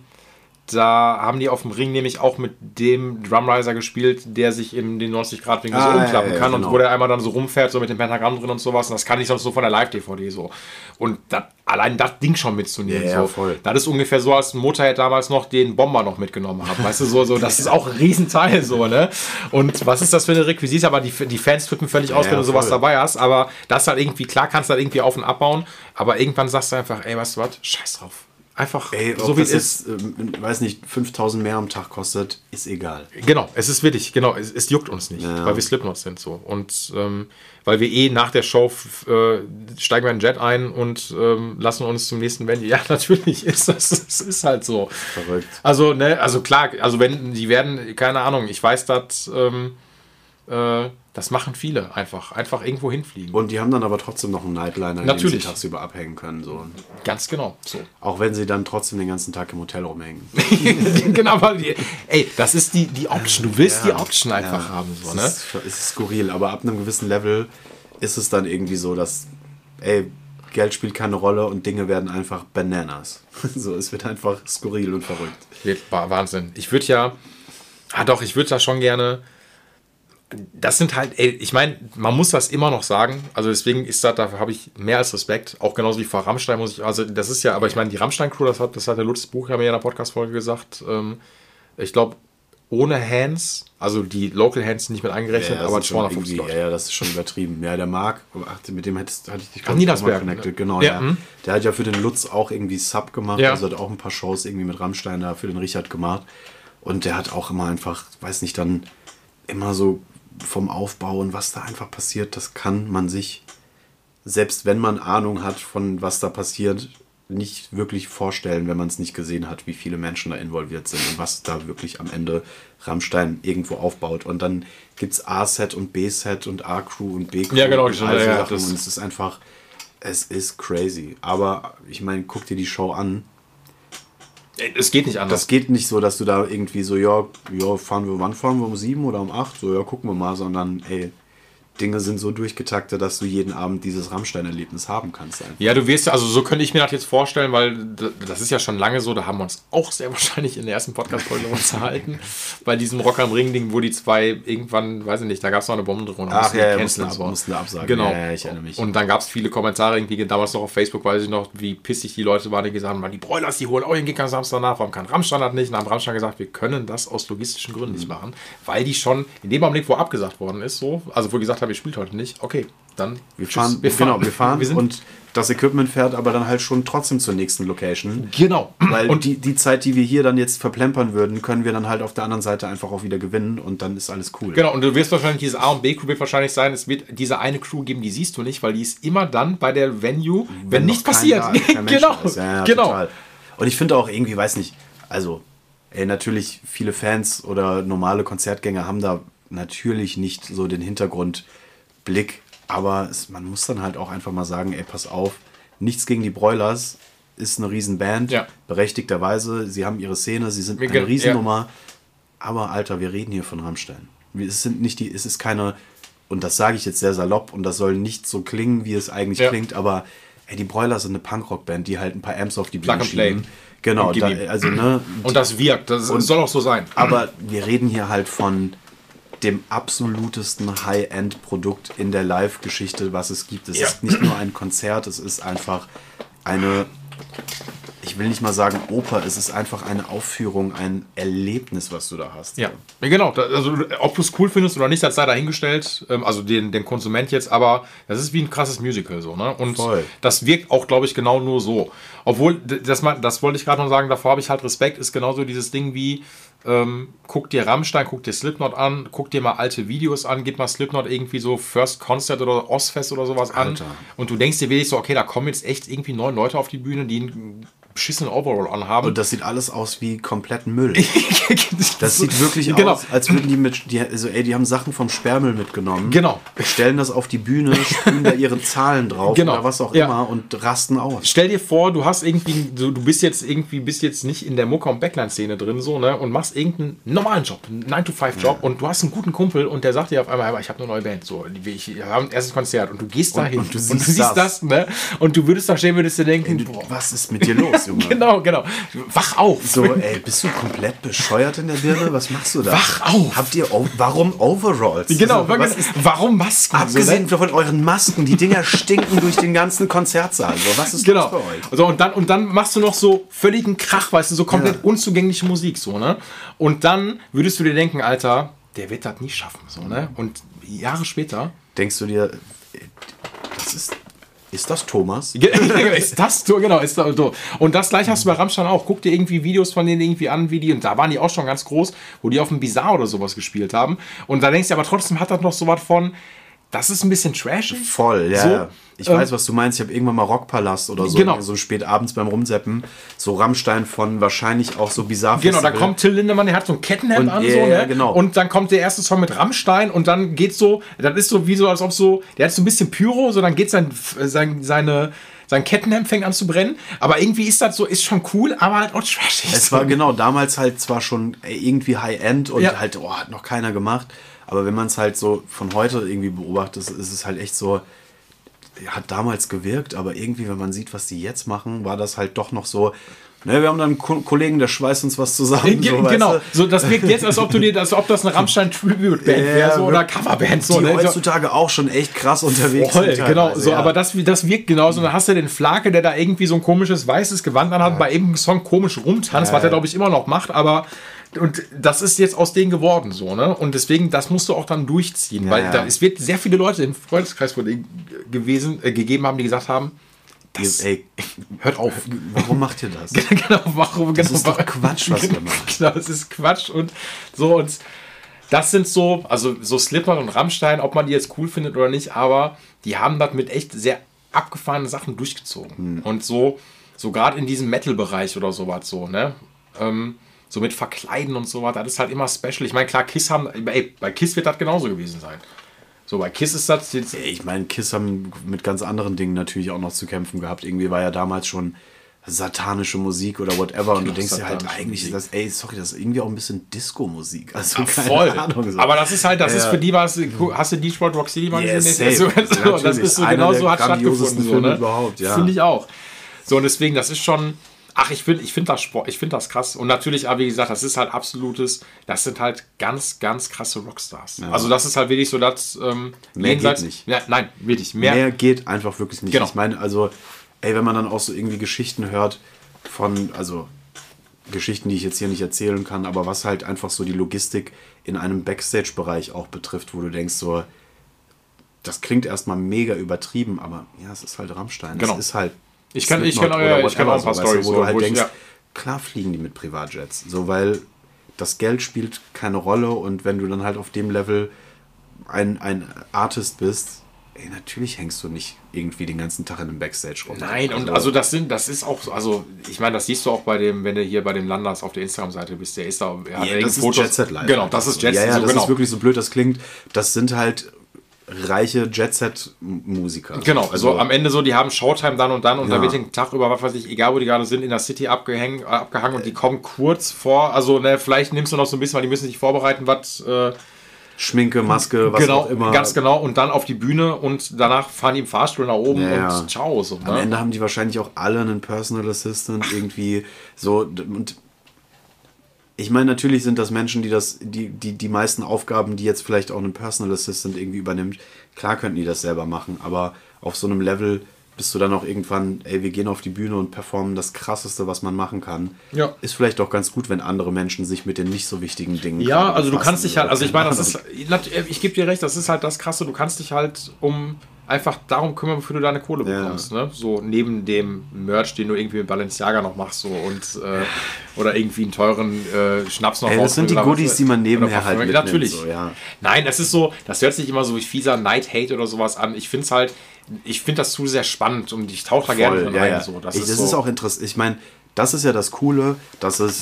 da haben die auf dem Ring nämlich auch mit dem Drumriser gespielt, der sich in den 90-Grad-Winkel so Ah, ja, umklappen ja, kann genau. und wo der einmal dann so rumfährt, so mit dem Pentagramm drin und sowas. Und das kann ich sonst so von der Live-DVD so. Und das, allein das Ding schon mitzunehmen. Ja, ja, so. voll. Das ist ungefähr so, als Motorhead damals noch den Bomber noch mitgenommen hat. Weißt du, so, so, das ist auch ein Riesenteil so, ne? Und was ist das für eine Requisite? Aber die, die Fans flippen völlig aus, Ja, wenn du sowas voll. dabei hast. Aber das halt irgendwie, klar kannst du halt irgendwie auf und abbauen. Aber irgendwann sagst du einfach, ey, weißt du was? Scheiß drauf. Einfach Ey, so wie das es ist. jetzt, ähm, weiß nicht, 5000 mehr am Tag kostet, ist egal. Genau, es ist wirklich, genau, es, es juckt uns nicht, Ja. weil wir Slipknot sind so. Und ähm, weil wir eh nach der Show äh, steigen wir in den Jet ein und ähm, lassen uns zum nächsten Venue. Ja, natürlich ist das, es ist halt so. Verrückt. Also, ne, also klar, also wenn, die werden, keine Ahnung, ich weiß, dass ähm, äh, das machen viele einfach, einfach irgendwo hinfliegen. Und die haben dann aber trotzdem noch einen Nightliner, Natürlich. sie tagsüber abhängen können. So. Ganz genau. So. Auch wenn sie dann trotzdem den ganzen Tag im Hotel rumhängen. genau, weil die, ey, das ist die, die Option. Du willst die Option einfach haben, so, es, ne? ist, es ist skurril, aber ab einem gewissen Level ist es dann irgendwie so, dass, ey, Geld spielt keine Rolle und Dinge werden einfach Bananas. so, es wird einfach skurril und verrückt. Wahnsinn. Ich würde ja, ah doch, ich würde da schon gerne. Das sind halt, ey, ich meine, man muss das immer noch sagen. Also deswegen ist das, dafür habe ich mehr als Respekt. Auch genauso wie vor Rammstein muss ich, also das ist ja, aber ich meine, die Rammstein-Crew, das hat, das hat der Lutz Buch ja mir in der Podcast-Folge gesagt. Ähm, ich glaube, ohne Hands, also die Local Hands nicht mit eingerechnet, das aber ist schon 250 irgendwie- Leute. Ja, ja, das ist schon übertrieben. Ja, der Marc, mit dem hättest, hatte ich dich auch mal connected. ne? Genau, Ja, der, hm. der hat ja für den Lutz auch irgendwie Sub gemacht. Ja. Also hat auch ein paar Shows irgendwie mit Rammstein da für den Richard gemacht. Und der hat auch immer einfach, weiß nicht, dann immer so vom Aufbau und was da einfach passiert, das kann man sich, selbst wenn man Ahnung hat von was da passiert, nicht wirklich vorstellen, wenn man es nicht gesehen hat, wie viele Menschen da involviert sind und was da wirklich am Ende Rammstein irgendwo aufbaut. Und dann gibt es A-Set und B-Set und A-Crew und B-Crew Ja, genau, und all ja, Sachen. das- Und es ist einfach, es ist crazy. Aber ich meine, guck dir die Show an. Es geht nicht anders. Das geht nicht so, dass du da irgendwie so, ja, ja, fahren wir, wann fahren wir um sieben oder um acht? So, ja, gucken wir mal, sondern, ey, Dinge sind so durchgetaktet, dass du jeden Abend dieses Rammstein-Erlebnis haben kannst. Einfach. Ja, du wirst also so könnte ich mir das jetzt vorstellen, weil das ist ja schon lange so, da haben wir uns auch sehr wahrscheinlich in der ersten Podcast-Folge unterhalten, bei diesem Rock am Ring-Ding, wo die zwei irgendwann, weiß ich nicht, da gab es noch eine Bombendrohung. Ach ja, mussten ab- mussten absagen. Genau. Ja, ich erinnere mich. Und dann gab es viele Kommentare, irgendwie damals noch auf Facebook, weiß ich noch, wie pissig die Leute waren, die gesagt haben, die Broilers, die holen auch ihren am Samstag nach, warum kann Rammstein das nicht? Und dann haben Rammstein gesagt, wir können das aus logistischen Gründen nicht machen, weil die schon in dem Augenblick, wo abgesagt worden ist, so, also wo gesagt haben, ihr spielt heute nicht, okay, dann Wir tschüss, fahren, wir fahren, genau, wir fahren wir und das Equipment fährt aber dann halt schon trotzdem zur nächsten Location. genau. Weil und die, die Zeit, die wir hier dann jetzt verplempern würden, können wir dann halt auf der anderen Seite einfach auch wieder gewinnen und dann ist alles cool. Genau, und du wirst wahrscheinlich, diese A- und B-Crew wird wahrscheinlich sein, es wird diese eine Crew geben, die siehst du nicht, weil die ist immer dann bei der Venue, wenn, nichts noch passiert. da- genau. Ja, ja, genau. total. Und ich finde auch irgendwie, weiß nicht, also, ey, natürlich viele Fans oder normale Konzertgänger haben da natürlich nicht so den Hintergrundblick, aber es, man muss dann halt auch einfach mal sagen, ey, pass auf, nichts gegen die Broilers, ist eine Riesenband, Ja. berechtigterweise, sie haben ihre Szene, sie sind Wir eine Riesennummer, aber Alter, wir reden hier von Rammstein. Es sind nicht die, es ist keine, und das sage ich jetzt sehr salopp und das soll nicht so klingen, wie es eigentlich Ja. klingt, aber ey, die Broilers sind eine Punkrock-Band, die halt ein paar Amps auf die Bühne schieben. Genau, Und da, also ne, Und das wirkt, das soll auch so sein. aber wir reden hier halt von dem absolutesten High-End-Produkt in der Live-Geschichte, was es gibt. Es Ja. ist nicht nur ein Konzert, es ist einfach eine, ich will nicht mal sagen Oper, es ist einfach eine Aufführung, ein Erlebnis, was du da hast. Ja, ja genau. Also, ob du es cool findest oder nicht, das sei dahingestellt. Ähm, also den, den Konsument jetzt, aber das ist wie ein krasses Musical so. Ne? Und Voll. das wirkt auch, glaube ich, genau nur so. Obwohl, das, das wollte ich gerade noch sagen, davor habe ich halt Respekt, ist genauso dieses Ding wie, ähm, guck dir Rammstein, guck dir Slipknot an, guck dir mal alte Videos an, gib mal Slipknot irgendwie so First Concert oder Ozfest oder sowas an. Alter. Und du denkst dir wirklich so, okay, da kommen jetzt echt irgendwie neun Leute auf die Bühne, die einen beschissenen Overall anhaben. Und das sieht alles aus wie komplett Müll. Das sieht wirklich Genau. aus, als würden die mit, die, also ey, die haben Sachen vom Sperrmüll mitgenommen. Genau. Stellen das auf die Bühne, spielen da ihre Zahlen drauf Genau. oder was auch Ja. immer und rasten aus. Stell dir vor, du hast irgendwie, du, du bist jetzt irgendwie, bist jetzt nicht in der Mucker- und Backline-Szene drin, so, ne, und machst irgendeinen normalen Job, einen 9-to-5-Job, und du hast einen guten Kumpel und der sagt dir auf einmal, "Hey, ich habe eine neue Band, so, ich wir haben ein erstes Konzert und du gehst da hin und du siehst das. das. ne, und du würdest da stehen, würdest dir denken, boah, Was ist mit dir los, Junge? genau, genau, wach auf. So, ey, bist du komplett bescheuert in der Birne? Was machst du da? Wach auf! Habt ihr, o- warum Overalls? Genau, Also, was ist, warum Masken? abgesehen so, von euren Masken, die Dinger stinken durch den ganzen Konzertsaal. So, was ist Genau. los bei euch? So, und, dann, und dann machst du noch so völligen Krach, weißt du, so komplett Ja. unzugängliche Musik, so, ne? Und dann würdest du dir denken, Alter, der wird das nie schaffen, so, ne? Und Jahre später, Denkst du dir, äh, das ist, Ist das Thomas? ist das so, genau, ist das so. Und das gleich hast du bei Rammstein auch. Guck dir irgendwie Videos von denen irgendwie an, wie die, und da waren die auch schon ganz groß, wo die auf dem Bizarre oder sowas gespielt haben. Und da denkst du aber trotzdem hat das noch so was von, das ist ein bisschen trashig. Voll, ja. So, ja. Ich ähm, weiß, was du meinst. Ich habe irgendwann mal Rockpalast oder so, Genau. so spät abends beim Rumseppen, so Rammstein von wahrscheinlich auch so bizarr Genau, da kommt Till Lindemann, der hat so ein Kettenhemd Und- an, ja, so, ne? genau. Und dann kommt der erste Song mit Rammstein und dann geht's so, das ist so wie so, als ob so, der hat so ein bisschen Pyro, so dann geht sein, sein, seine, sein Kettenhemd fängt an zu brennen. Aber irgendwie ist das so, ist schon cool, aber halt auch trashig. Es war genau damals halt zwar schon irgendwie High-End und Ja. halt, oh, hat noch keiner gemacht. Aber wenn man es halt so von heute irgendwie beobachtet, ist es halt echt so, hat damals gewirkt, aber irgendwie, wenn man sieht, was die jetzt machen, war das halt doch noch so. Ne, wir haben dann einen Ko Kollegen, der schweißt uns was zusammen. Ge- so, weißt genau, du? so das wirkt jetzt, als ob du dir, als ob das eine Rammstein Tribute Band wäre so, oder Coverband so, die ne? Heutzutage auch schon echt krass unterwegs Voll, sind. genau. So, ja. aber das, das wirkt genauso. Und dann hast du den Flake, der da irgendwie so ein komisches weißes Gewand anhat, bei irgendeinem Song komisch rumtanzt, was er, glaube ich, immer noch macht, aber. Und das ist jetzt aus denen geworden, so, ne? Und deswegen, das musst du auch dann durchziehen, weil ja. Da, es wird sehr viele Leute im Freundeskreis von denen gewesen, äh, gegeben haben, die gesagt haben, das, Ey, hört auf. warum macht ihr das? genau, warum, Das genau, ist doch Quatsch, was ihr genau, macht. Genau, das ist Quatsch und so und das sind so, also so Slipknot und Rammstein, ob man die jetzt cool findet oder nicht, aber die haben das mit echt sehr abgefahrenen Sachen durchgezogen. Hm. Und so, so gerade in diesem Metal-Bereich oder sowas so, ne? Ähm, so mit Verkleiden und sowas, das ist halt immer special. Ich meine, klar, Kiss haben, ey, bei Kiss wird das genauso gewesen sein. So, bei Kiss ist das jetzt, Ich meine, Kiss haben mit ganz anderen Dingen natürlich auch noch zu kämpfen gehabt. Irgendwie war ja damals schon satanische Musik oder whatever. Und du Genau, denkst dir halt, eigentlich Musik. ist das, ey, sorry, das ist irgendwie auch ein bisschen Disco-Musik. Also keine voll. Ahnung. So. Aber das ist halt, das ist Ja. für die was. Hast du Detroit Rock City mal Yeah, gesehen? ist so, das ist so genau so hat stattgefunden. So, ne? überhaupt, ja. Finde ich auch. So, und deswegen, das ist schon. Ach, ich finde ich find das Sport, ich finde das krass. Und natürlich, aber wie gesagt, das ist halt absolutes, das sind halt ganz, ganz krasse Rockstars. Also das ist halt wirklich so, dass ähm, Mehr geht nicht. Ja, nein, wirklich. Mehr, Mehr geht einfach wirklich nicht. Genau. Ich meine, also, ey, wenn man dann auch so irgendwie Geschichten hört von, also Geschichten, die ich jetzt hier nicht erzählen kann, aber was halt einfach so die Logistik in einem Backstage-Bereich auch betrifft, wo du denkst so, das klingt erstmal mega übertrieben, aber ja, es ist halt Rammstein. Genau. Es ist halt. Ich kann- ich kann- ja, oder ich kann auch ein paar so, Storys, wo so, du halt wo denkst, ja. klar fliegen die mit Privatjets, so weil das Geld spielt keine Rolle und wenn du dann halt auf dem Level ein, ein Artist bist, ey, natürlich hängst du nicht irgendwie den ganzen Tag in einem Backstage rum. Nein, und also das sind, das ist auch, so- also ich meine, das siehst du auch bei dem, wenn du hier bei dem Landers auf der Instagram-Seite bist, der ist da, er hat ja, das ist Jet Set Live. Genau, das ist Jet Ja, ja, so das genau. ist wirklich so blöd, das klingt. Das sind halt reiche Jet Set Musiker. Genau, also am Ende so, die haben Showtime dann und dann und Ja. da wird den Tag über, was weiß ich, egal wo die gerade sind, in der City abgehängt, äh, abgehangen und die kommen kurz vor, also ne, vielleicht nimmst du noch so ein bisschen, weil die müssen sich vorbereiten, was äh, Schminke, Maske, was genau, auch immer. ganz genau und dann auf die Bühne und danach fahren die im Fahrstuhl nach oben Ja, ja. und ciao. So, Am ne? Ende haben die wahrscheinlich auch alle einen Personal Assistant irgendwie so und ich meine, natürlich sind das Menschen, die das, die, die, die meisten Aufgaben, die jetzt vielleicht auch ein Personal Assistant irgendwie übernimmt, klar könnten die das selber machen, aber auf so einem Level bist du dann auch irgendwann, ey, wir gehen auf die Bühne und performen das krasseste, was man machen kann. Ja. Ist vielleicht auch ganz gut, wenn andere Menschen sich mit den nicht so wichtigen Dingen. Ja, also du kannst dich halt, also ich meine, das ist, ich gebe dir recht, das ist halt das Krasse, du kannst dich halt um einfach darum kümmern, wofür du deine Kohle Ja. bekommst, ne? So neben dem Merch, den du irgendwie mit Balenciaga noch machst, so und äh, oder irgendwie einen teuren äh, Schnaps noch Ey, das sind die Goodies, was- die man nebenher halt mitnimmt, Natürlich. so, ja. Nein, das ist so, das hört sich immer so wie fieser Night Hate oder sowas an. Ich finde es halt, ich finde das zu sehr spannend und ich tauche da gerne Voll, drin ja, rein. ja. So. Das, ich, ist, das so, ist auch interessant. Ich meine, das ist ja das Coole, dass es.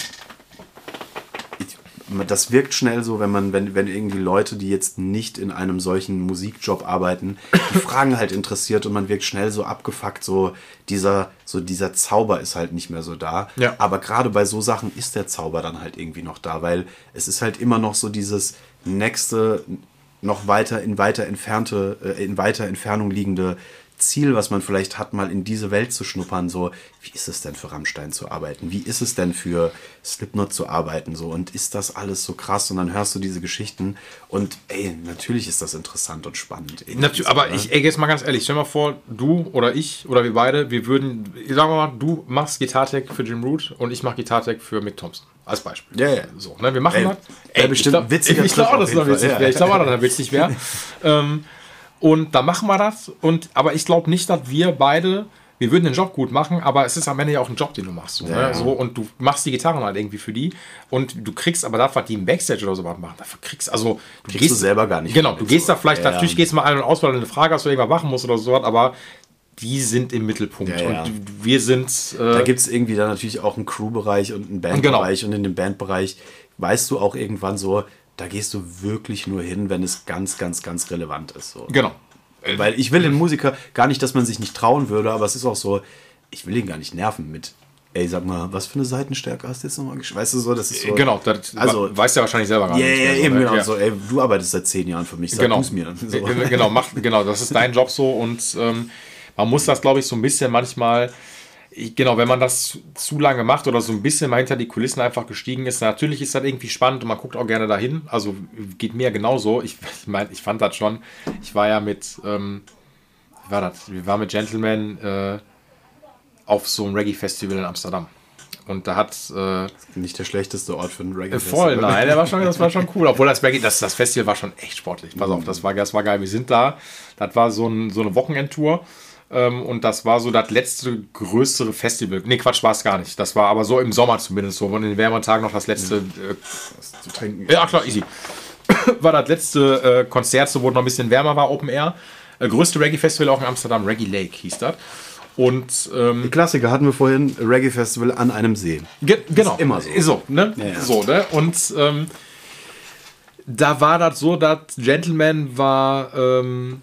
Das wirkt schnell so, wenn man, wenn, wenn irgendwie Leute, die jetzt nicht in einem solchen Musikjob arbeiten, die Fragen halt interessiert und man wirkt schnell so abgefuckt, so dieser, so dieser Zauber ist halt nicht mehr so da. Ja. Aber gerade bei so Sachen ist der Zauber dann halt irgendwie noch da, weil es ist halt immer noch so dieses nächste, noch weiter in weiter entfernte, äh, in weiter Entfernung liegende Ziel, was man vielleicht hat, mal in diese Welt zu schnuppern. So, wie ist es denn für Rammstein zu arbeiten? Wie ist es denn für Slipknot zu arbeiten? So, und ist das alles so krass? Und dann hörst du diese Geschichten und ey, natürlich ist das interessant und spannend. Natürlich, aber ne? ich, ey, jetzt mal ganz ehrlich, stell mal vor, du oder ich oder wir beide, wir würden, sagen wir mal, du machst Gitartech für Jim Root und ich mach Gitartech für Mick Thompson. Als Beispiel. Ja, ja. So, ne, wir machen Ey, das. wär bestimmt ich glaub- witziger Ich glaube auch, dass auf es noch witzig wäre. ja. Ich glaube auch, dass es witzig wäre. ähm, Und dann machen wir das. Und, aber ich glaube nicht, dass wir beide, wir würden den Job gut machen, aber es ist am Ende ja auch ein Job, den du machst. So, Ja. ne? so, und du machst die Gitarren halt irgendwie für die. Und du kriegst aber das, was die im Backstage oder so was machen, dafür kriegst also du Kriegst du selber gar nicht Genau, du gehst so. da vielleicht, Ja, natürlich gehst du mal ein- und aus, weil du eine Frage hast, oder irgendwas machen musst oder so, aber die sind im Mittelpunkt. Ja, ja. Und wir sind. Da Äh, gibt es irgendwie dann natürlich auch einen Crew-Bereich und einen Bandbereich. Und in dem Bandbereich weißt du auch irgendwann so, da gehst du wirklich nur hin, wenn es ganz, ganz, ganz relevant ist. So. genau. Weil ich will den Musiker gar nicht, dass man sich nicht trauen würde, aber es ist auch so, ich will ihn gar nicht nerven mit, ey, sag mal, was für eine Seitenstärke hast du jetzt nochmal Weißt du so, das ist so. Genau, das Also- weißt du ja wahrscheinlich selber gar Ja, nicht. ja, mehr so, eben, ne? genau. Ja. So, ey, du arbeitest seit zehn Jahren für mich, sag genau. mir. So. Äh, genau, mach, genau, das ist dein Job so und ähm, man muss das, glaube ich, so ein bisschen manchmal, ich, genau, wenn man das zu, lange macht oder so ein bisschen mal hinter die Kulissen einfach gestiegen ist, natürlich ist das irgendwie spannend und man guckt auch gerne dahin. Also geht mir genauso. Ich, ich meine, ich fand das schon. Ich war ja mit, ähm, wie war das? Wir waren mit Gentleman äh, auf so einem Reggae-Festival in Amsterdam. Und da hat äh, Nicht der schlechteste Ort für einen reggae Voll, nein, war schon, das war schon cool. Obwohl das, Reggae- das, das Festival war schon echt sportlich. Pass auf, das war, das war geil. Wir sind da, das war so, ein, so eine Wochenendtour. Ähm, und das war so das letzte größere Festival. Nee, Quatsch, war es gar nicht. Das war aber so im Sommer zumindest so. Und in den wärmeren Tagen noch das letzte. Äh, zu trinken. ja, klar, easy. war das letzte äh, Konzert, so wo es noch ein bisschen wärmer war, Open Air. Äh, größte Reggae-Festival auch in Amsterdam, Reggae Lake hieß das. Und ähm, Die Klassiker hatten wir vorhin, Reggae Festival an einem See. Ge genau. immer so. Ist so, ne? Ja, ja. So, ne? Und ähm, da war das so, dass Gentleman war. Ähm,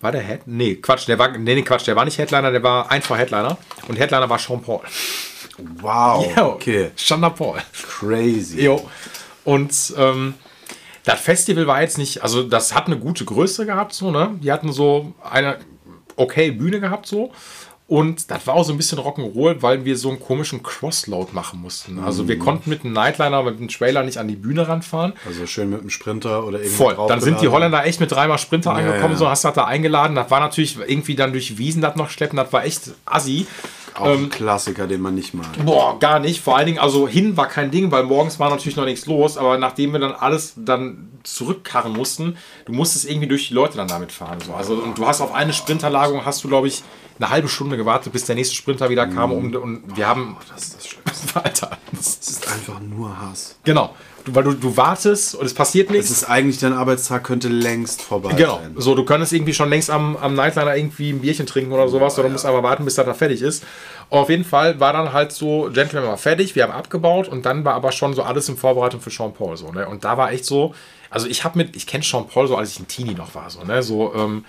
war der Head? Nee, Quatsch, der war. Nee, nee, Quatsch, der war nicht Headliner, der war einfach Headliner. Und Headliner war Sean Paul. Wow, Jo, okay, Sean Paul. crazy. Jo. Und ähm, das Festival war jetzt nicht, also das hat eine gute Größe gehabt, so, ne? Die hatten so eine okay Bühne gehabt, so. Und das war auch so ein bisschen Rock'n'Roll, weil wir so einen komischen Crossload machen mussten. Also wir konnten mit einem Nightliner, mit einem Trailer nicht an die Bühne ranfahren. Also schön mit dem Sprinter oder irgendwie Voll. Dann sind die. Holländer echt mit dreimal Sprinter angekommen, ja. so hast du das da eingeladen. Das war natürlich irgendwie dann durch Wiesen das noch schleppen, das war echt assi. Auch ein Klassiker, den man nicht mag. Boah, gar nicht. Vor allen Dingen, also hin war kein Ding, weil morgens war natürlich noch nichts los, aber nachdem wir dann alles dann zurückkarren mussten, du musstest irgendwie durch die Leute dann damit fahren. So. Also, und du hast auf eine Sprinterlagerung, hast du, glaube ich, eine halbe Stunde gewartet, bis der nächste Sprinter wieder kam. Und, und wir haben. Das ist das Schlimmste. Alter. Das Es ist einfach nur Hass. genau. Du, weil du, du wartest und es passiert Es nichts. ist eigentlich, dein Arbeitstag könnte längst vorbei Genau. sein. So, du könntest irgendwie schon längst am, am Nightliner irgendwie ein Bierchen trinken oder sowas, oder du musst aber warten, bis das da fertig ist. Auf jeden Fall war dann halt so, Gentleman war fertig, wir haben abgebaut und dann war aber schon so alles in Vorbereitung für Sean Paul. So, ne? Und da war echt so, also ich habe mit, ich kenne Sean Paul so, als ich ein Teenie noch war, so, ne? So, ähm,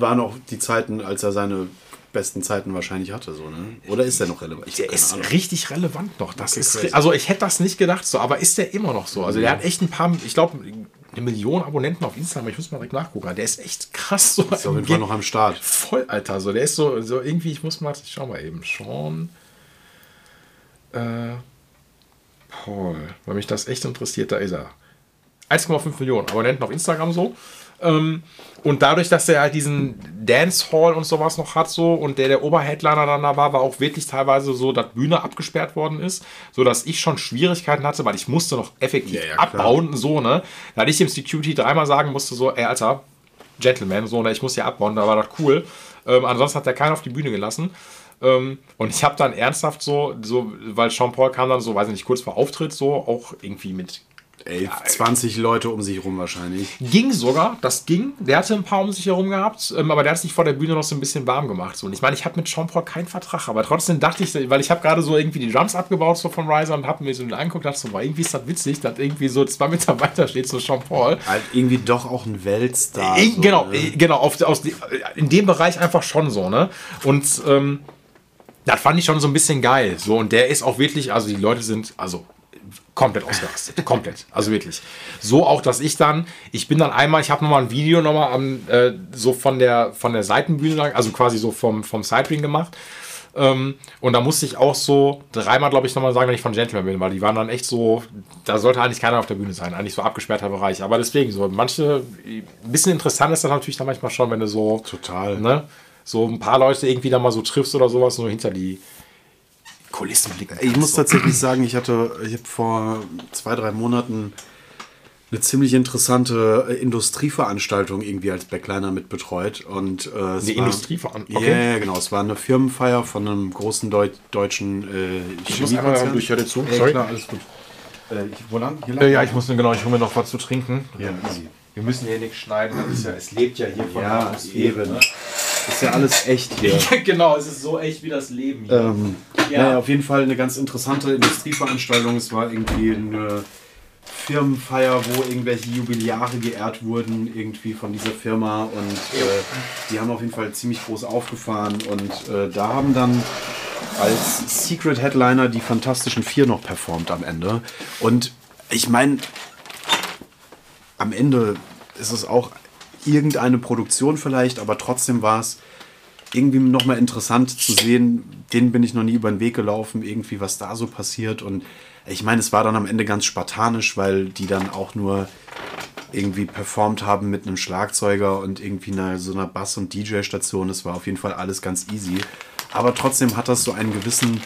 Waren auch die Zeiten, als er seine besten Zeiten wahrscheinlich hatte, so, ne? Oder ist er noch relevant? Ich der ist Ahnung. richtig relevant noch. Das Okay, ist, crazy. also ich hätte das nicht gedacht, so, aber ist der immer noch so? Also der hat echt ein paar, ich glaube, eine Million Abonnenten auf Instagram. Ich muss mal direkt nachgucken. Der ist echt krass. So Ist auf jeden Fall noch am Start. Voll, Alter. So, der ist so, so irgendwie, ich muss mal, ich schau mal eben. Sean äh, Paul. Weil mich das echt interessiert, da ist er. 1,5 Millionen Abonnenten auf Instagram so. Ähm, und dadurch, dass er halt diesen Dancehall und sowas noch hat, so und der der Oberheadliner dann da war, war auch wirklich teilweise so, dass Bühne abgesperrt worden ist, so dass ich schon Schwierigkeiten hatte, weil ich musste noch effektiv Ja, ja, abbauen, so, ne? Da hatte ich dem Security dreimal sagen musste, so, ey, Alter, Gentleman, so, ne, ich muss hier abbauen, da war das cool. Ähm, ansonsten hat er keinen auf die Bühne gelassen. Ähm, und ich habe dann ernsthaft so, so, weil Sean Paul kam dann so, weiß ich nicht, kurz vor Auftritt so, auch irgendwie mit Ey, 20 Leute um sich rum wahrscheinlich. Ging sogar, das ging. Der hatte ein paar um sich herum gehabt, ähm, aber der hat sich vor der Bühne noch so ein bisschen warm gemacht. So. Und ich meine, ich habe mit Sean Paul keinen Vertrag, aber trotzdem dachte ich, weil ich habe gerade so irgendwie die Drums abgebaut so vom Riser und habe mir so angeguckt, dachte so, boah, irgendwie ist das witzig, dass irgendwie so zwei Meter weiter steht so Sean Paul. Halt irgendwie doch auch ein Weltstar. Eh, so, genau, ne? eh, genau, auf, aus, in dem Bereich einfach schon so, ne? Und ähm, das fand ich schon so ein bisschen geil. So, und der ist auch wirklich, also die Leute sind, also komplett ausgerastet. komplett. Also wirklich. So auch, dass ich dann, ich bin dann einmal, ich habe nochmal ein Video nochmal am, äh, so von der, von der Seitenbühne, lang, also quasi so vom, vom Sidewing gemacht. Ähm, und da musste ich auch so dreimal, glaube ich, nochmal sagen, wenn ich von Gentleman bin, weil die waren dann echt so, da sollte eigentlich keiner auf der Bühne sein, eigentlich so abgesperrter Bereich. Aber deswegen so, manche, ein bisschen interessant ist das natürlich dann manchmal schon, wenn du so, Total. ne, so ein paar Leute irgendwie da mal so triffst oder sowas, nur hinter die Kulissen blicken. Ich muss so. tatsächlich sagen, ich hatte, ich habe vor zwei, drei Monaten eine ziemlich interessante äh, Industrieveranstaltung irgendwie als Backliner mit betreut. Und, äh, Eine Industrieveranstaltung? Ja, Okay. ja, genau. Es war eine Firmenfeier von einem großen Deu deutschen äh, Ich muss einmal durch, hör dir zu. Ja, Sorry. klar, alles gut. Äh, ich, wo lang? Hier lang? Äh, ja, ich muss genau, ich hole mir noch was zu trinken. Ja, easy. Wir müssen hier nichts schneiden, das ist ja, es lebt ja hier von Ja, der Atmosphäre, eben. ne? Ist ja alles echt hier. genau, es ist so echt wie das Leben hier. Ähm, Ja. Naja, auf jeden Fall eine ganz interessante Industrieveranstaltung. Es war irgendwie eine Firmenfeier, wo irgendwelche Jubiläare geehrt wurden, irgendwie von dieser Firma. Und äh, die haben auf jeden Fall ziemlich groß aufgefahren. Und äh, da haben dann als Secret Headliner die Fantastischen Vier noch performt am Ende. Und ich meine, am Ende ist es auch irgendeine Produktion vielleicht, aber trotzdem war es irgendwie nochmal interessant zu sehen, denen bin ich noch nie über den Weg gelaufen, irgendwie was da so passiert. Und ich meine, es war dann am Ende ganz spartanisch, weil die dann auch nur irgendwie performt haben mit einem Schlagzeuger und irgendwie einer, so einer Bass- und DJ-Station. Es war auf jeden Fall alles ganz easy. Aber trotzdem hat das so einen gewissen,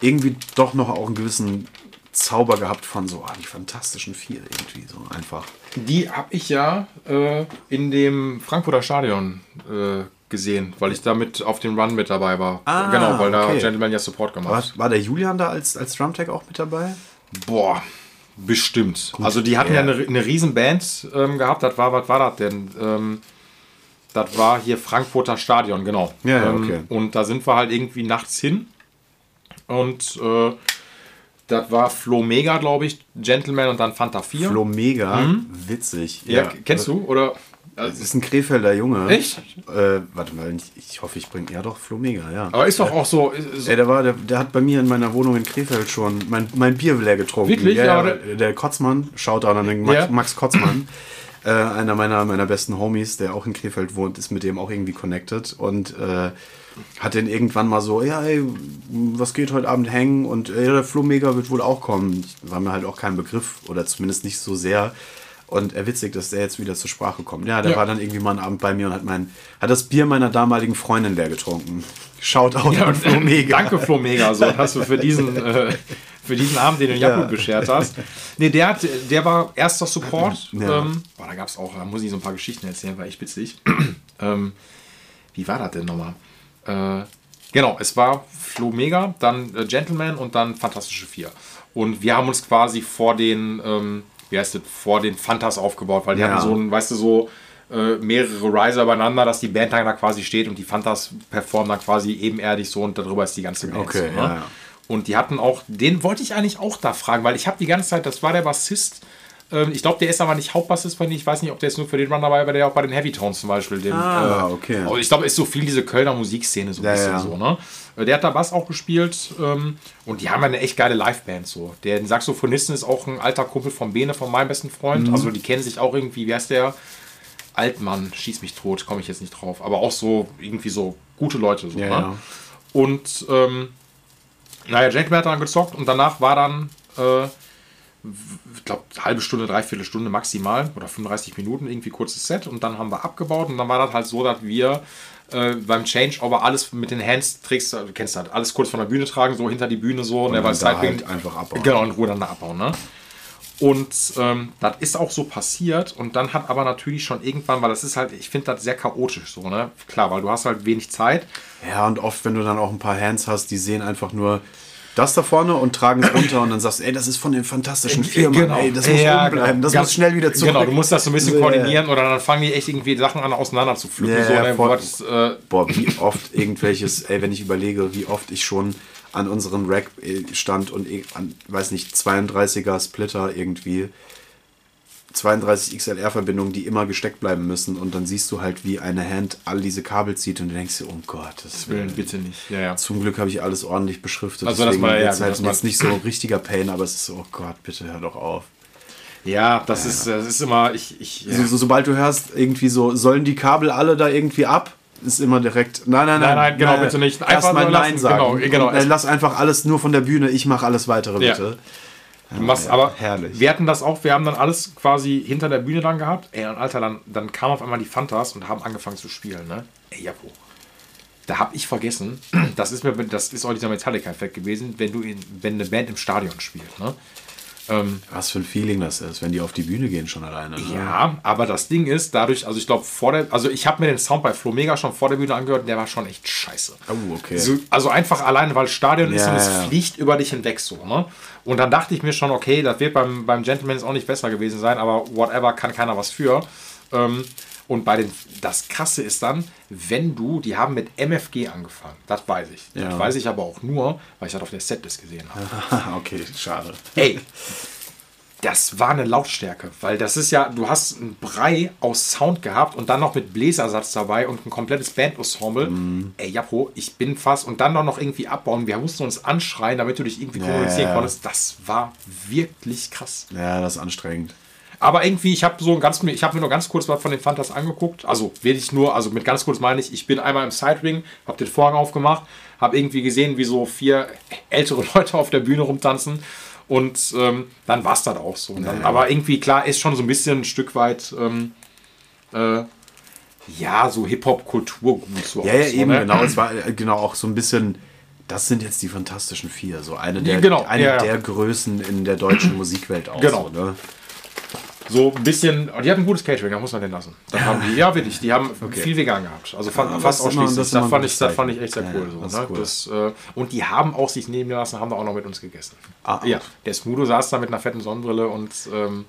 irgendwie doch noch auch einen gewissen Zauber gehabt von so, ah, die fantastischen vier irgendwie so einfach. Die habe ich ja äh, in dem Frankfurter Stadion äh, gesehen, weil ich da mit auf dem Run mit dabei war. Ah, genau, weil da okay. Gentleman ja Support gemacht. war der Julian da als, als Drumtech auch mit dabei? Boah, bestimmt. Also die hatten ja, Ja. eine, eine riesen Band ähm, gehabt. Das war, was war das denn? Ähm, das war hier Frankfurter Stadion, genau. Ja, ja, ähm, okay. Und da sind wir halt irgendwie nachts hin. Und äh, das war Flo Mega, glaube ich, Gentleman und dann Fanta 4. Flo Mega, witzig. ja, kennst du? Oder? Das ist ein Krefelder Junge. Echt? Äh, warte mal, ich, hoffe, ich bringe. Ja, doch, Flo Mega, ja. Aber ist doch auch so. ist- Ey, der, war, der, der hat bei mir in meiner Wohnung in Krefeld schon mein, mein Bier leer getrunken. Wirklich? Ja, Ja, ja, der, der Kotzmann, schaut an den Max, Ja. Max Kotzmann. Äh, einer meiner, meiner besten Homies, der auch in Krefeld wohnt, ist mit dem auch irgendwie connected und äh, hat den irgendwann mal so, ja, ey, was geht heute Abend hängen? Und äh, der Flo Mega wird wohl auch kommen. War mir halt auch kein Begriff oder zumindest nicht so sehr. Und er witzig, dass der jetzt wieder zur Sprache kommt. Ja, der Ja. war dann irgendwie mal einen Abend bei mir und hat mein, hat das Bier meiner damaligen Freundin leer getrunken. Shoutout an Flo Mega. Danke, Flo Mega, so dass du für diesen, äh, für diesen Abend, den du Jakub beschert hast. Nee, der, hat, der war erster Support. Ja. Ähm, boah, da gab es auch, da muss ich so ein paar Geschichten erzählen, war echt witzig. ähm, wie war das denn nochmal? Äh, genau, es war Flo Mega, dann äh, Gentleman und dann Fantastische Vier. Und wir haben uns quasi vor den, ähm, wie heißt das, vor den Fantas aufgebaut, weil die Ja. hatten so ein, weißt du, so äh, mehrere Riser übereinander, dass die Band dann da quasi steht und die Fantas performen dann quasi ebenerdig so und darüber ist die ganze Band. Okay, so, ne? ja, ja. Und die hatten auch, den wollte ich eigentlich auch da fragen, weil ich habe die ganze Zeit, das war der Bassist, ähm, ich glaube, der ist aber nicht Hauptbassist bei denen, ich weiß nicht, ob der ist nur für den Run dabei, aber der auch bei den Heavy Tones zum Beispiel. Dem, Ah, äh, okay. oh, Ich glaube, ist so viel diese Kölner Musikszene so ein Ja, bisschen ja. so, ne? Äh, Der hat da Bass auch gespielt ähm, und die haben ja eine echt geile Liveband so. Der Saxophonisten ist auch ein alter Kumpel von Bene, von meinem besten Freund. Mhm. Also die kennen sich auch irgendwie, wie heißt der? Altmann, schieß mich tot, komme ich jetzt nicht drauf. Aber auch so irgendwie so gute Leute. So, Ja, ne? ja. Und ähm, naja, Gentleman hat dann gezockt und danach war dann, äh, ich glaube, halbe Stunde, dreiviertel Stunde maximal oder 35 Minuten, irgendwie kurzes Set und dann haben wir abgebaut und dann war das halt so, dass wir äh, beim Changeover alles mit den Hands-Tricks, du kennst das, alles kurz von der Bühne tragen, so hinter die Bühne so und, dann der da Sidewing- halt einfach abbauen. Genau, in Ruhe dann da abbauen, ne? Und ähm, das ist auch so passiert und dann hat aber natürlich schon irgendwann, weil das ist halt, ich finde das sehr chaotisch so, ne? Klar, weil du hast halt wenig Zeit. Ja, und oft, wenn du dann auch ein paar Hands hast, die sehen einfach nur das da vorne und tragen es runter und dann sagst du, ey, das ist von den fantastischen Firmen, ey, das muss Ja, oben bleiben, genau. das muss schnell wieder zurück. Genau, du musst das so ein bisschen koordinieren oder dann fangen die echt irgendwie Sachen an auseinander zu pflücken. Ja, so, ja, ne? voll. was, äh, Boah, wie oft irgendwelches, ey, wenn ich überlege, wie oft ich schon an unserem Rack äh, stand und eh- an, weiß nicht, 32er Splitter irgendwie, 32 XLR-Verbindungen, die immer gesteckt bleiben müssen und dann siehst du halt, wie eine Hand all diese Kabel zieht und du denkst dir, oh Gott, das Willen, bitte nicht. Ja, ja. Zum Glück habe ich alles ordentlich beschriftet. Also, deswegen man- ja, wird's halt man- jetzt nicht so richtiger Pain, aber es ist so, oh Gott, bitte hör doch auf. Ja, das ist, das ist immer, ich, ich, ja. So, so, sobald du hörst, irgendwie so, sollen die Kabel alle da irgendwie ab? Ist immer direkt, nein, nein, Nein, nein. nein, genau, bitte nicht. Einfach Erstmal Nein lassen, sagen. genau, genau. Und, äh, lass einfach alles nur von der Bühne, ich mache alles weitere, Ja. Du machst ja, aber, herrlich. wir hatten das auch, wir haben dann alles quasi hinter der Bühne dann gehabt. Ey, und Alter, dann, dann kamen auf einmal die Fantas und haben angefangen zu spielen, ne? Ey, Japo. Da hab ich vergessen, das ist mir, das ist auch dieser Metallica-Effekt gewesen, wenn du in, wenn eine Band im Stadion spielt, ne? Ähm, Was für ein Feeling das ist, wenn die auf die Bühne gehen schon alleine. Ne? ja, aber das Ding ist, dadurch, also ich glaube, vor der, also ich habe mir den Sound bei Flo Mega schon vor der Bühne angehört und der war schon echt scheiße. Oh, okay. So, also einfach alleine, weil Stadion ist Ja, und es ja. fliegt über dich hinweg so, ne? Und dann dachte ich mir schon, okay, das wird beim, beim Gentleman auch nicht besser gewesen sein, aber whatever, kann keiner was für. Ähm, und bei den, das Krasse ist dann, wenn du, die haben mit MFG angefangen, das weiß ich. Ja. Das weiß ich aber auch nur, weil ich das auf der Setlist gesehen habe. okay, schade. Ey, das war eine Lautstärke, weil das ist ja, du hast einen Brei aus Sound gehabt und dann noch mit Bläsersatz dabei und ein komplettes Bandensemble. Ey, Japo, ich bin fast und dann doch noch irgendwie abbauen. Wir mussten uns anschreien, damit du dich irgendwie Ja, kommunizieren ja. konntest. Das war wirklich krass. Ja, das ist anstrengend. Aber irgendwie, ich habe so ein ganz, ich habe mir nur ganz kurz was von den Fantas angeguckt. Also wirklich nur, also mit ganz kurz meine ich, ich bin einmal im Sidering, habe den Vorhang aufgemacht, habe irgendwie gesehen, wie so vier ältere Leute auf der Bühne rumtanzen. Und ähm, dann war es das auch so. Dann, Aber irgendwie, klar, ist schon so ein bisschen ein Stück weit, ähm, äh, ja, so Hip-Hop-Kulturgut. So Ja, ja, so, eben, ne? genau. Es war äh, genau auch so ein bisschen. Das sind jetzt die Fantastischen Vier. So eine der, Genau, eine ja, ja. der Größen in der deutschen Musikwelt auch. Genau. So, ne? So ein bisschen, die hatten ein gutes Catering, da muss man den lassen. Das haben die, ja, wirklich, die haben viel vegan gehabt. Also fa- Ja, fast ausschließlich. das Das, fand ich, das fand ich echt sehr Ja, cool. ja, so, ne? cool. das, äh, und die haben auch sich nehmen lassen, haben da auch noch mit uns gegessen. Ah, ja, der Smudo saß da mit einer fetten Sonnenbrille und ähm,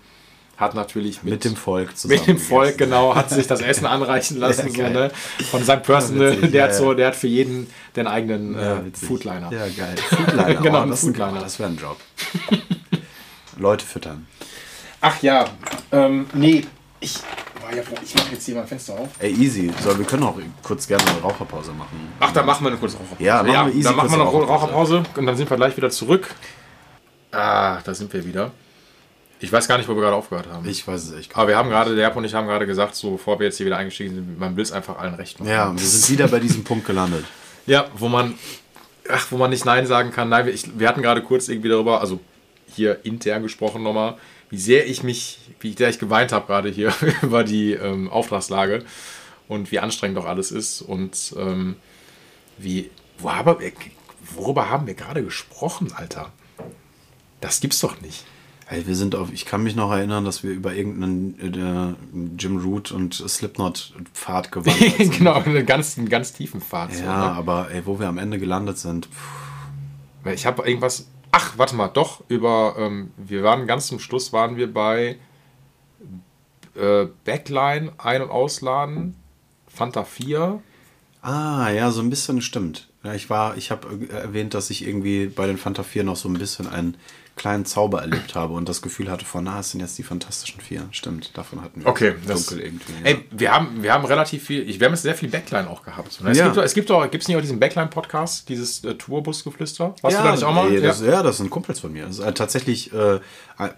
hat natürlich mit, Mit dem Volk zusammen. mit dem Volk, gegessen. genau, hat sich das Essen anreichen lassen. so, geil. ne? Von seinem Personal, Ja, der, ja, hat so, ja. der hat für jeden den eigenen Ja, äh. Foodliner. Ja, geil. Foodliner. Genau, oh, das, ist ein- Foodliner. das wäre ein Job. Leute füttern. Ach ja, ähm, nee, ich, boah, ja, ich mache jetzt hier mein Fenster auf. Ey, easy. So, wir können auch kurz gerne eine Raucherpause machen. Ach, dann machen wir eine kurze Raucherpause. Ja, machen wir easy Dann machen wir noch Raucherpause. Raucherpause und dann sind wir gleich wieder zurück. Ah, da sind wir wieder. Ich weiß gar nicht, wo wir gerade aufgehört haben. Ich weiß es echt gar Aber wir haben gerade, der Japo und ich haben gerade gesagt, so bevor wir jetzt hier wieder eingestiegen sind, man will es einfach allen recht machen. Ja, wir sind wieder bei diesem Punkt gelandet. Ja, wo man, ach, wo man nicht Nein sagen kann. Nein, wir, ich, wir hatten gerade kurz irgendwie darüber, also hier intern gesprochen nochmal, wie sehr ich mich, wie sehr ich geweint habe gerade hier über die ähm, Auftragslage und wie anstrengend doch alles ist und ähm, wie, wo haben wir, worüber haben wir gerade gesprochen, Alter? Das gibt's doch nicht. Ey, wir sind auf, ich kann mich noch erinnern, dass wir über irgendeinen äh, Jim Root und Slipknot Pfad gewandert sind. genau, einen ganz, einen ganz tiefen Pfad. so, Ja, ne? aber ey, wo wir am Ende gelandet sind, pff, Ich habe irgendwas. Ach, warte mal, doch, über. Ähm, wir waren ganz zum Schluss, waren wir bei äh, Backline ein- und ausladen, Fanta 4. Ah, ja, so ein bisschen stimmt. Ja, ich war, ich habe erwähnt, dass ich irgendwie bei den Fanta 4 noch so ein bisschen einen kleinen Zauber erlebt habe und das Gefühl hatte von, na, es sind jetzt die Fantastischen Vier. Stimmt, davon hatten wir Okay, das, dunkel irgendwie. ja. Ey, wir haben, wir haben relativ viel, ich, wir haben jetzt sehr viel Backline auch gehabt. Ne? Es Ja. gibt, es gibt doch, gibt es nicht auch diesen Backline-Podcast, dieses äh, Tourbusgeflüster? Warst ja, du da nicht auch mal? ey, das, ja. ja. das sind Kumpels von mir. Das ist äh, tatsächlich äh,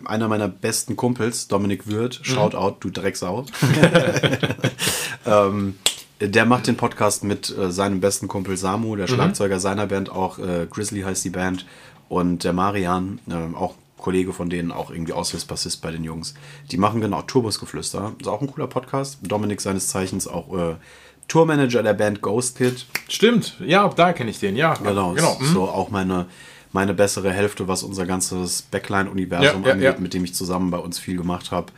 einer meiner besten Kumpels, Dominik Würth. Mhm. Shoutout, du Drecksau. ähm, der macht den Podcast mit äh, seinem besten Kumpel Samu, Mhm. der Schlagzeuger seiner Band, auch äh, Grizzly heißt die Band. Und der Marian, äh, auch Kollege von denen, auch irgendwie Aushilfsbassist bei den Jungs. Die machen genau Turbusgeflüster. Ist auch ein cooler Podcast. Dominik seines Zeichens auch äh, Tourmanager der Band Ghost Kid. Stimmt, ja, da kenne ich den, ja. Genau, genau. ist so auch meine, meine bessere Hälfte, was unser ganzes Backline-Universum Ja, ja, angeht, ja. mit dem ich zusammen bei uns viel gemacht habe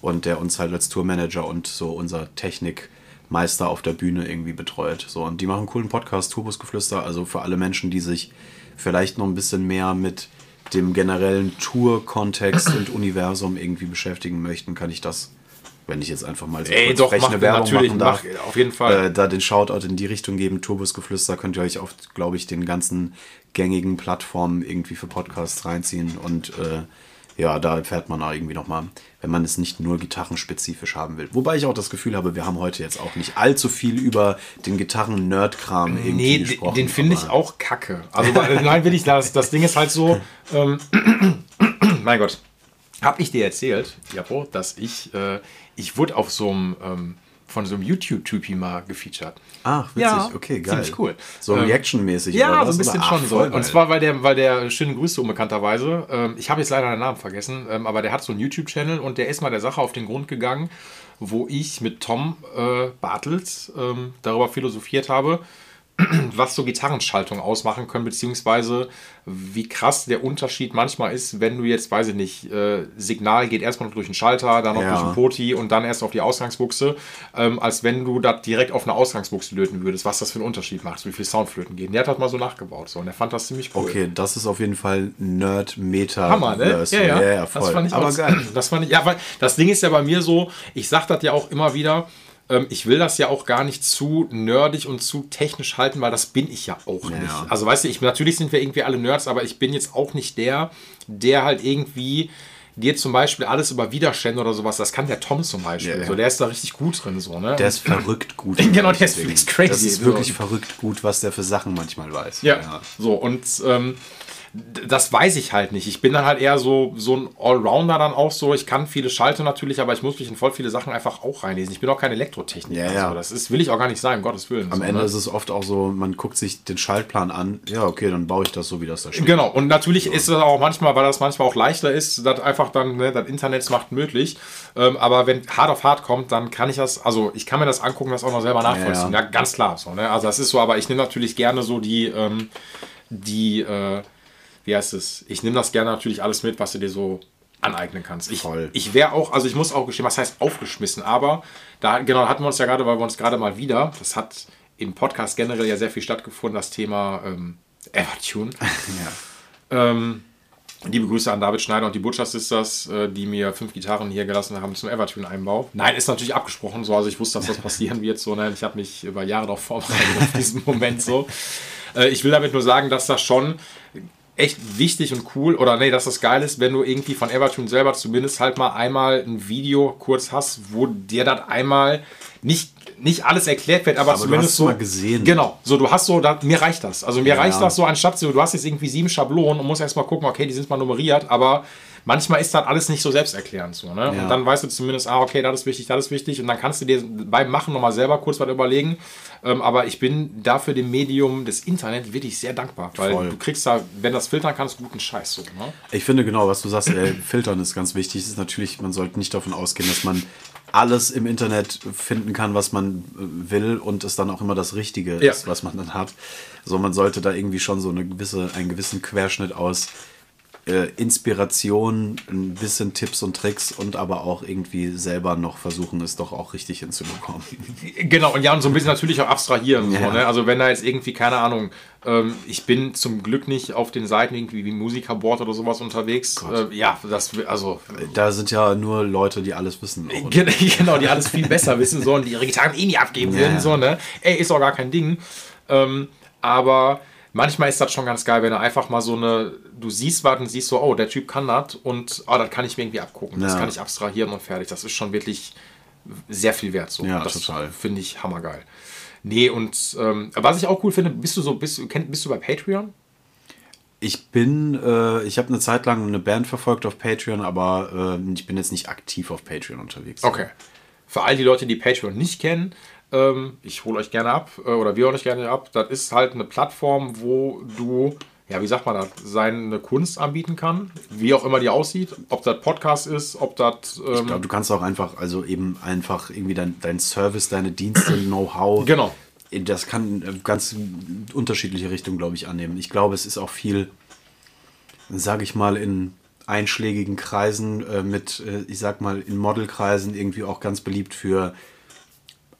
und der uns halt als Tourmanager und so unser Technikmeister auf der Bühne irgendwie betreut. So, und die machen einen coolen Podcast, Turbusgeflüster, also für alle Menschen, die sich vielleicht noch ein bisschen mehr mit dem generellen Tour-Kontext und Universum irgendwie beschäftigen möchten, kann ich das, wenn ich jetzt einfach mal so Ey, doch, mach, eine Werbung natürlich, machen darf mach, auf jeden Fall. äh, da den Shoutout in die Richtung geben. Turbusgeflüster könnt ihr euch auf, glaube ich, den ganzen gängigen Plattformen irgendwie für Podcasts reinziehen. Und äh, ja, da erfährt man auch irgendwie nochmal, wenn man es nicht nur gitarrenspezifisch haben will. Wobei ich auch das Gefühl habe, wir haben heute jetzt auch nicht allzu viel über den Gitarren-Nerd-Kram irgendwie Nee, gesprochen. den, den finde ich auch kacke. Also, weil- nein, will ich, das, das Ding ist halt so, ähm, mein Gott, habe ich dir erzählt, Japo, dass ich, äh, ich wurde auf so einem, ähm, von so einem YouTube-Typi mal gefeatured. Ach, witzig, Ja, okay, geil. ziemlich cool. So Ähm, Reaction-mäßig. Ja, so ein bisschen schon so. Und zwar, weil der, weil der, schöne Grüße unbekannterweise, ähm, ich habe jetzt leider den Namen vergessen, ähm, aber der hat so einen YouTube-Channel und der ist mal der Sache auf den Grund gegangen, wo ich mit Tom äh, Bartels ähm, darüber philosophiert habe, was so Gitarrenschaltung ausmachen können, beziehungsweise wie krass der Unterschied manchmal ist, wenn du jetzt, weiß ich nicht, äh, Signal geht erstmal noch durch den Schalter, dann noch Ja. durch den Poti und dann erst auf die Ausgangsbuchse, ähm, als wenn du das direkt auf eine Ausgangsbuchse löten würdest, was das für einen Unterschied macht, wie viel Soundflöten gehen. Der hat halt mal so nachgebaut so, und der fand das ziemlich cool. Okay, das ist auf jeden Fall Nerd-Meta. Hammer, ne? Ja, ja, ja, voll. Das fand ich Aber auch, geil. Das fand ich, ja, weil das Ding ist ja bei mir so, ich sag das ja auch immer wieder, ähm, ich will das ja auch gar nicht zu nerdig und zu technisch halten, weil das bin ich ja auch nicht. Also weißt du, ich, natürlich sind wir irgendwie alle Nerds, aber ich bin jetzt auch nicht der, der halt irgendwie dir zum Beispiel alles über Widerstände oder sowas, das kann der Tom zum Beispiel. Ja, ja. So, der ist da richtig gut drin, so, ne? Der ist verrückt gut. Genau, der ist- ist crazy. Das ist So. wirklich verrückt gut, was der für Sachen manchmal weiß. Ja, so und ähm, das weiß ich halt nicht. Ich bin dann halt eher so, so ein Allrounder dann auch so. Ich kann viele Schalter natürlich, aber ich muss mich in voll viele Sachen einfach auch reinlesen. Ich bin auch kein Elektrotechniker. Ja, ja. So. Das ist, will ich auch gar nicht sein, um Gottes Willen. Am so, Ende ne? ist es oft auch so, man guckt sich den Schaltplan an. Ja, okay, dann baue ich das so, wie das da steht. Genau, und natürlich ist es auch manchmal, weil das manchmal auch leichter ist, das einfach dann, ne, das Internet macht möglich. Ähm, aber wenn hart auf hart kommt, dann kann ich das, also ich kann mir das angucken, das auch noch selber nachvollziehen. Ja, Ja, ganz klar. So, ne? Also das ist so, aber ich nehme natürlich gerne so die, ähm, die, äh, wie heißt es? Ich nehme das gerne natürlich alles mit, was du dir so aneignen kannst. Ich, Voll. ich wäre auch, also ich muss auch gestehen, was heißt aufgeschmissen, aber da, genau, hatten wir uns ja gerade, weil wir uns gerade mal wieder, das hat im Podcast generell ja sehr viel stattgefunden, das Thema ähm, Evertune. Ähm, liebe Grüße an David Schneider und die Butcher Sisters, äh, die mir fünf Gitarren hier gelassen haben zum Evertune-Einbau. Nein, ist natürlich abgesprochen, so, also ich wusste, dass das passieren wird. So, ne? Ich habe mich über Jahre darauf vorbereitet, auf diesen Moment so. Äh, ich will damit nur sagen, dass das schon echt wichtig und cool, oder nee, dass das geil ist, wenn du irgendwie von Evertune selber zumindest halt mal einmal ein Video kurz hast, wo dir das einmal nicht, nicht alles erklärt wird, aber, Aber du zumindest hast es so. mal gesehen. Genau, so du hast so, da, mir reicht das. Also mir Ja. reicht das so, anstatt so, du hast jetzt irgendwie sieben Schablonen und musst erstmal gucken, okay, die sind mal nummeriert, aber manchmal ist das alles nicht so selbsterklärend so, ne? Ja. Und dann weißt du zumindest, ah, okay, das ist wichtig, das ist wichtig und dann kannst du dir beim Machen nochmal selber kurz was überlegen. Ähm, aber ich bin dafür dem Medium des Internet wirklich sehr dankbar, weil Voll. du kriegst da, wenn du das filtern kannst, guten Scheiß so, ne? Ich finde genau, was du sagst, äh, filtern ist ganz wichtig. Es ist natürlich, man sollte nicht davon ausgehen, dass man alles im Internet finden kann, was man äh, will und es dann auch immer das Richtige Ja. ist, was man dann hat. So, man sollte da irgendwie schon so eine gewisse, einen gewissen Querschnitt aus äh, Inspiration, ein bisschen Tipps und Tricks und aber auch irgendwie selber noch versuchen, es doch auch richtig hinzubekommen. Genau, und ja, und so ein bisschen natürlich auch abstrahieren. So, Ja. ne? Also wenn da jetzt irgendwie, keine Ahnung, ähm, ich bin zum Glück nicht auf den Seiten irgendwie wie Musikerboard oder sowas unterwegs. Äh, ja, das, also Da sind ja nur Leute, die alles wissen. Gen- Genau, die alles viel besser wissen sollen, die ihre Gitarren eh nie abgeben Ja, würden. So, ne? Ey, ist auch gar kein Ding. Ähm, aber manchmal ist das schon ganz geil, wenn du einfach mal so eine, du siehst was und siehst so, oh, der Typ kann das und oh, das kann ich mir irgendwie abgucken. Das Ja. kann ich abstrahieren und fertig. Das ist schon wirklich sehr viel wert. So. Ja, das total. finde ich hammergeil. Nee, und ähm, was ich auch cool finde, bist du so, bist, kenn- bist du bei Patreon? Ich bin, äh, ich habe eine Zeit lang eine Band verfolgt auf Patreon, aber äh, ich bin jetzt nicht aktiv auf Patreon unterwegs. Okay. Für all die Leute, die Patreon nicht kennen, ähm, ich hole euch gerne ab äh, oder wir holen euch gerne ab. Das ist halt eine Plattform, wo du, ja, wie sagt man das, seine Kunst anbieten kann, wie auch immer die aussieht. Ob das Podcast ist, ob das. Ich Ähm, glaube, du kannst auch einfach, also eben einfach irgendwie dein, dein Service, deine Dienste, Know-how. Genau. Das kann äh, ganz unterschiedliche Richtungen, glaube ich, annehmen. Ich glaube, es ist auch viel, sage ich mal, in einschlägigen Kreisen äh, mit, äh, ich sag mal, in Modelkreisen irgendwie auch ganz beliebt für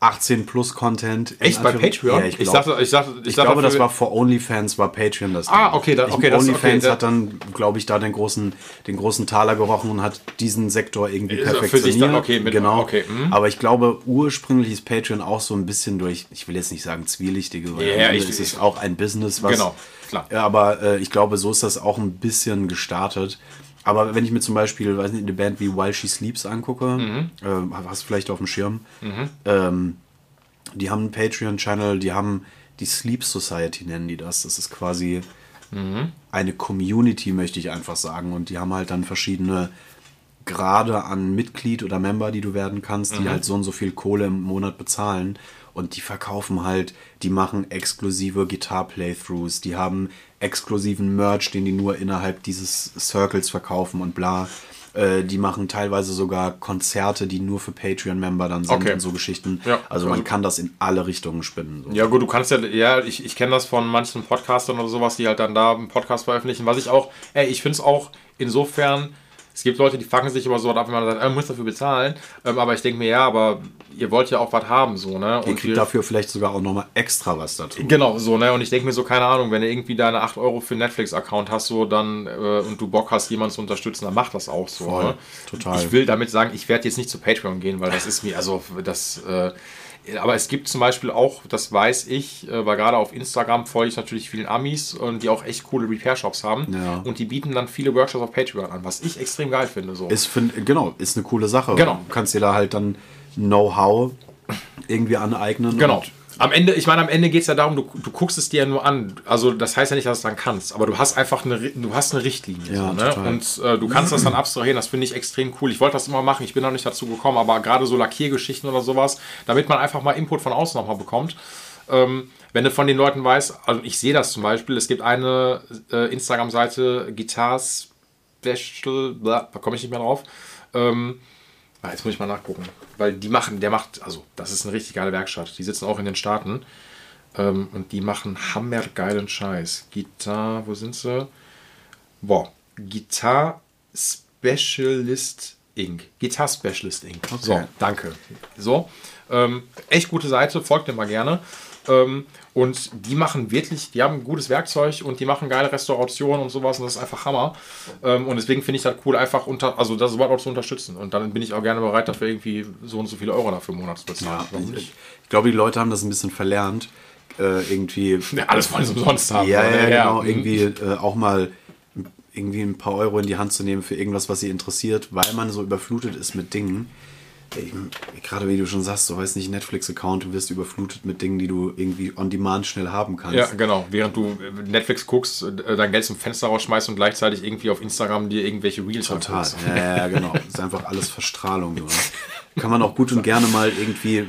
18 plus Content. Echt bei Patreon? Ja, ich, Ich dachte- ich dachte- ich ich dachte glaube, das war vor OnlyFans, war Patreon das. Ah, Ding. okay, da- okay, das- OnlyFans okay, hat dann, glaube ich, da den großen, den großen Taler gerochen und hat diesen Sektor irgendwie Ist er für sich perfektioniert. dann okay mit- genau. okay, mhm. Aber ich glaube, ursprünglich ist Patreon auch so ein bisschen durch, ich will jetzt nicht sagen zwielichtige, weil Ende ich- ist es ich- auch ein Business, was. Genau, klar. Aber äh, ich glaube, so ist das auch ein bisschen gestartet. Aber wenn ich mir zum Beispiel, weiß nicht, eine Band wie While She Sleeps angucke, Mhm. äh, hast du vielleicht auf dem Schirm, ähm, die haben einen Patreon-Channel, die haben die Sleep Society, nennen die das. Das ist quasi eine Community, möchte ich einfach sagen. Und die haben halt dann verschiedene Grade an Mitglied oder Member, die du werden kannst, die halt so und so viel Kohle im Monat bezahlen. Und die verkaufen halt, die machen exklusive Gitar-Playthroughs, die haben exklusiven Merch, den die nur innerhalb dieses Circles verkaufen und bla. Äh, die machen teilweise sogar Konzerte, die nur für Patreon-Member dann sind Okay. und so Geschichten. Ja. Also man kann das in alle Richtungen spinnen. So. Ja, gut, du kannst ja, ja, ich, ich kenne das von manchen Podcastern oder sowas, die halt dann da einen Podcast veröffentlichen. Was ich auch, ey, ich finde es auch insofern, es gibt Leute, die fangen sich immer so ab, wenn man sagt, äh, muss dafür bezahlen. Ähm, aber ich denke mir, ja, aber ihr wollt ja auch was haben, so, ne? Ihr kriegt dafür vielleicht sogar auch nochmal extra was dazu. Genau, so, ne? Und ich denke mir so, keine Ahnung, wenn du irgendwie deine 8 Euro für einen Netflix-Account hast, so, dann, äh, und du Bock hast, jemanden zu unterstützen, dann mach das auch so. Voll, ne? total. Ich will damit sagen, ich werde jetzt nicht zu Patreon gehen, weil das ist mir, also, das, äh, aber es gibt zum Beispiel auch, das weiß ich, äh, weil gerade auf Instagram folge ich natürlich vielen Amis und die auch echt coole Repair-Shops haben. Ja. Und die bieten dann viele Workshops auf Patreon an, was ich extrem geil finde. So. Ist, find, genau, ist eine coole Sache. Genau. Du kannst dir da halt dann Know-how irgendwie aneignen. Genau. Am Ende, ich meine, am Ende geht es ja darum, du, du guckst es dir ja nur an. Also das heißt ja nicht, dass du es dann kannst, aber du hast einfach eine, du hast eine Richtlinie. Ja, so, ne? total. Und äh, du kannst das dann abstrahieren, das finde ich extrem cool. Ich wollte das immer machen, ich bin noch nicht dazu gekommen, aber gerade so Lackiergeschichten oder sowas, damit man einfach mal Input von außen nochmal bekommt. Ähm, wenn du von den Leuten weißt, also ich sehe das zum Beispiel, es gibt eine äh, Instagram-Seite, Guitar Special, bla, da komme ich nicht mehr drauf. Ähm, Ah, Jetzt muss ich mal nachgucken. Weil die machen, der macht, also das ist eine richtig geile Werkstatt. Die sitzen auch in den Staaten. Ähm, und die machen hammergeilen Scheiß. Gitarre, wo sind sie? Boah, Guitar Specialist Inc. Guitar Specialist Inc. So, danke. So, ähm, echt gute Seite, folgt mir mal gerne. Ähm, und die machen wirklich, die haben gutes Werkzeug und die machen geile Restaurationen und sowas und das ist einfach Hammer. Ähm, und deswegen finde ich das cool, einfach unter, also das überhaupt auch zu unterstützen. Und dann bin ich auch gerne bereit, dafür irgendwie so und so viele Euro dafür im Monat zu bezahlen. ja, ich, ich glaube, die Leute haben das ein bisschen verlernt. Äh, irgendwie. Ja, alles wollen sie umsonst haben. Ja, oder? ja, genau. Mhm. Irgendwie äh, auch mal irgendwie ein paar Euro in die Hand zu nehmen für irgendwas, was sie interessiert, weil man so überflutet ist mit Dingen. Gerade wie du schon sagst, so weiß nicht, Netflix-Account, du wirst überflutet mit Dingen, die du irgendwie on demand schnell haben kannst. Ja, genau. Während du äh, Netflix guckst, äh, dein Geld zum Fenster rausschmeißt und gleichzeitig irgendwie auf Instagram dir irgendwelche Reels Total. Ja, ja, genau. Das ist einfach alles Verstrahlung. So. ne? Kann man auch gut und gerne mal irgendwie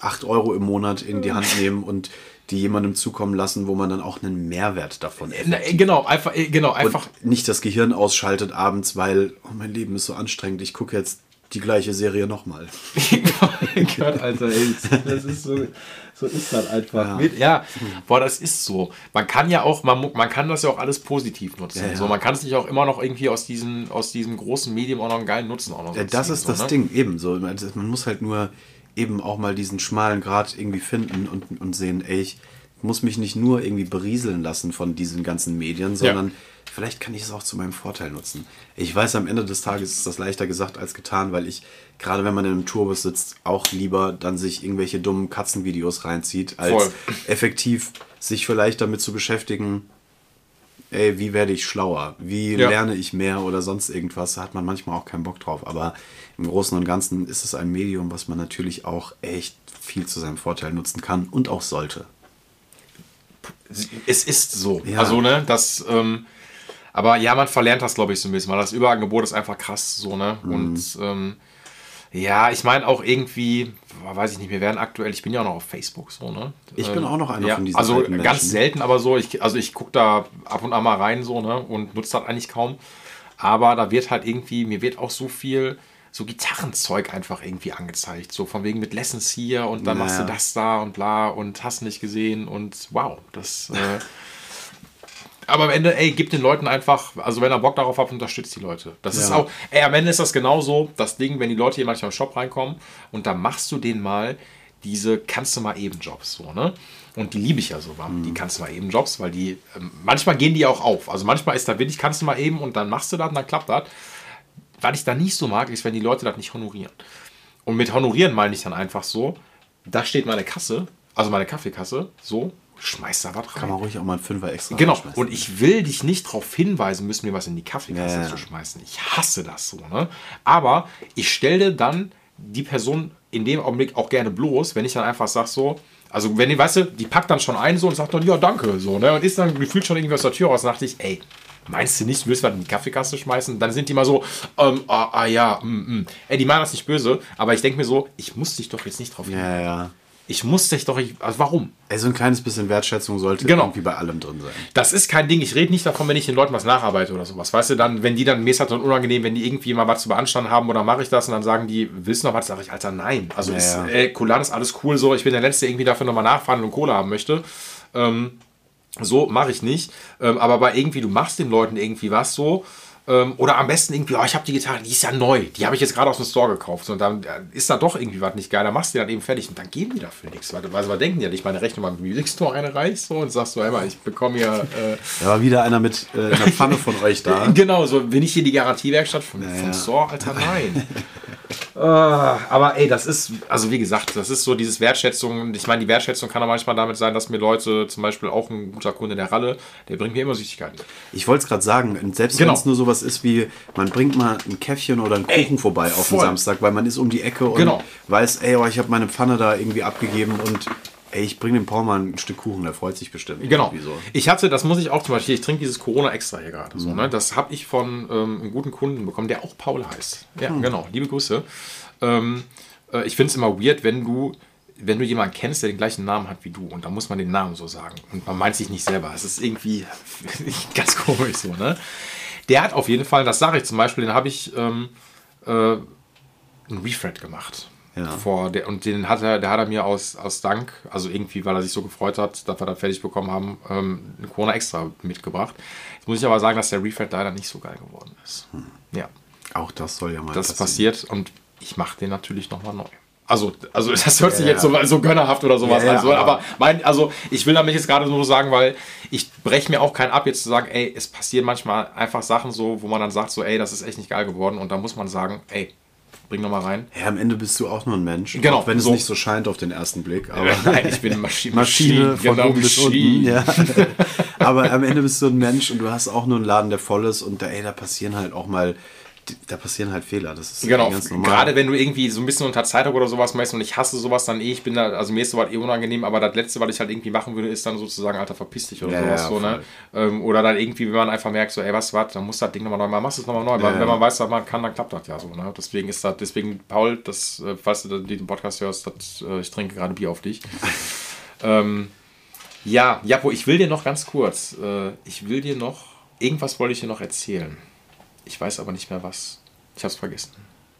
8 Euro im Monat in die Hand nehmen und die jemandem zukommen lassen, wo man dann auch einen Mehrwert davon Na, äh, genau, einfach, genau, einfach. und nicht das Gehirn ausschaltet abends, weil oh, mein Leben ist so anstrengend, ich gucke jetzt die gleiche Serie nochmal. Gott, Alter, ey, das ist so, so ist das einfach. Ja. ja, boah, das ist so. Man kann ja auch, man, man kann das ja auch alles positiv nutzen. Ja, ja. So, man kann sich auch immer noch irgendwie aus diesem, aus diesem großen Medium auch noch einen geilen Nutzen auch noch so Ja, das ist so, das ne? Ding, ebenso. Man man muss halt nur eben auch mal diesen schmalen Grat irgendwie finden und, und sehen, ey, ich muss mich nicht nur irgendwie berieseln lassen von diesen ganzen Medien, sondern vielleicht kann ich es auch zu meinem Vorteil nutzen. Ich weiß, am Ende des Tages ist das leichter gesagt als getan, weil ich, gerade wenn man in einem Tourbus sitzt, auch lieber dann sich irgendwelche dummen Katzenvideos reinzieht, als Voll. effektiv sich vielleicht damit zu beschäftigen, ey, wie werde ich schlauer? Wie Ja. lerne ich mehr oder sonst irgendwas? Da hat man manchmal auch keinen Bock drauf. Aber im Großen und Ganzen ist es ein Medium, was man natürlich auch echt viel zu seinem Vorteil nutzen kann und auch sollte. Es ist so. Ja. Also, ne, das, ähm, aber ja, man verlernt das, glaube ich, so ein bisschen, weil das Überangebot ist einfach krass, so, ne? Mhm. Und ähm, ja, ich meine auch irgendwie, weiß ich nicht, wir werden aktuell, ich bin ja auch noch auf Facebook, so, ne? Ich bin auch noch einer ja, von diesen Also ganz Menschen. selten, aber so, ich, also ich gucke da ab und an mal rein, so, ne? Und nutze das eigentlich kaum. Aber da wird halt irgendwie, mir wird auch so viel so Gitarrenzeug einfach irgendwie angezeigt. So von wegen mit Lessons hier und dann Ja. machst du das da und bla und hast nicht gesehen und wow, das. Äh, aber am Ende, ey, gib den Leuten einfach, also wenn er Bock darauf hat, unterstützt die Leute. Das ist Ja. auch, ey, am Ende ist das genauso, das Ding, wenn die Leute hier manchmal im Shop reinkommen und da machst du denen mal diese kannst du mal eben Jobs, so, ne? Und die liebe ich ja sogar, Mhm. die kannst du mal eben Jobs, weil die, ähm, manchmal gehen die auch auf. Also manchmal ist da wirklich, kannst du mal eben und dann machst du das und dann klappt das. Was ich da nicht so mag, ist, wenn die Leute das nicht honorieren. Und mit honorieren meine ich dann einfach so, da steht meine Kasse, also meine Kaffeekasse, so, schmeiß da was rein. Kann man ruhig auch mal einen Fünfer extra Genau, und ich will dich nicht darauf hinweisen müssen, mir was in die Kaffeekasse Ja, zu schmeißen. Ich hasse das so, ne? Aber ich stelle dann die Person in dem Augenblick auch gerne bloß, wenn ich dann einfach sage so, also wenn die, weißt du, die packt dann schon ein so und sagt dann, ja, danke, so, ne? Und ist dann gefühlt schon irgendwie aus der Tür raus, dachte ich, ey, meinst du nicht, du willst was in die Kaffeekasse schmeißen? Dann sind die mal so, ähm, ah, ah ja, mm, mm. Ey, die meinen das nicht böse, aber ich denke mir so, ich muss dich doch jetzt nicht drauf Ja, ja. Ich muss dich doch, ich, also warum? Ey, so ein kleines bisschen Wertschätzung sollte Genau. irgendwie bei allem drin sein. Das ist kein Ding. Ich rede nicht davon, wenn ich den Leuten was nacharbeite oder sowas. Weißt du, dann, wenn die dann, mir ist halt dann unangenehm, wenn die irgendwie mal was zu beanstanden haben oder mache ich das und dann sagen die, willst du noch was? Sag ich, Alter, nein. Also Ja, ist, äh, Kulan ist alles cool so. Ich bin der Letzte, der irgendwie dafür nochmal nachfahren und Kohle haben möchte. Ähm, so mache ich nicht. Ähm, aber bei irgendwie, du machst den Leuten irgendwie was so. Ähm, oder am besten irgendwie, oh, ich habe die Gitarre, die ist ja neu. Die habe ich jetzt gerade aus dem Store gekauft. Und dann äh, ist da doch irgendwie was nicht geil. Dann machst du die dann eben fertig und dann geben die dafür nichts. Weil, weil was denken ja nicht, meine Rechnung beim Music Store einreichst so, und sagst so, hey mal, ich bekomme hier. Äh, Da war wieder einer mit äh, einer Pfanne von euch da. Genau, so bin ich hier die Garantiewerkstatt vom, Ja, vom ja. Store, Alter, nein. Ah, aber ey, das ist, also wie gesagt, das ist so dieses Wertschätzung. Ich meine, die Wertschätzung kann auch manchmal damit sein, dass mir Leute, zum Beispiel auch ein guter Kunde der Ralle, der bringt mir immer Süßigkeiten. Ich wollte es gerade sagen, selbst Genau. wenn es nur sowas ist wie, man bringt mal ein Käffchen oder einen Kuchen vorbei auf den voll. Samstag, weil man ist um die Ecke und Genau. weiß, ey, oh, ich habe meine Pfanne da irgendwie abgegeben und ey, ich bringe dem Paul mal ein Stück Kuchen, der freut sich bestimmt. Genau. So. Ich hatte, das muss ich auch zum Beispiel, ich trinke dieses Corona extra hier gerade. So, ne? Das habe ich von ähm, einem guten Kunden bekommen, der auch Paul heißt. Ja, genau. Liebe Grüße. Ähm, äh, ich finde es immer weird, wenn du, wenn du jemanden kennst, der den gleichen Namen hat wie du. Und da muss man den Namen so sagen. Und man meint sich nicht selber. Es ist irgendwie ganz komisch so, ne? Der hat auf jeden Fall, das sage ich zum Beispiel, den habe ich ähm, äh, einen Refred gemacht. Ja. Vor der, und den hat er, der hat er mir aus, aus Dank, also irgendwie, weil er sich so gefreut hat, dass wir das fertig bekommen haben, ähm, eine Corona extra mitgebracht. Jetzt muss ich aber sagen, dass der Refred leider nicht so geil geworden ist. Ja, Auch das soll ja mal das passieren. passiert und ich mache den natürlich nochmal neu. Also, also das hört sich Ja, jetzt so, so gönnerhaft oder sowas Ja, an. So, aber- aber mein, also ich will damit jetzt gerade nur sagen, weil ich breche mir auch keinen ab, jetzt zu sagen, ey, es passieren manchmal einfach Sachen so, wo man dann sagt, so, ey, das ist echt nicht geil geworden. Und da muss man sagen, ey, bring noch mal rein. Ja, am Ende bist du auch nur ein Mensch. Genau, Auch wenn so. es nicht so scheint auf den ersten Blick. Aber Nein, ich bin eine Maschine. Maschine von genau, oben bis unten. Ja. aber am Ende bist du ein Mensch und du hast auch nur einen Laden, der voll ist und da, ey, da passieren halt auch mal, da passieren halt Fehler. Das ist Genau, ganz normal. gerade wenn du irgendwie so ein bisschen unter Zeitdruck oder sowas machst und ich hasse sowas dann eh, ich bin da, also mir ist sowas eh unangenehm, aber das Letzte, was ich halt irgendwie machen würde, ist dann sozusagen, Alter, verpiss dich oder Ja, sowas ja, so, ne? Ähm, oder dann irgendwie, wenn man einfach merkt, so, ey, was, was, dann muss das Ding nochmal neu machen, machst es nochmal neu, weil Ja, wenn man weiß, was man kann, dann klappt das ja so, ne? Deswegen ist das, deswegen, Paul, das, äh, falls du den Podcast hörst, das, äh, ich trinke gerade Bier auf dich. ähm, ja, Japo, ich will dir noch ganz kurz, äh, ich will dir noch, irgendwas wollte ich dir noch erzählen. Ich weiß aber nicht mehr was. Ich hab's vergessen.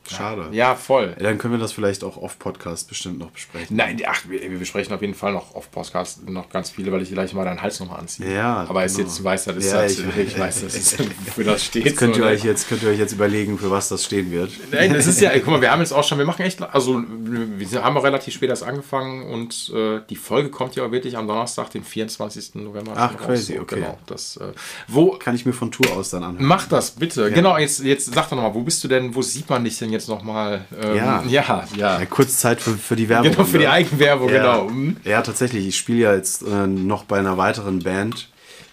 Schade. Ja, voll. Ja, Dann können wir das vielleicht auch off-Podcast bestimmt noch besprechen. Nein, ach, wir, wir besprechen auf jeden Fall noch auf Podcast noch ganz viele, weil ich gleich mal deinen Hals nochmal anziehe. Ja, Aber ist genau. jetzt, du weißt, das ist Ja, das, ich- ich, weiß, das ist, für das steht. Jetzt könnt, ihr euch jetzt, könnt ihr euch jetzt überlegen, für was das stehen wird. Nein, das ist ja, guck mal, wir haben jetzt auch schon, wir machen echt, also wir haben auch relativ spät erst angefangen und äh, die Folge kommt ja auch wirklich am Donnerstag, den 24. November. Ach, raus. crazy, okay. Genau, das, äh, wo, Kann ich mir von Tour aus dann anhören. mach das bitte. Genau, jetzt, jetzt sag doch nochmal, wo bist du denn, wo sieht man dich denn jetzt nochmal? Ähm, Ja. ja, ja. Ja, kurz Zeit für, für die Werbung. Genau, für die ne? Eigenwerbung, Ja. genau. Hm? Ja, tatsächlich. Ich spiele ja jetzt äh, noch bei einer weiteren Band.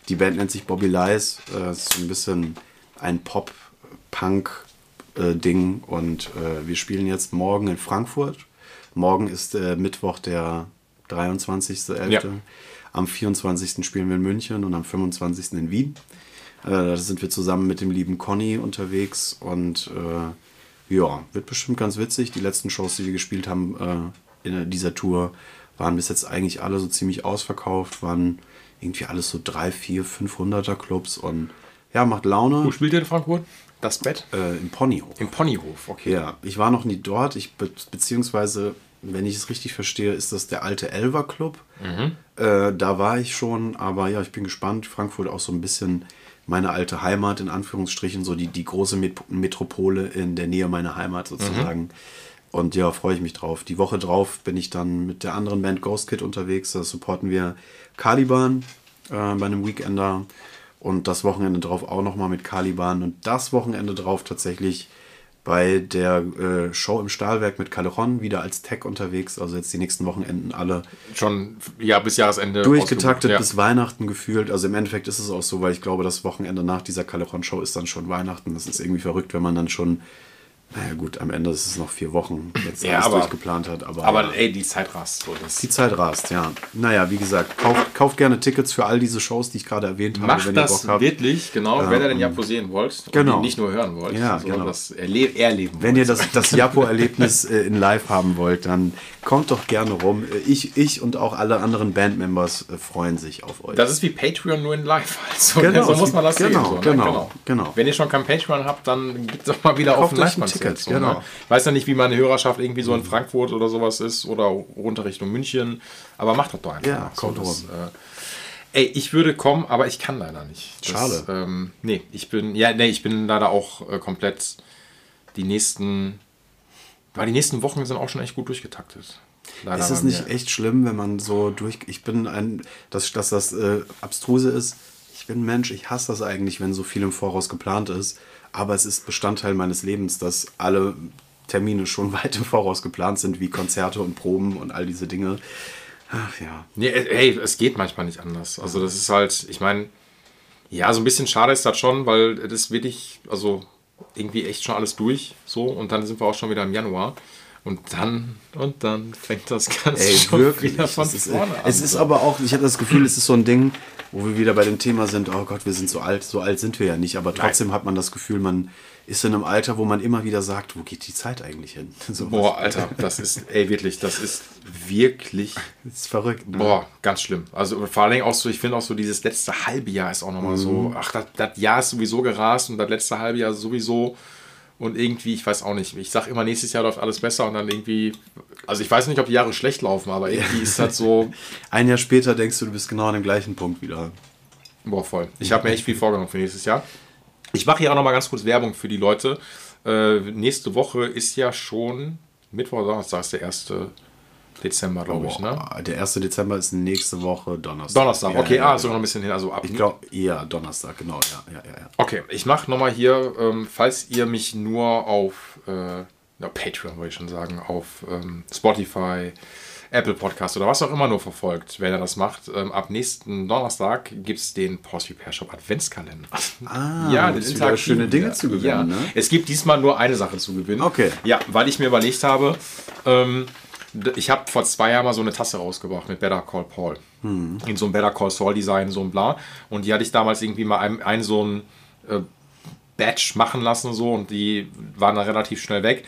Die Band nennt sich Bobby Lies. Äh, ist ein bisschen ein Pop-Punk-Ding. und äh, wir spielen jetzt morgen in Frankfurt. Morgen ist äh, Mittwoch, der 23.11. Ja. Am 24. spielen wir in München und am 25. in Wien. Äh, da sind wir zusammen mit dem lieben Conny unterwegs und äh, ja, wird bestimmt ganz witzig. Die letzten Shows, die wir gespielt haben äh, in dieser Tour, waren bis jetzt eigentlich alle so ziemlich ausverkauft, waren irgendwie alles so 3, 4, 500er Clubs und ja, macht Laune. Wo spielt ihr in Frankfurt? Das Bett? Äh, Im Ponyhof. Im Ponyhof, okay. Ja, ich war noch nie dort. Ich be beziehungsweise, wenn ich es richtig verstehe, ist das der alte Elver Club. Äh, da war ich schon, aber ja, ich bin gespannt. Frankfurt auch so ein bisschen meine alte Heimat in Anführungsstrichen, so die, die große Met Metropole in der Nähe meiner Heimat sozusagen. Und ja, freue ich mich drauf. Die Woche drauf bin ich dann mit der anderen Band Ghost Kid unterwegs. Da supporten wir Caliban äh, bei einem Weekender. Und das Wochenende drauf auch nochmal mit Caliban. Und das Wochenende drauf tatsächlich bei der äh, Show im Stahlwerk mit Caleron wieder als Tech unterwegs. Also jetzt die nächsten Wochenenden alle Schon ja, bis Jahresende. durchgetaktet ausgebucht, bis Weihnachten gefühlt. Also im Endeffekt ist es auch so, weil ich glaube, das Wochenende nach dieser Caleron-Show ist dann schon Weihnachten. Das ist irgendwie verrückt, wenn man dann schon Naja gut, am Ende ist es noch vier Wochen, jetzt Ja, alles aber- durchgeplant hat. Aber, Aber ey, die Zeit rast. So, das die Zeit rast, ja. Naja, wie gesagt, kauft, kauft gerne Tickets für all diese Shows, die ich gerade erwähnt habe, Macht wenn ihr das Bock habt. wirklich, genau, wenn ihr den Japo sehen wollt. Genau. Und nicht nur hören wollt, Ja, sondern genau. das erle erleben Wenn ihr wollt. das, das Japo-Erlebnis äh, in live haben wollt, dann kommt doch gerne rum. Äh, Ich, ich und auch alle anderen Bandmembers äh, freuen sich auf euch. Das ist wie Patreon nur in live. Also, Genau, so muss man das genau, sehen. So, ne? genau, genau. Wenn ihr schon kein Patreon habt, dann gebt doch mal wieder Kauft auf ein Live-Konzert. Ticket, so, genau. Mhm. ne? Ich weiß ja nicht, wie meine Hörerschaft irgendwie so in Frankfurt oder sowas ist oder runter Richtung München, aber macht das doch einfach. Ja, kommt das, äh, Ey, ich würde kommen, aber ich kann leider nicht. Das, Schade. Ähm, nee, ich bin, ja, nee, ich bin leider auch äh, komplett die nächsten, weil die nächsten Wochen sind auch schon echt gut durchgetaktet. Leider Ist es nicht echt schlimm, wenn man so durch. Ich bin ein. Dass, dass das äh, abstruse ist. Ich bin Mensch, ich hasse das eigentlich, wenn so viel im Voraus geplant ist. Aber es ist Bestandteil meines Lebens, dass alle Termine schon weit im Voraus geplant sind, wie Konzerte und Proben und all diese Dinge. Ach ja. Nee, äh, ey, es geht manchmal nicht anders. Also das ist halt, ich meine, ja, so ein bisschen schade ist das schon, weil das wirklich, also irgendwie echt schon alles durch, so und dann sind wir auch schon wieder im Januar und dann und dann fängt das Ganze Ey, schon wirklich. wieder von ist, vorne an. es ist aber auch, ich habe das Gefühl, es ist so ein Ding, wo wir wieder bei dem Thema sind, oh Gott, wir sind so alt, so alt sind wir ja nicht, aber trotzdem hat man das Gefühl, man ist in einem Alter, wo man immer wieder sagt, wo geht die Zeit eigentlich hin? So, Boah, Alter, das ist, ey, wirklich, das ist wirklich, Das ist verrückt. Ne? boah, ganz schlimm. Also vor allen Dingen auch so, ich finde auch so, dieses letzte halbe Jahr ist auch nochmal so, ach, das, das Jahr ist sowieso gerast und das letzte halbe Jahr sowieso und irgendwie, ich weiß auch nicht, ich sag immer, nächstes Jahr läuft alles besser und dann irgendwie, also ich weiß nicht, ob die Jahre schlecht laufen, aber irgendwie ist das so, Ein Jahr später denkst du, du bist genau an dem gleichen Punkt wieder. Boah, voll. Ich habe mir echt viel vorgenommen für nächstes Jahr. Ich mache hier auch noch mal ganz kurz Werbung für die Leute. Äh, nächste Woche ist ja schon Mittwoch Donnerstag ist der 1. Dezember, glaube ich, ne? Der 1. Dezember ist nächste Woche Donnerstag. Donnerstag, Ja, okay, ja, ah, sogar noch ein bisschen hin, also ab. Ich glaube, eher Donnerstag, genau, ja, ja, ja. ja. Okay, ich mache nochmal hier, ähm, falls ihr mich nur auf äh, na, Patreon, wollte ich schon sagen, auf ähm, Spotify, Apple Podcast oder was auch immer nur verfolgt, wenn ihr das macht. Ähm, ab nächsten Donnerstag gibt es den Porsche Repair Shop Adventskalender. Ah, ja, den wieder schöne Dinge zu gewinnen, Ja. ne? Es gibt diesmal nur eine Sache zu gewinnen. Okay. Ja, weil ich mir überlegt habe, ähm, ich habe vor zwei Jahren mal so eine Tasse rausgebracht mit Better Call Paul. Hm. In so einem Better Call Saul Design, so ein bla. Und die hatte ich damals irgendwie mal ein, ein so ein äh, Batch machen lassen so und die waren dann relativ schnell weg.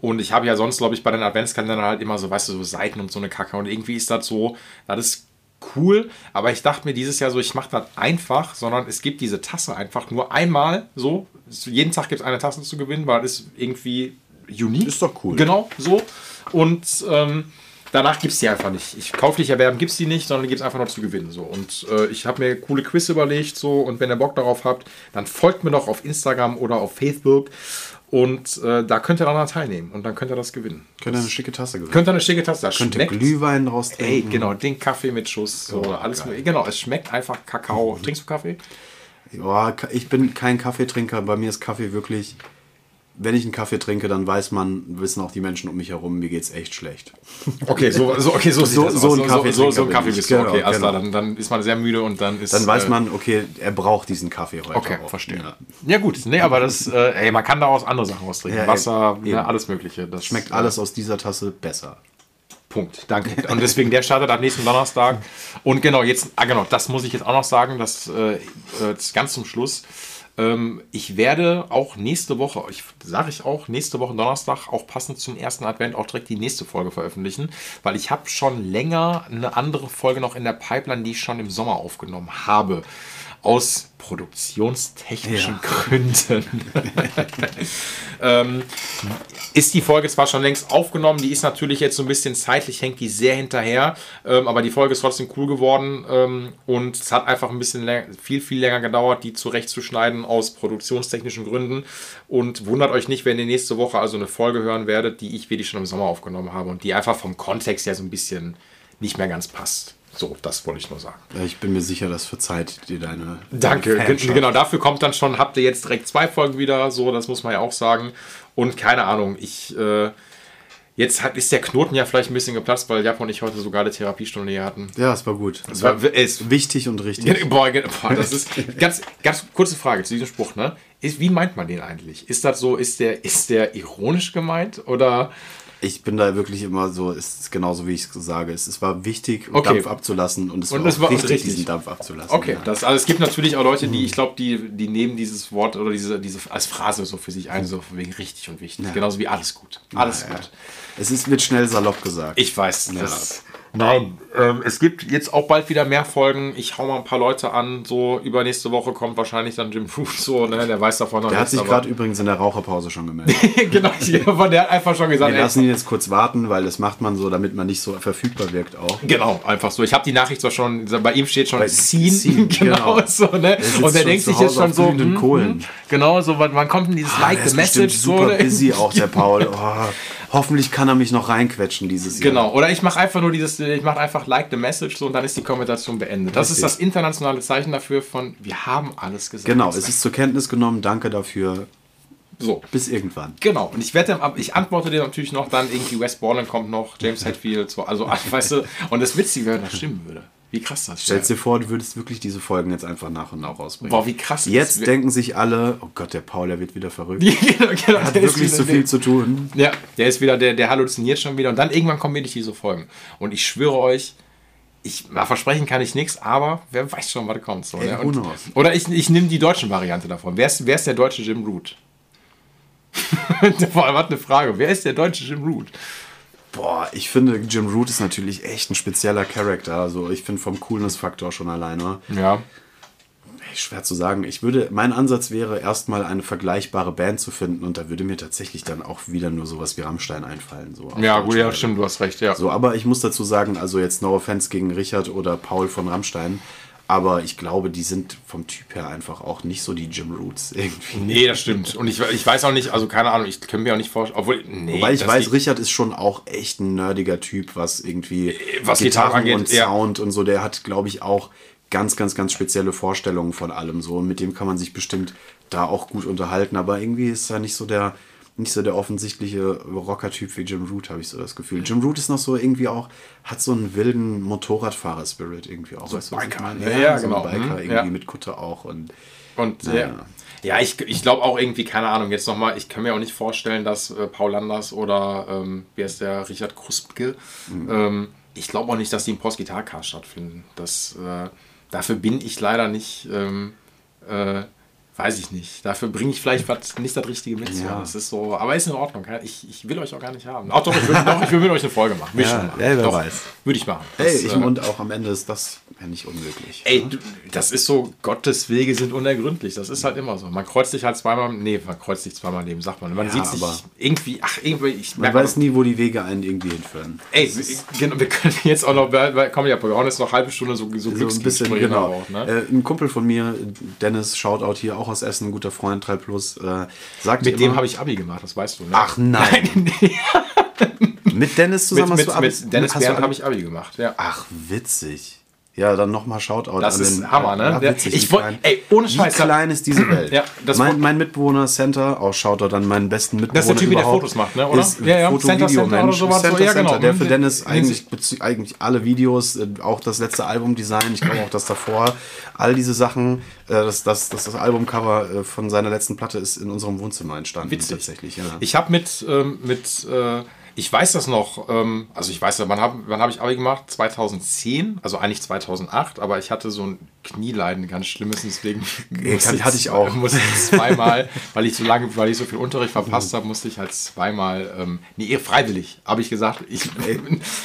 Und ich habe ja sonst, glaube ich, bei den Adventskalendern halt immer so, weißt du, so Seiten und so eine Kacke. Und irgendwie ist das so, das ist cool, aber ich dachte mir dieses Jahr so, ich mache das einfach, sondern es gibt diese Tasse einfach nur einmal so. Jeden Tag gibt es eine Tasse zu gewinnen, weil es irgendwie unique. Ist doch cool. Genau, so. Und ähm, danach gibt es die einfach nicht. Ich kauflich erwerben gibt es die nicht, sondern die gibt es einfach nur zu gewinnen. So. Und äh, ich habe mir coole Quiz überlegt, so. Und wenn ihr Bock darauf habt, dann folgt mir doch auf Instagram oder auf Facebook. Und äh, da könnt ihr dann teilnehmen und dann könnt ihr das gewinnen. Könnt ihr eine schicke Tasse gewinnen? Könnt ihr eine schicke Tasse, das Könnt ihr schmeckt. Glühwein draus Ey, trinken? genau, den Kaffee mit Schuss, so Oh, alles geil. Genau, es schmeckt einfach Kakao. Trinkst du Kaffee? Ja, ich bin kein Kaffeetrinker. Bei mir ist Kaffee wirklich. Wenn ich einen Kaffee trinke, dann weiß man, wissen auch die Menschen um mich herum, mir geht's echt schlecht. Okay, so, so, okay, so, So- so ein so, so, so, ein Kaffee bist du. Okay, klar, dann, dann ist man sehr müde und dann ist. Dann weiß äh, man, okay, er braucht diesen Kaffee heute. Okay, auch. verstehe. Ja. Ja. gut, nee, aber das, äh, ey, man kann daraus andere Sachen austrinken. Ja, Wasser, eben. ne, alles Mögliche. Das Schmeckt äh, alles aus dieser Tasse besser. Punkt. Danke. Und deswegen der startet ab nächsten Donnerstag. Und genau, jetzt, ah genau, das muss ich jetzt auch noch sagen, das, äh, äh, das ganz zum Schluss. Ähm, ich werde auch nächste Woche, ich sage ich auch, nächste Woche Donnerstag, auch passend zum ersten Advent, auch direkt die nächste Folge veröffentlichen, weil ich habe schon länger eine andere Folge noch in der Pipeline, die ich schon im Sommer aufgenommen habe. Aus produktionstechnischen Gründen. ähm, ist die Folge zwar schon längst aufgenommen, die ist natürlich jetzt so ein bisschen zeitlich, hängt die sehr hinterher, ähm, aber die Folge ist trotzdem cool geworden ähm, und es hat einfach ein bisschen länger, viel, viel länger gedauert, die zurechtzuschneiden aus produktionstechnischen Gründen und wundert euch nicht, wenn ihr nächste Woche also eine Folge hören werdet, die ich wirklich schon im Sommer aufgenommen habe und die einfach vom Kontext her so ein bisschen nicht mehr ganz passt. So, das wollte ich nur sagen. Ich bin mir sicher, das verzeiht dir deine. Danke. Fanschaft. Genau, dafür kommt dann schon, habt ihr jetzt direkt zwei Folgen wieder, so, das muss man ja auch sagen. Und keine Ahnung, ich, äh, jetzt hat, ist der Knoten ja vielleicht ein bisschen geplatzt, weil Japan und ich heute sogar eine Therapiestunde hier hatten. Ja, es war gut. Es war- es- wichtig und richtig. Boah, boah, das ist ganz, ganz kurze Frage zu diesem Spruch, ne? ist, wie meint man den eigentlich? Ist das so, ist der, ist der ironisch gemeint oder? Ich bin da wirklich immer so, es ist genauso wie ich es sage. Es, es war wichtig, Okay. Dampf abzulassen und es Und war, war richtig, richtig. diesen Dampf abzulassen. Okay, ja. das, also es gibt natürlich auch Leute, Mhm. die, ich glaube, die, die nehmen dieses Wort oder diese, diese als Phrase so für sich ein, so von wegen richtig und wichtig. Genauso wie alles gut. Alles Ja, ja. gut. Es ist, wird schnell salopp gesagt. Ich weiß. Ja. Das, nein, ähm, es gibt jetzt auch bald wieder mehr Folgen. Ich hau mal ein paar Leute an. So übernächste Woche kommt wahrscheinlich dann Jim Root. So, ne? Der weiß davon noch Der hat sich gerade übrigens in der Raucherpause schon gemeldet. genau, der hat einfach schon gesagt, Wir lassen ihn jetzt kurz warten, weil das macht man so, damit man nicht so verfügbar wirkt auch. Genau, einfach so. Ich habe die Nachricht zwar schon, bei ihm steht schon Scene, genau, genau. so, ne? sitzt Und der denkt sich jetzt schon so, glühenden hm, Kohlen. hm, genau, so, wann, wann kommt denn dieses Ah, Like der the ist Message bestimmt so? super ne? busy auch, der Paul. Oh, hoffentlich kann er mich noch reinquetschen dieses Jahr. Genau, oder ich mache einfach nur dieses, ich mache einfach Like the Message so und dann ist die Konversation beendet. Das ist Richtig. das internationale Zeichen dafür von, wir haben alles gesagt. Genau, es ist zur Kenntnis genommen. Danke dafür. so. Bis irgendwann. Genau, und ich wette, ich antworte dir natürlich noch dann irgendwie West Borland kommt noch, James Hetfield, so, also, weißt du, und das Witzige wäre, wenn das stimmen würde. Wie krass das wäre. Stellst dir vor, du würdest wirklich diese Folgen jetzt einfach nach und nach rausbringen. Boah, wie krass das Jetzt denken sich alle, oh Gott, der Paul, der wird wieder verrückt. genau, genau, Er hat ist wirklich wieder- so viel zu tun. Ja, der ist wieder, der, der halluziniert schon wieder und dann irgendwann kommen wirklich diese Folgen. Und ich schwöre euch, ich na, versprechen kann ich nichts, aber wer weiß schon, was kommt. So, Ey, ne? und, oder ich, ich nehme die deutsche Variante davon. Wer ist, wer ist der deutsche Jim Root? Vor allem hat eine Frage. Wer ist der deutsche Jim Root? Boah, ich finde, Jim Root ist natürlich echt ein spezieller Charakter. Also ich finde vom Coolness-Faktor schon alleine. Ja. Schwer zu sagen. Ich würde, mein Ansatz wäre, erstmal eine vergleichbare Band zu finden und da würde mir tatsächlich dann auch wieder nur sowas wie Rammstein einfallen. So Ja, gut, ja, stimmt, du hast recht, ja. So, aber ich muss dazu sagen, also jetzt no offense gegen Richard oder Paul von Rammstein, aber ich glaube, die sind vom Typ her einfach auch nicht so die Jim Roots irgendwie. Nee, das stimmt. Und ich, ich weiß auch nicht, also keine Ahnung, ich kann mir auch nicht vorstellen, obwohl, nee. Wobei ich weiß, Richard ist schon auch echt ein nerdiger Typ, was irgendwie was Gitarren angeht, und ja. Sound und so. Der hat, glaube ich, auch ganz, ganz, ganz spezielle Vorstellungen von allem so. Und mit dem kann man sich bestimmt da auch gut unterhalten. Aber irgendwie ist er nicht so der, nicht so der offensichtliche Rocker-Typ wie Jim Root, habe ich so das Gefühl. Jim Root ist noch so irgendwie auch, hat so einen wilden Motorradfahrer-Spirit irgendwie auch. weißt du, was ich Biker. meine? Ja, ja, so genau. Biker Mhm, irgendwie ja. mit Kutte auch. Und Und Ja. ja, ja ich, ich glaube auch irgendwie, keine Ahnung, jetzt nochmal, ich kann mir auch nicht vorstellen, dass äh, Paul Landers oder ähm, wie heißt der, Richard Kruspke, Mhm. ähm, ich glaube auch nicht, dass die im Post-Gitar-Cast stattfinden. Das, äh, dafür bin ich leider nicht, ähm, äh, weiß ich nicht. Dafür bringe ich vielleicht was, nicht das Richtige mit. Ja. Das ist so, aber ist in Ordnung. Ich, ich will euch auch gar nicht haben. Ach doch, ich will, doch, ich will mit euch eine Folge machen. Will ich Ja, ja, wer doch, weiß. Würde ich machen. Das, ich, äh, und auch am Ende ist das ja nicht unmöglich. Ey, du, das ist so, Gottes Wege sind unergründlich. Das ist halt immer so. Man kreuzt sich halt zweimal, nee, man kreuzt sich zweimal im Leben, sagt man. Man Ja, sieht sich aber- irgendwie, ach, irgendwie, ich Man weiß nie, wo die Wege einen irgendwie hinführen. Ey, wir, genau, wir können jetzt auch noch, komm ja, wir hauen jetzt noch eine halbe Stunde so, so, So ein bisschen, genau. auch, ne? äh, ein Kumpel von mir, Dennis, Shoutout hier, auch aus Essen, ein guter Freund, 3 Plus, äh, sagt Mit dem habe ich Abi gemacht, das weißt du, ne? Ach nein. mit Dennis zusammen mit, hast mit, du Abi- mit Dennis Bernd habe ich Abi gemacht, ja. Ach, witzig. Ja, dann nochmal Shoutout Das ist den, Hammer, ne? Ja, witzig, ich wie woll- klein- ey, ohne Scheiß, Wie klein ist diese Welt. Ja, mein, mein Mitbewohner Center, auch Shoutout an meinen besten Mitbewohner Das ist der Typ, der Fotos macht, ne, oder? Ist Ja, ja, Foto Center, Video Center oder Mensch. so, Center, ja, genau. Center, der für. Dennis Den- eigentlich, eigentlich alle Videos, äh, auch das letzte Albumdesign, ich glaube auch das davor, all diese Sachen, äh, das, das, das, das Albumcover äh, von seiner letzten Platte ist in unserem Wohnzimmer entstanden. Witzig. Tatsächlich, ja. Ich habe mit, ähm, mit äh, ich weiß das noch, ähm, also ich weiß ja, wann habe wann hab ich Abi gemacht? 2010, also eigentlich 2008, aber ich hatte so ein Knieleiden, ganz schlimmes, deswegen musste hatte ich auch. Musste ich zweimal, weil ich so lange, weil ich so viel Unterricht verpasst habe, musste ich halt zweimal, ähm, nee, freiwillig, habe ich gesagt, ich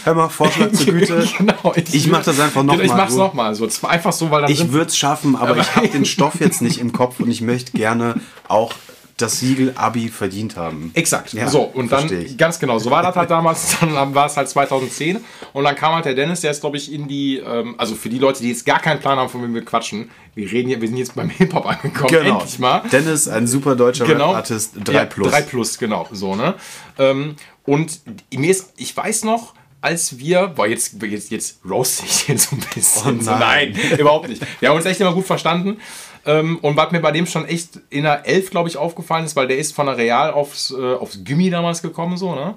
Hör mal, Vorschlag zur Güte. genau, Ich mach das einfach noch genau, Ich mal. mach's nochmal, so, einfach so, weil dann Ich würde es schaffen, aber ich habe den Stoff jetzt nicht im Kopf und ich möchte gerne auch das Siegel Abi verdient haben. Exakt. Ja, so, und dann, ganz genau, so war das halt damals, dann war es halt 2010 und dann kam halt der Dennis, der ist, glaube ich, in die, ähm, also für die Leute, die jetzt gar keinen Plan haben, von wem wir quatschen, wir reden hier, wir sind jetzt beim Hip-Hop angekommen, Genau. endlich mal. Dennis, ein super deutscher Genau. Rap-Artist, 3 Ja, plus. 3 plus, genau, so, ne? Ähm, und mir ist, ich weiß noch, als wir, boah, jetzt, jetzt, jetzt roast ich den so ein bisschen. Oh so, nein. nein, überhaupt nicht. Wir haben uns echt immer gut verstanden. Ähm, und was mir bei dem schon echt in der 11, glaube ich, aufgefallen ist, weil der ist von der Real aufs, äh, aufs Gimmi damals gekommen, so, ne?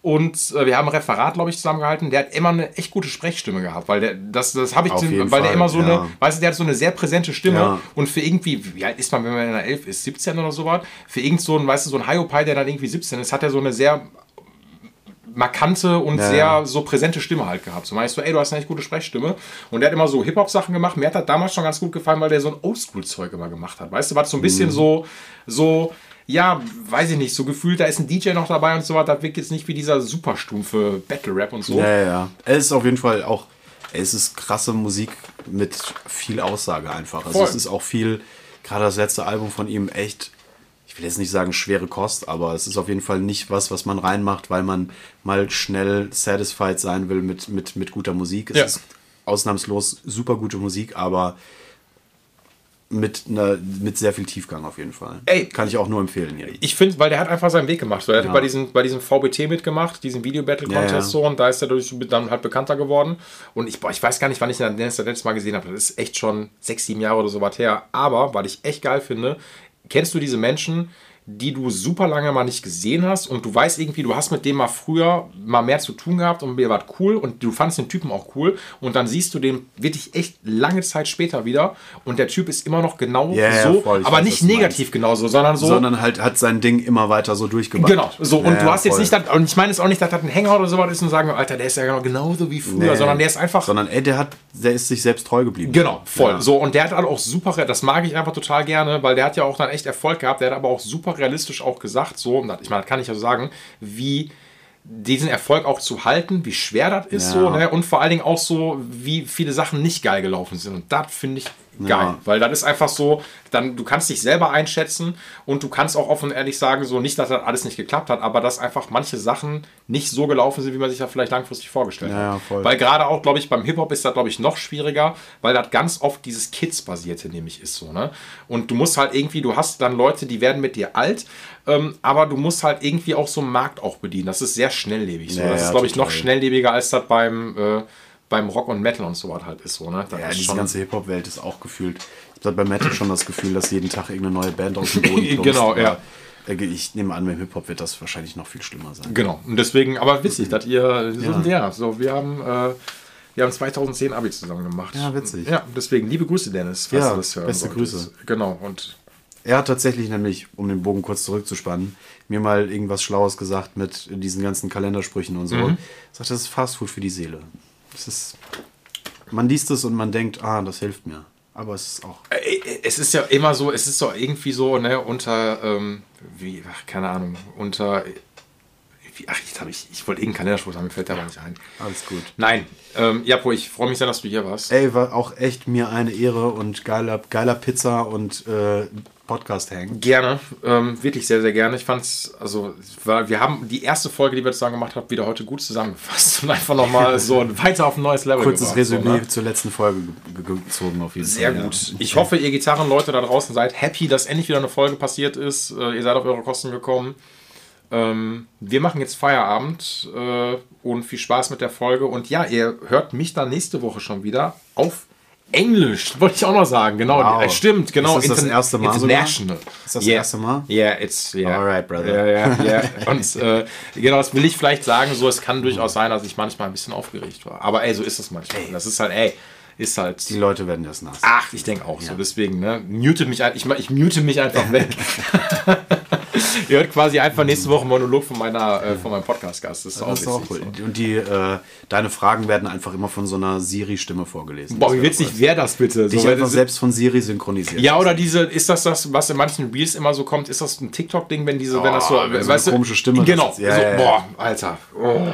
Und äh, wir haben ein Referat, glaube ich, zusammengehalten. Der hat immer eine echt gute Sprechstimme gehabt, weil der, das, das habe ich, den, weil der Fall, immer so ja. eine, weißt du, der hat so eine sehr präsente Stimme. Ja. Und für irgendwie, wie alt ist man, wenn man in der 11 ist, 17 oder sowas? Für irgend so ein, weißt du, so ein Hiopai, der dann irgendwie 17 ist, hat er so eine sehr markante und Ja, sehr so präsente Stimme halt gehabt. So meinst du, ey, du hast eine echt gute Sprechstimme. Und der hat immer so Hip-Hop-Sachen gemacht. Mir hat das damals schon ganz gut gefallen, weil der so ein Oldschool-Zeug immer gemacht hat. Weißt du, was so ein Mhm. bisschen so, so, ja, weiß ich nicht, so gefühlt, da ist ein DJ noch dabei und so was. Das wirkt jetzt nicht wie dieser super stumpfe Battle-Rap und so. Ja, ja, ja. Es ist auf jeden Fall auch, es ist krasse Musik mit viel Aussage einfach. Also Voll. es ist auch viel, gerade das letzte Album von ihm, echt, ich will jetzt nicht sagen schwere Kost, aber es ist auf jeden Fall nicht was, was man reinmacht, weil man mal schnell satisfied sein will mit, mit, mit guter Musik. Es Ja. ist ausnahmslos super gute Musik, aber mit, einer, mit sehr viel Tiefgang auf jeden Fall. Ey. Kann ich auch nur empfehlen hier. Ich finde, weil der hat einfach seinen Weg gemacht. So, er hat Ja. bei, diesem, bei diesem VBT mitgemacht, diesem Video Battle Ja, Contest ja. so, und da ist er dadurch dann halt bekannter geworden. Und ich, boah, ich weiß gar nicht, wann ich den das letzte Mal gesehen habe. Das ist echt schon sechs, sieben Jahre oder so was her. Aber, weil ich echt geil finde, kennst du diese Menschen, die du super lange mal nicht gesehen hast und du weißt irgendwie, du hast mit dem mal früher mal mehr zu tun gehabt und mir war cool und du fandest den Typen auch cool und dann siehst du den wirklich echt lange Zeit später wieder und der Typ ist immer noch genau Ja, ja, so, voll, aber weiß, nicht negativ genauso, sondern so Sondern halt hat sein Ding immer weiter so durchgebracht. Genau, so. Und Ja, du hast jetzt voll. nicht, das, und ich meine es auch nicht, dass das ein Hänger oder sowas ist und sagen, Alter, der ist ja genau genauso wie früher, Nee. sondern der ist einfach. Sondern ey, der hat, der ist sich selbst treu geblieben. Genau, voll. Ja. So, und der hat halt auch super, das mag ich einfach total gerne, weil der hat ja auch dann echt Erfolg gehabt. Der hat aber auch super realistisch auch gesagt, so, ich meine, das kann ich ja so sagen, wie diesen Erfolg auch zu halten, wie schwer das ist, Ja. so, ne? Und vor allen Dingen auch so, wie viele Sachen nicht geil gelaufen sind. Und das finde ich geil. Ja. Weil das ist einfach so, dann, du kannst dich selber einschätzen und du kannst auch offen und ehrlich sagen, so nicht, dass das alles nicht geklappt hat, aber dass einfach manche Sachen nicht so gelaufen sind, wie man sich das vielleicht langfristig vorgestellt Ja, ja, hat. voll. Weil gerade auch, glaube ich, beim Hip-Hop ist das, glaube ich, noch schwieriger, weil das ganz oft dieses Kids-basierte nämlich ist so, ne? Und du musst halt irgendwie, du hast dann Leute, die werden mit dir alt, ähm, aber du musst halt irgendwie auch so einen Markt auch bedienen. Das ist sehr schnelllebig. So. Ja, das ja, ist, glaube ich, noch schnelllebiger, als das beim, äh, beim Rock und Metal und so was halt ist so, ne? Das Ja, ist diese ganze Hip-Hop-Welt ist auch gefühlt. Ich habe bei Metal schon das Gefühl, dass jeden Tag irgendeine neue Band aus dem Boden plumpst. Genau, ja. äh, Ich nehme an, beim Hip-Hop wird das wahrscheinlich noch viel schlimmer sein. Genau. Und deswegen, aber witzig, dass ihr, so Ja. wir. So, wir haben, äh, wir haben 2010 Abi zusammen gemacht. Ja, witzig. Ja, deswegen liebe Grüße, Dennis, falls Ja, du das hören beste solltest. Grüße. Genau. Und Er hat tatsächlich nämlich, um den Bogen kurz zurückzuspannen, mir mal irgendwas Schlaues gesagt mit diesen ganzen Kalendersprüchen und so. Mhm. Sagt, das ist Fastfood für die Seele. Das ist, man liest es und man denkt, ah, das hilft mir. Aber es ist auch Äh, Es ist ja immer so, es ist doch irgendwie so, ne, unter, ähm, wie, ach, keine Ahnung, unter, ach, jetzt habe ich, ich wollte irgendeinen Kalenderspruch sagen, mir fällt der aber nicht ein. alles gut. Nein, ähm, Japo, ich freue mich sehr, dass du hier warst. Ey, war auch echt mir eine Ehre und geiler, geiler Pizza und äh, Podcast-Hang. Gerne, ähm, wirklich sehr, sehr gerne. Ich fand's, also, es war, wir haben die erste Folge, die wir zusammen gemacht haben, wieder heute gut zusammengefasst und einfach nochmal so weiter auf ein neues Level Kurzes gebracht, so, Resümee ne? zur letzten Folge ge- ge- gezogen auf jeden Sehr Fall. gut. Ich hoffe, ihr Gitarrenleute da draußen seid happy, dass endlich wieder eine Folge passiert ist. Äh, ihr seid auf eure Kosten gekommen. Ähm, wir machen jetzt Feierabend äh, und viel Spaß mit der Folge. Und ja, ihr hört mich dann nächste Woche schon wieder auf Englisch, wollte ich auch noch sagen. Genau, Wow. äh, stimmt, genau. Ist das das erste Mal sogar? International. Ist das das Yeah. erste Mal? Yeah, it's yeah. Alright, brother. Ja, ja, ja. Und äh, genau, das will ich vielleicht sagen. So, es kann durchaus sein, dass ich manchmal ein bisschen aufgeregt war. Aber ey, so ist es manchmal. Das ist halt, ey, ist halt. Die Leute werden das nass. Ach, ich denke auch so. Deswegen, ne? Mute mich, ich, ich mute mich einfach weg. Ihr hört quasi einfach nächste Woche einen Monolog von, meiner, äh, von meinem Podcast-Gast. Das ist auch Das ist auch cool. Und die, äh, deine Fragen werden einfach immer von so einer Siri-Stimme vorgelesen. Boah, wie witzig wäre das bitte? Dich So, einfach selbst von Siri synchronisiert. ja, oder diese, ist das das, was in manchen Reels immer so kommt? Ist das ein TikTok-Ding, wenn diese, wenn das so, wenn so eine komische Stimme Genau. Ja, so, ja, ja. Boah, Alter. Oh.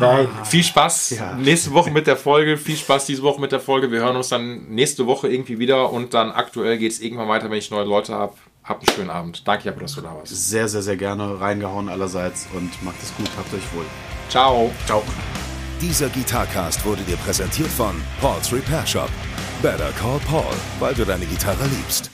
Nein. Viel Spaß Ja. nächste Woche mit der Folge. Viel Spaß diese Woche mit der Folge. Wir hören uns dann nächste Woche irgendwie wieder und dann aktuell geht es irgendwann weiter, wenn ich neue Leute habe. Habt einen schönen Abend. Danke, Jakob, dass du da warst. Sehr, sehr, sehr gerne reingehauen allerseits und macht es gut. Habt euch wohl. Ciao. Ciao. Dieser Gitarcast wurde dir präsentiert von Paul's Repair Shop. Better call Paul, weil du deine Gitarre liebst.